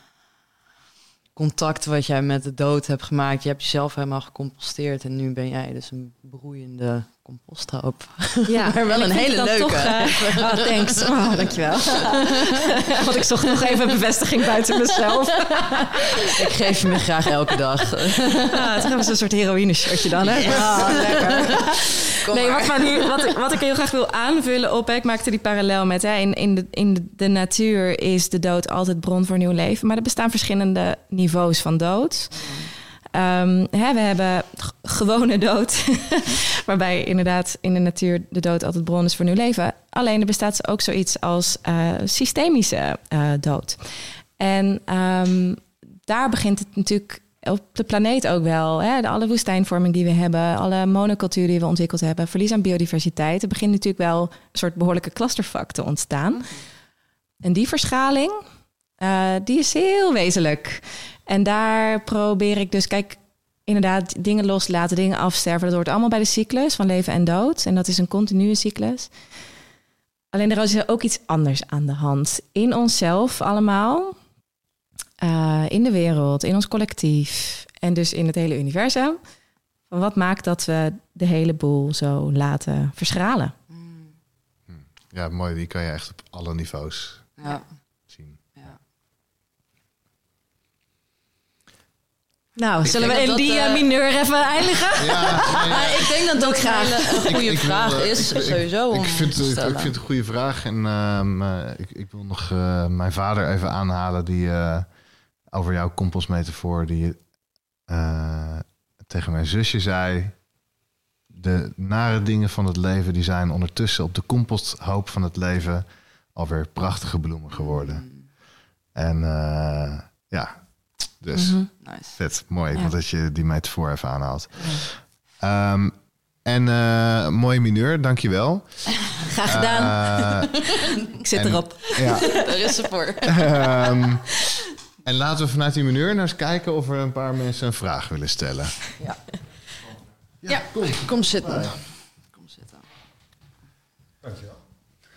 contact wat jij met de dood hebt gemaakt. Je hebt jezelf helemaal gecomposteerd en nu ben jij dus een broeiende composthoop. Ja, maar wel een hele leuke. Toch, uh, oh, thanks. Oh, dankjewel. Want ik zocht nog even bevestiging buiten mezelf. ik geef je me graag elke dag. Ah, het hebben we een soort heroïne shirtje dan, hè? Ja, lekker. Kom nee, wat, maar nu, wat, ik, wat ik heel graag wil aanvullen op, hè, ik maakte die parallel met, hè, in, in, de, in de, de natuur is de dood altijd bron voor nieuw leven. Maar er bestaan verschillende niveaus van dood. Um, hè, we hebben gewone dood, waarbij inderdaad in de natuur de dood altijd bron is voor nieuw leven. Alleen er bestaat ook zoiets als uh, systemische uh, dood. En um, daar begint het natuurlijk op de planeet ook wel. Hè? De alle woestijnvorming die we hebben, alle monocultuur die we ontwikkeld hebben, verlies aan biodiversiteit. Er begint natuurlijk wel een soort behoorlijke clusterfuck te ontstaan. En die verschaling, uh, die is heel wezenlijk. En daar probeer ik dus, kijk, inderdaad dingen loslaten, dingen afsterven. Dat hoort allemaal bij de cyclus van leven en dood. En dat is een continue cyclus. Alleen er is ook iets anders aan de hand. In onszelf allemaal, uh, in de wereld, in ons collectief en dus in het hele universum. Van wat maakt dat we de hele boel zo laten verschralen? Ja, mooi. Die kan je echt op alle niveaus ja. zien. Ja. Nou, zullen we in die uh, mineur even eindigen? Ja, nee, ik denk dat dat ook graag een goede ik vraag eh, is, ik- ik- sowieso om Ik vind, ik vind het een goede vraag. En ehm, eh, ik, ik wil nog eh, mijn vader even aanhalen... die eh, over jouw compostmetafoor... die eh, tegen mijn zusje zei... de nare dingen van het leven... die zijn ondertussen op de composthoop van het leven... alweer prachtige bloemen geworden. En eh, ja, dus... Mhm. Nice. Vet, mooi Ja. dat je die metafoor even aanhaalt. Ehm, en eh mooi mineur, dankjewel. Graag gedaan. Eh, ik zit en- erop. ja. Daar is ze voor. Ehm, en laten we vanuit die mineur nou eens kijken of er een paar mensen een vraag willen stellen. Ja. Ja, kom. Kom zitten. Kom zitten.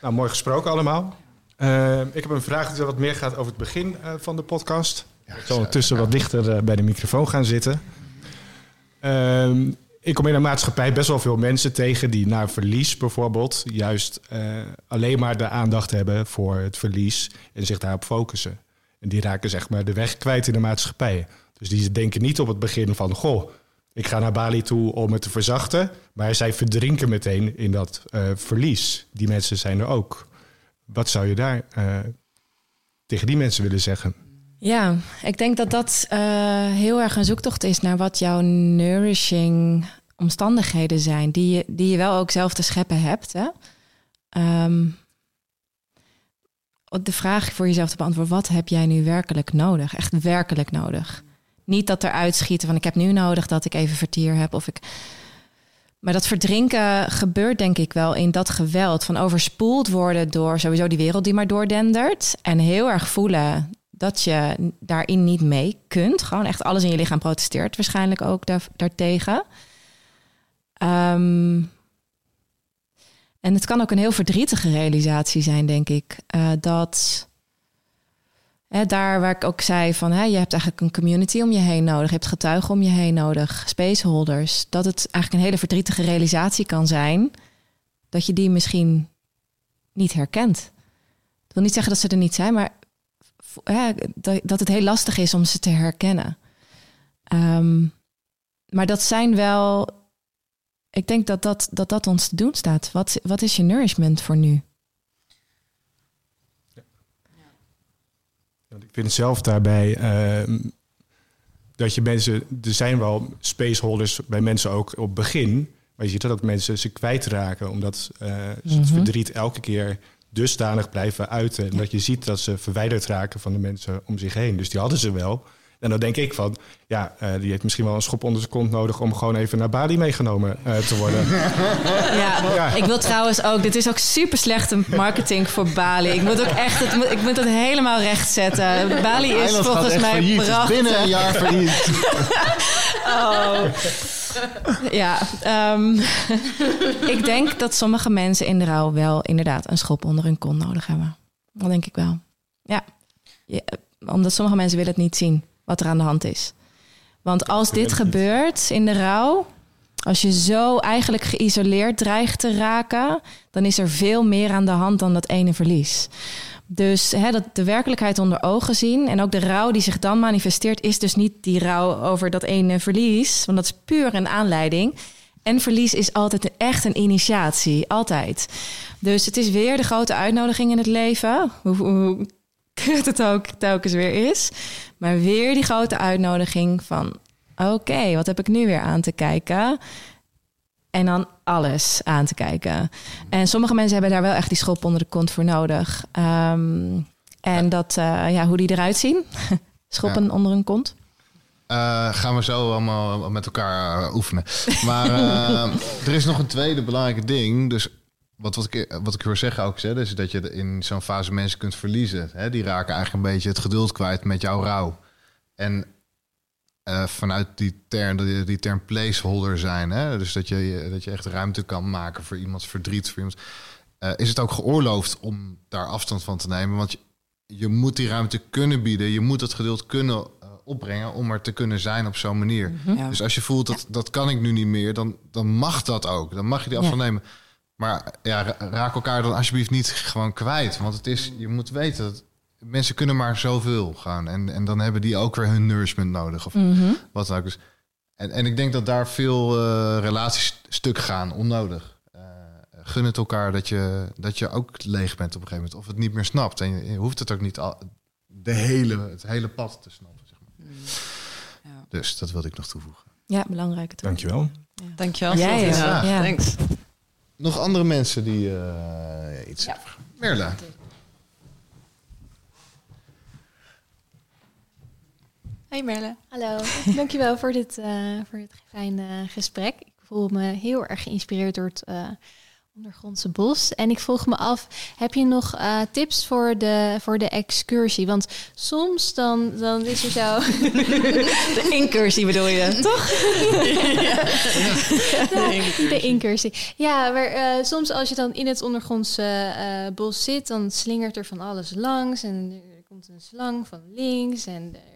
Nou, mooi gesproken allemaal. Eh, ik heb een vraag die wat meer gaat over het begin eh, van de podcast. Ik zal ondertussen wat dichter eh, bij de microfoon gaan zitten. Ehm, ik kom in een maatschappij best wel veel mensen tegen die naar verlies bijvoorbeeld juist eh, alleen maar de aandacht hebben voor het verlies en zich daarop focussen. En die raken zeg maar de weg kwijt in de maatschappij. Dus die denken niet op het begin van, goh, ik ga naar Bali toe om het te verzachten. Maar zij verdrinken meteen in dat eh, verlies. Die mensen zijn er ook. Wat zou je daar tegen die mensen willen zeggen? Ja, ik denk dat dat eh, heel erg een zoektocht is naar wat jouw nourishing omstandigheden zijn, die je, die je wel ook zelf te scheppen hebt. Hè? Ehm, de vraag voor jezelf te beantwoorden, wat heb jij nu werkelijk nodig? Echt werkelijk nodig. Niet dat er uitschieten van ik heb nu nodig dat ik even vertier heb of ik. Maar dat verdrinken gebeurt denk ik wel in dat geweld van overspoeld worden door sowieso die wereld die maar doordendert. En heel erg voelen dat je daarin niet mee kunt. Gewoon echt alles in je lichaam protesteert waarschijnlijk ook daar, daartegen. Ehm, en het kan ook een heel verdrietige realisatie zijn, denk ik. eh, dat hè, daar waar ik ook zei van... Hè, je hebt eigenlijk een community om je heen nodig. Je hebt getuigen om je heen nodig. Spaceholders. Dat het eigenlijk een hele verdrietige realisatie kan zijn... dat je die misschien niet herkent. Ik wil niet zeggen dat ze er niet zijn, maar hè, dat, het heel lastig is om ze te herkennen. Ehm, maar dat zijn wel. Ik denk dat dat, dat dat ons te doen staat. Wat, wat is je nourishment voor nu? Want ik vind zelf daarbij ehm, dat je mensen, er zijn wel spaceholders bij mensen ook op begin, maar je ziet dat ook mensen ze kwijtraken omdat ze het Mhm. verdriet elke keer dusdanig blijven uiten en dat je ziet dat ze verwijderd raken van de mensen om zich heen. Dus die hadden ze wel. En dan denk ik van, ja, eh, die heeft misschien wel een schop onder zijn kont nodig om gewoon even naar Bali meegenomen eh, te worden. Ja, Ja. ik wil trouwens ook. Dit is ook super slechte marketing voor Bali. Ik moet ook echt. Het, ik moet het helemaal rechtzetten. Bali is volgens echt mij prachtig. binnen een jaar failliet. Oh. Ja, ehm, ik denk dat sommige mensen in de rouw wel inderdaad een schop onder hun kont nodig hebben. Dat denk ik wel. Ja. Ja, omdat sommige mensen willen het niet zien wat er aan de hand is. Want als dit gebeurt in de rouw, als je zo eigenlijk geïsoleerd dreigt te raken, dan is er veel meer aan de hand dan dat ene verlies. Dus hè, dat de werkelijkheid onder ogen zien en ook de rouw die zich dan manifesteert, is dus niet die rouw over dat ene verlies, want dat is puur een aanleiding. En verlies is altijd echt een initiatie, altijd. Dus het is weer de grote uitnodiging in het leven, hoe, hoe kut het ook telkens weer is. Maar weer die grote uitnodiging van, oké, wat heb ik nu weer aan te kijken? En dan alles aan te kijken. En sommige mensen hebben daar wel echt die schop onder de kont voor nodig. Ehm, en dat, eh, ja, hoe die eruit zien. Schoppen onder een kont. Eh, gaan we zo allemaal met elkaar eh, oefenen. Maar er is nog een tweede belangrijke ding. Dus wat, wat, ik, wat ik wil zeggen ook, hè, dus dat je in zo'n fase mensen kunt verliezen. Hè, die raken eigenlijk een beetje het geduld kwijt met jouw rouw. En eh, vanuit die term, die, die term placeholder zijn. Hè, dus dat je, dat je echt ruimte kan maken voor iemands verdriet. Voor iemand, eh, is het ook geoorloofd om daar afstand van te nemen? Want je, je moet die ruimte kunnen bieden. Je moet het geduld kunnen eh, opbrengen om er te kunnen zijn op zo'n manier. Ja. Dus als je voelt dat dat kan ik nu niet meer, dan, dan mag dat ook. Dan mag je die afstand nemen. Maar ja, ra- raak elkaar dan alsjeblieft niet gewoon kwijt. Want het is, je moet weten dat mensen kunnen maar zoveel gaan. En, en dan hebben die ook weer hun nourishment nodig. Of Mhm. wat dan ook. Dus, en, en ik denk dat daar veel eh, relaties stuk gaan, onnodig. Eh, gun het elkaar dat je, dat je ook leeg bent op een gegeven moment. Of het niet meer snapt. En je, je hoeft het ook niet al, de hele, het hele pad te snappen. Zeg maar. Ja. Dus dat wilde ik nog toevoegen. Ja, belangrijke toon. Dankjewel. Dankjewel. Jij Sylvia. ook, ja. Thanks. Nog andere mensen die eh, iets hebben. Merla. Hey Merle. Hallo. Dankjewel voor dit, eh, voor dit fijne gesprek. Ik voel me heel erg geïnspireerd door het eh, ondergrondse bos. En ik vroeg me af, heb je nog eh, tips voor de, voor de excursie? Want soms dan, dan is er zo... De incursie bedoel je, toch? Ja, de incursie. Ja, maar eh, soms als je dan in het ondergrondse eh, bos zit, dan slingert er van alles langs. En er komt een slang van links en er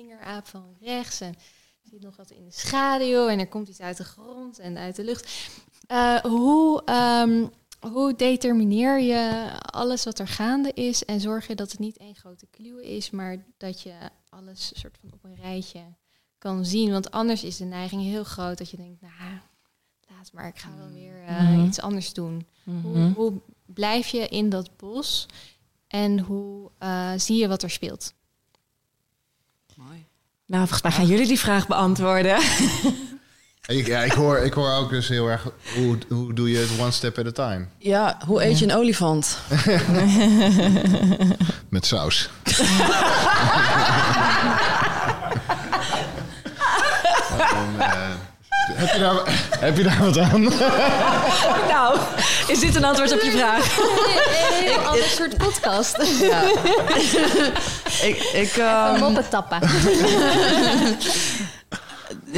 slingeraap van rechts. En er zit nog wat in de schaduw en er komt iets uit de grond en uit de lucht. Eh, hoe, ehm, hoe determineer je alles wat er gaande is en zorg je dat het niet één grote kluwe is, maar dat je alles soort van op een rijtje kan zien? Want anders is de neiging heel groot dat je denkt, nou, laat maar, ik ga wel weer eh, Mhm. iets anders doen. Hoe, Mhm. hoe blijf je in dat bos en hoe eh, zie je wat er speelt? Nou, volgens mij gaan jullie die vraag beantwoorden. Ik, ja, ik, hoor, ik hoor ook dus heel erg, hoe, hoe doe je het one step at a time? Ja, hoe eet je een olifant? Met saus. En, eh, heb, je daar, heb je daar wat aan? nou, is dit een antwoord op je vraag? Een heel ander soort podcast. Ja. ik, ik, Een ehm, moppen tappen.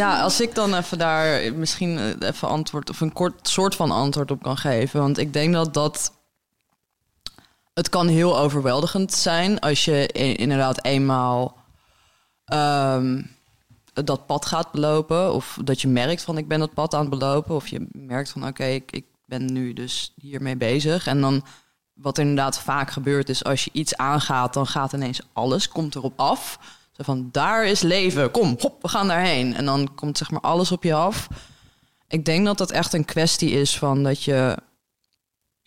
ja, als ik dan even daar misschien eh, even antwoord of een kort soort van antwoord op kan geven. Want ik denk dat dat. Het kan heel overweldigend zijn als je inderdaad eenmaal ehm, dat pad gaat belopen. Of dat je merkt van ik ben dat pad aan het belopen. Of je merkt van oké, ik, ik ben nu dus hiermee bezig. En dan wat er inderdaad vaak gebeurt is als je iets aangaat, dan gaat ineens alles, komt erop af. Zo van, daar is leven, kom, hop, we gaan daarheen. En dan komt zeg maar alles op je af. Ik denk dat dat echt een kwestie is van dat je...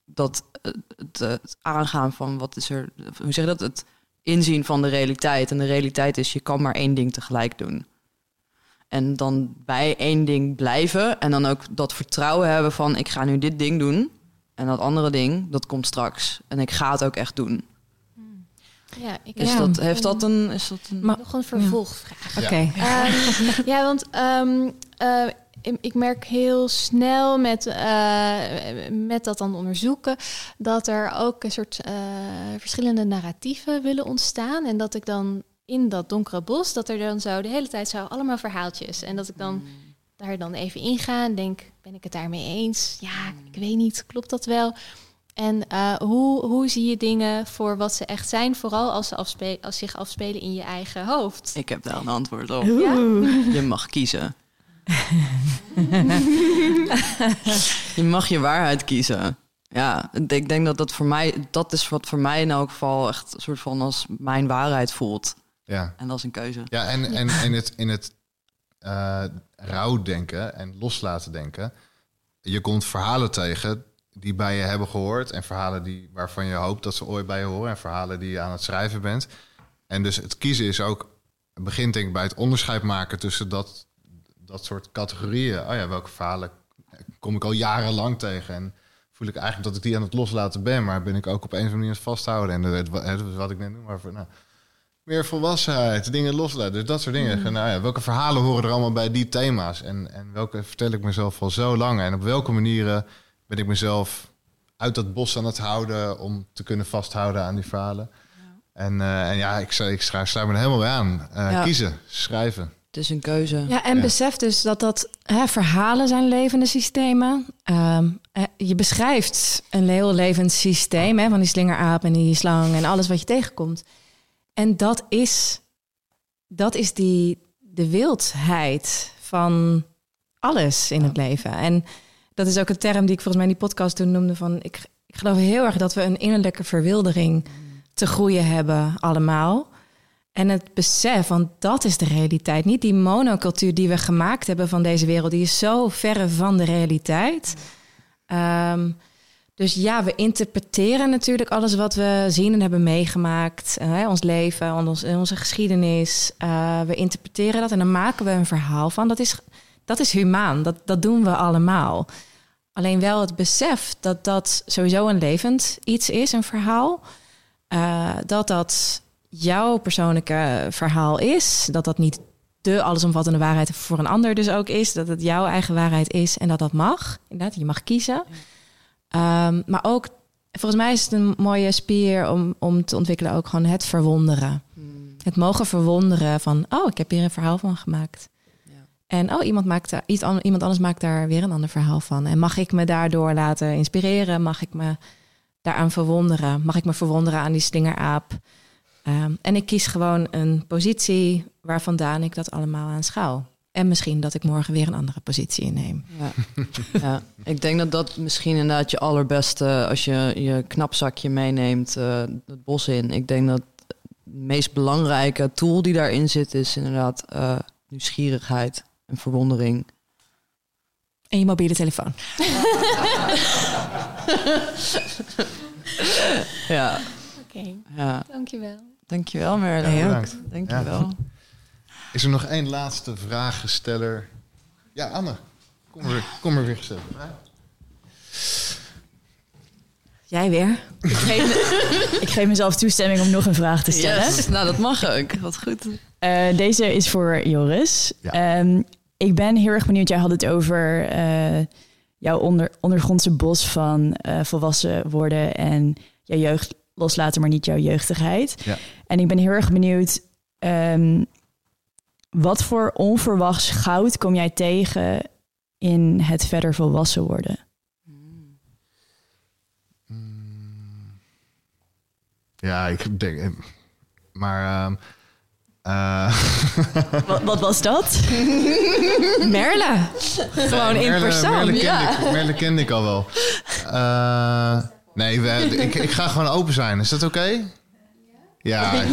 dat het, het, het aangaan van wat is er... Hoe zeg je dat? Het inzien van de realiteit. En de realiteit is, je kan maar één ding tegelijk doen. En dan bij één ding blijven. En dan ook dat vertrouwen hebben van ik ga nu dit ding doen. En dat andere ding, dat komt straks. En ik ga het ook echt doen. Ja, ik Is Ja. dat, heeft dat een... Is dat een Maar- nog een vervolgvraag. Oké. Ehm, ja, want ehm, eh, ik- ik merk heel snel met, eh, met dat dan onderzoeken dat er ook een soort eh, verschillende narratieven willen ontstaan. En dat ik dan in dat donkere bos, dat er dan zo de hele tijd zo allemaal verhaaltjes. En dat ik dan daar dan even inga en denk, ben ik het daarmee eens? Ja, ik weet niet, klopt dat wel? En eh, hoe, hoe zie je dingen voor wat ze echt zijn, vooral als ze afspe- als zich afspelen in je eigen hoofd? Ik heb daar een antwoord op. Ja? Je mag kiezen. je mag je waarheid kiezen. Ja, ik denk dat dat voor mij, dat is wat voor mij in elk geval echt een soort van als mijn waarheid voelt. Ja. En dat is een keuze. Ja, en, en in het, in het eh rouw denken en loslaten denken. Je komt verhalen tegen die bij je hebben gehoord. En verhalen die, waarvan je hoopt dat ze ooit bij je horen. En verhalen die je aan het schrijven bent. En dus het kiezen is ook... Het begint denk ik bij het onderscheid maken tussen dat, dat soort categorieën. Oh ja, welke verhalen kom ik al jarenlang tegen? En voel ik eigenlijk dat ik die aan het loslaten ben. Maar ben ik ook op een of andere manier aan het vasthouden. En het- wat ik net noem, maar voor, nou, meer volwassenheid, dingen loslaten. Dus dat soort dingen. Nou ja, welke verhalen horen er allemaal bij die thema's? En, en welke vertel ik mezelf al zo lang? En op welke manieren ben ik mezelf uit dat bos aan het houden... om te kunnen vasthouden aan die verhalen? En, eh, en ja, ik, ik schrijf, sluit me er helemaal bij aan. Eh, Ja. Kiezen, schrijven. Het is een keuze. Ja, en Ja. besef dus dat dat hè, verhalen zijn levende systemen. Ehm, eh, je beschrijft een heel levend systeem hè, van die slingeraap en die slang en alles wat je tegenkomt. En dat is, dat is die, de wildheid van alles in het leven. En dat is ook een term die ik volgens mij in die podcast toen noemde van ik, ik geloof heel erg dat we een innerlijke verwildering te groeien hebben allemaal. En het besef, want dat is de realiteit. Niet die monocultuur die we gemaakt hebben van deze wereld. Die is zo verre van de realiteit. Ehm, dus ja, we interpreteren natuurlijk alles wat we zien en hebben meegemaakt. eh, ons leven, onze geschiedenis. Eh, we interpreteren dat en dan maken we een verhaal van. Dat is, dat is humaan, dat, dat doen we allemaal. Alleen wel het besef dat dat sowieso een levend iets is, een verhaal. Eh, dat dat jouw persoonlijke verhaal is. Dat dat niet de allesomvattende waarheid voor een ander dus ook is. Dat het jouw eigen waarheid is en dat dat mag. Inderdaad, je mag kiezen. Ehm, maar ook, volgens mij is het een mooie spier om, om te ontwikkelen ook gewoon het verwonderen. Het mogen verwonderen van, oh, ik heb hier een verhaal van gemaakt. Ja. En oh, iemand, maakt iets, an- iemand anders maakt daar weer een ander verhaal van. En mag ik me daardoor laten inspireren? Mag ik me daaraan verwonderen? Mag ik me verwonderen aan die slingeraap? Ehm, en ik kies gewoon een positie waar vandaan ik dat allemaal aanschouw. En misschien dat ik morgen weer een andere positie inneem. Ja. ja, ik denk dat dat misschien inderdaad je allerbeste als je je knapzakje meeneemt eh, het bos in. Ik denk dat de meest belangrijke tool die daarin zit is inderdaad eh, nieuwsgierigheid en verwondering. En je mobiele telefoon. Ja, Oké, ja. dankjewel. dankjewel Merle. Ja, bedankt. Dankjewel. Is er nog één laatste vraaggesteller? Ja, Anne. Kom er, kom er weer gesteld. Jij weer? Ik geef, ik geef mezelf toestemming om nog een vraag te stellen. Yes, nou dat mag ook. Wat goed. Eh, deze is voor Joris. Ja. Ehm, ik ben heel erg benieuwd. Jij had het over eh, jouw onder, ondergrondse bos van eh, volwassen worden en jouw jeugd loslaten, maar niet jouw jeugdigheid. Ja. En ik ben heel erg benieuwd. ehm, wat voor onverwachts goud kom jij tegen in het verder volwassen worden? Ja, ik denk... eh, Maar... ehm, eh, Wat, wat was dat? Merle. Gewoon in Merle- persoon. Merle kende, ja. ik, Merle kende ik al wel. Eh, nee, we, ik, ik ga gewoon open zijn. Is dat oké? Ja,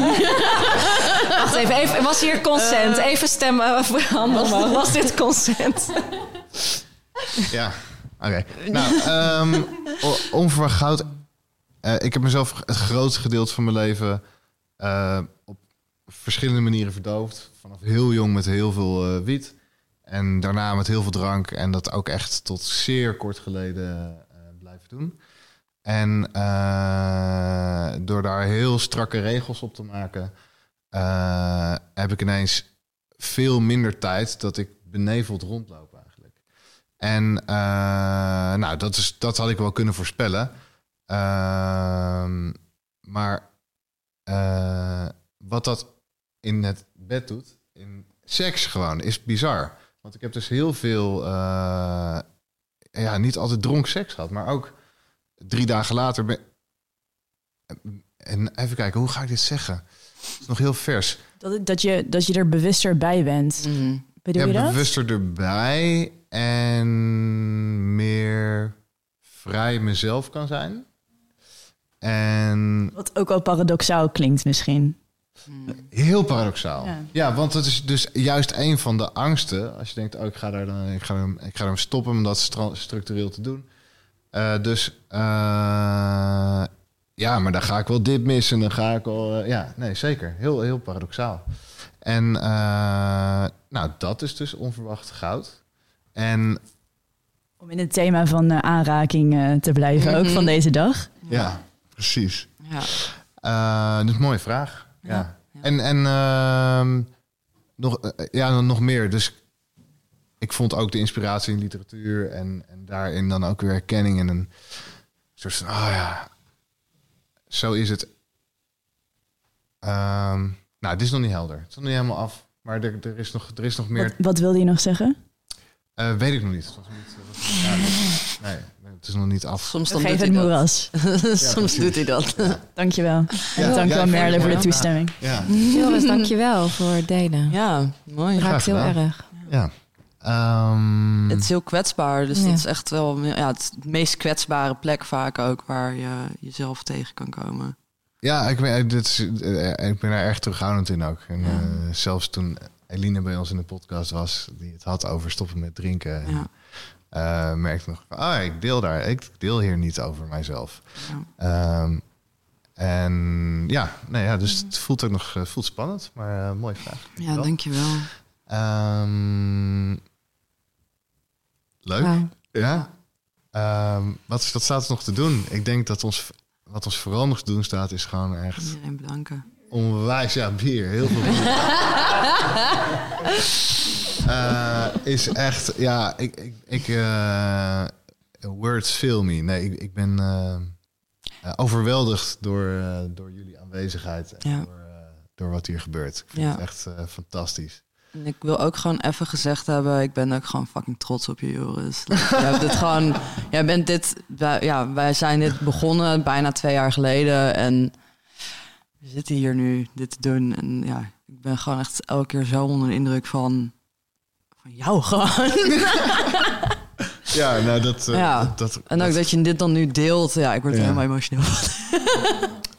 Wacht even, even, was hier consent? Even stemmen voor handen omhoog. Was dit consent? ja. Oké. Nou, ehm, o- onverwacht goud. Eh, ik heb mezelf het grootste gedeelte van mijn leven eh, op verschillende manieren verdoofd. Vanaf heel jong met heel veel eh, wiet. En daarna met heel veel drank. En dat ook echt tot zeer kort geleden eh, blijven doen. En eh, door daar heel strakke regels op te maken, eh, heb ik ineens veel minder tijd dat ik beneveld rondloop eigenlijk. En eh, nou, dat, is, dat had ik wel kunnen voorspellen. Ehm, maar wat dat in het bed doet, in seks gewoon, is bizar. Want ik heb dus heel veel, ja, niet altijd dronken seks gehad, maar ook drie dagen later. Ben, en even kijken, hoe ga ik dit zeggen? Het is nog heel vers. Dat, dat, je, dat je er bewuster bij bent. Mhm. Bedoel je dat? bewuster erbij en meer vrij mezelf kan zijn. En Wat ook wel paradoxaal klinkt misschien. heel paradoxaal. Ja. Ja. want het is dus juist een van de angsten. Als je denkt, oh, ik ga daar dan, ik ga hem, ik ga hem stoppen om dat structureel te doen. Eh, dus eh, ja, maar dan ga ik wel dit missen. Dan ga ik wel, eh, ja, nee, zeker. Heel, heel paradoxaal. En eh, nou, dat is dus onverwacht goud. En Om in het thema van aanraking te blijven, ook Mhm. van deze dag. ja, precies. Ja. Eh, dat is een mooie vraag. Ja. En, en ehm, nog, ja, nog meer. Dus ik vond ook de inspiratie in literatuur en, en daarin dan ook weer herkenning en een soort van, oh ja, zo is het. Ehm, nou, dit is nog niet helder. Het is nog niet helemaal af. Maar er, er, is, nog, er is nog meer. Wat, wat wilde je nog zeggen? Eh, weet ik nog niet. Het was niet, het was- ja, nee, nee, het is nog niet af. Soms dan Geef doet het hij dat. moeras. Soms doet hij dat. Dankjewel. Ja. Dankjewel Ja, ik Merle voor de het toestemming. Ja, Joris, dankjewel voor het delen. Ja, mooi. Raakt heel erg. ja. Ehm, Het is heel kwetsbaar, dus Ja. dat is echt wel ja, het, meest kwetsbare plek vaak ook waar je jezelf tegen kan komen. Ja, ik ben, dit is, eh, ik ben daar erg terughoudend in ook. En, Ja. eh, zelfs toen Eline bij ons in de podcast was, die het had over stoppen met drinken, Ja. eh, merkte ik nog, van, ah, ik deel daar, ik deel hier niet over mijzelf. Ja. Ehm, en ja, nee, ja, dus het voelt ook nog voelt spannend, maar mooie vraag. Ja, Dankjewel. Ehm, leuk. Ja. Ehm, wat, is, staat er nog te doen? Ik denk dat ons, wat ons vooral nog te doen staat, is gewoon echt Iedereen bedanken. onwijs, ja, bier, heel veel bier. Eh, is echt, ja, ik, ik, ik eh, words fill me. Nee, ik, ik ben eh, overweldigd door, door jullie aanwezigheid en Ja. door, door wat hier gebeurt. Ik vind Ja. het echt fantastisch. En ik wil ook gewoon even gezegd hebben, ik ben ook gewoon fucking trots op je, Joris. Jij hebt dit gewoon, jij bent dit, wij, ja, wij zijn dit begonnen bijna twee jaar geleden en we zitten hier nu dit te doen. En ja, ik ben gewoon echt elke keer zo onder de indruk van, van jou gewoon. Ja, nou dat... eh, Ja. dat, dat En ook dat je dit dan nu deelt, ja, ik word er Ja. helemaal emotioneel van.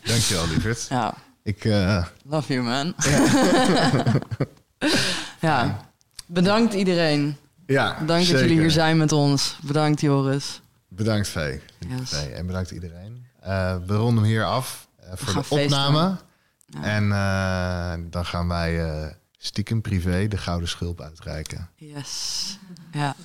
Dankjewel, lieverd. Ja, Ik, eh, love you man. ja, bedankt iedereen. ja, Bedankt dat jullie hier zijn met ons. Bedankt Joris. Bedankt, Vee. Yes. En bedankt iedereen. Eh, we ronden hem hier af eh, voor de opname. Ja. En eh, dan gaan wij stiekem privé de Gouden Schulp uitreiken. Yes. Ja.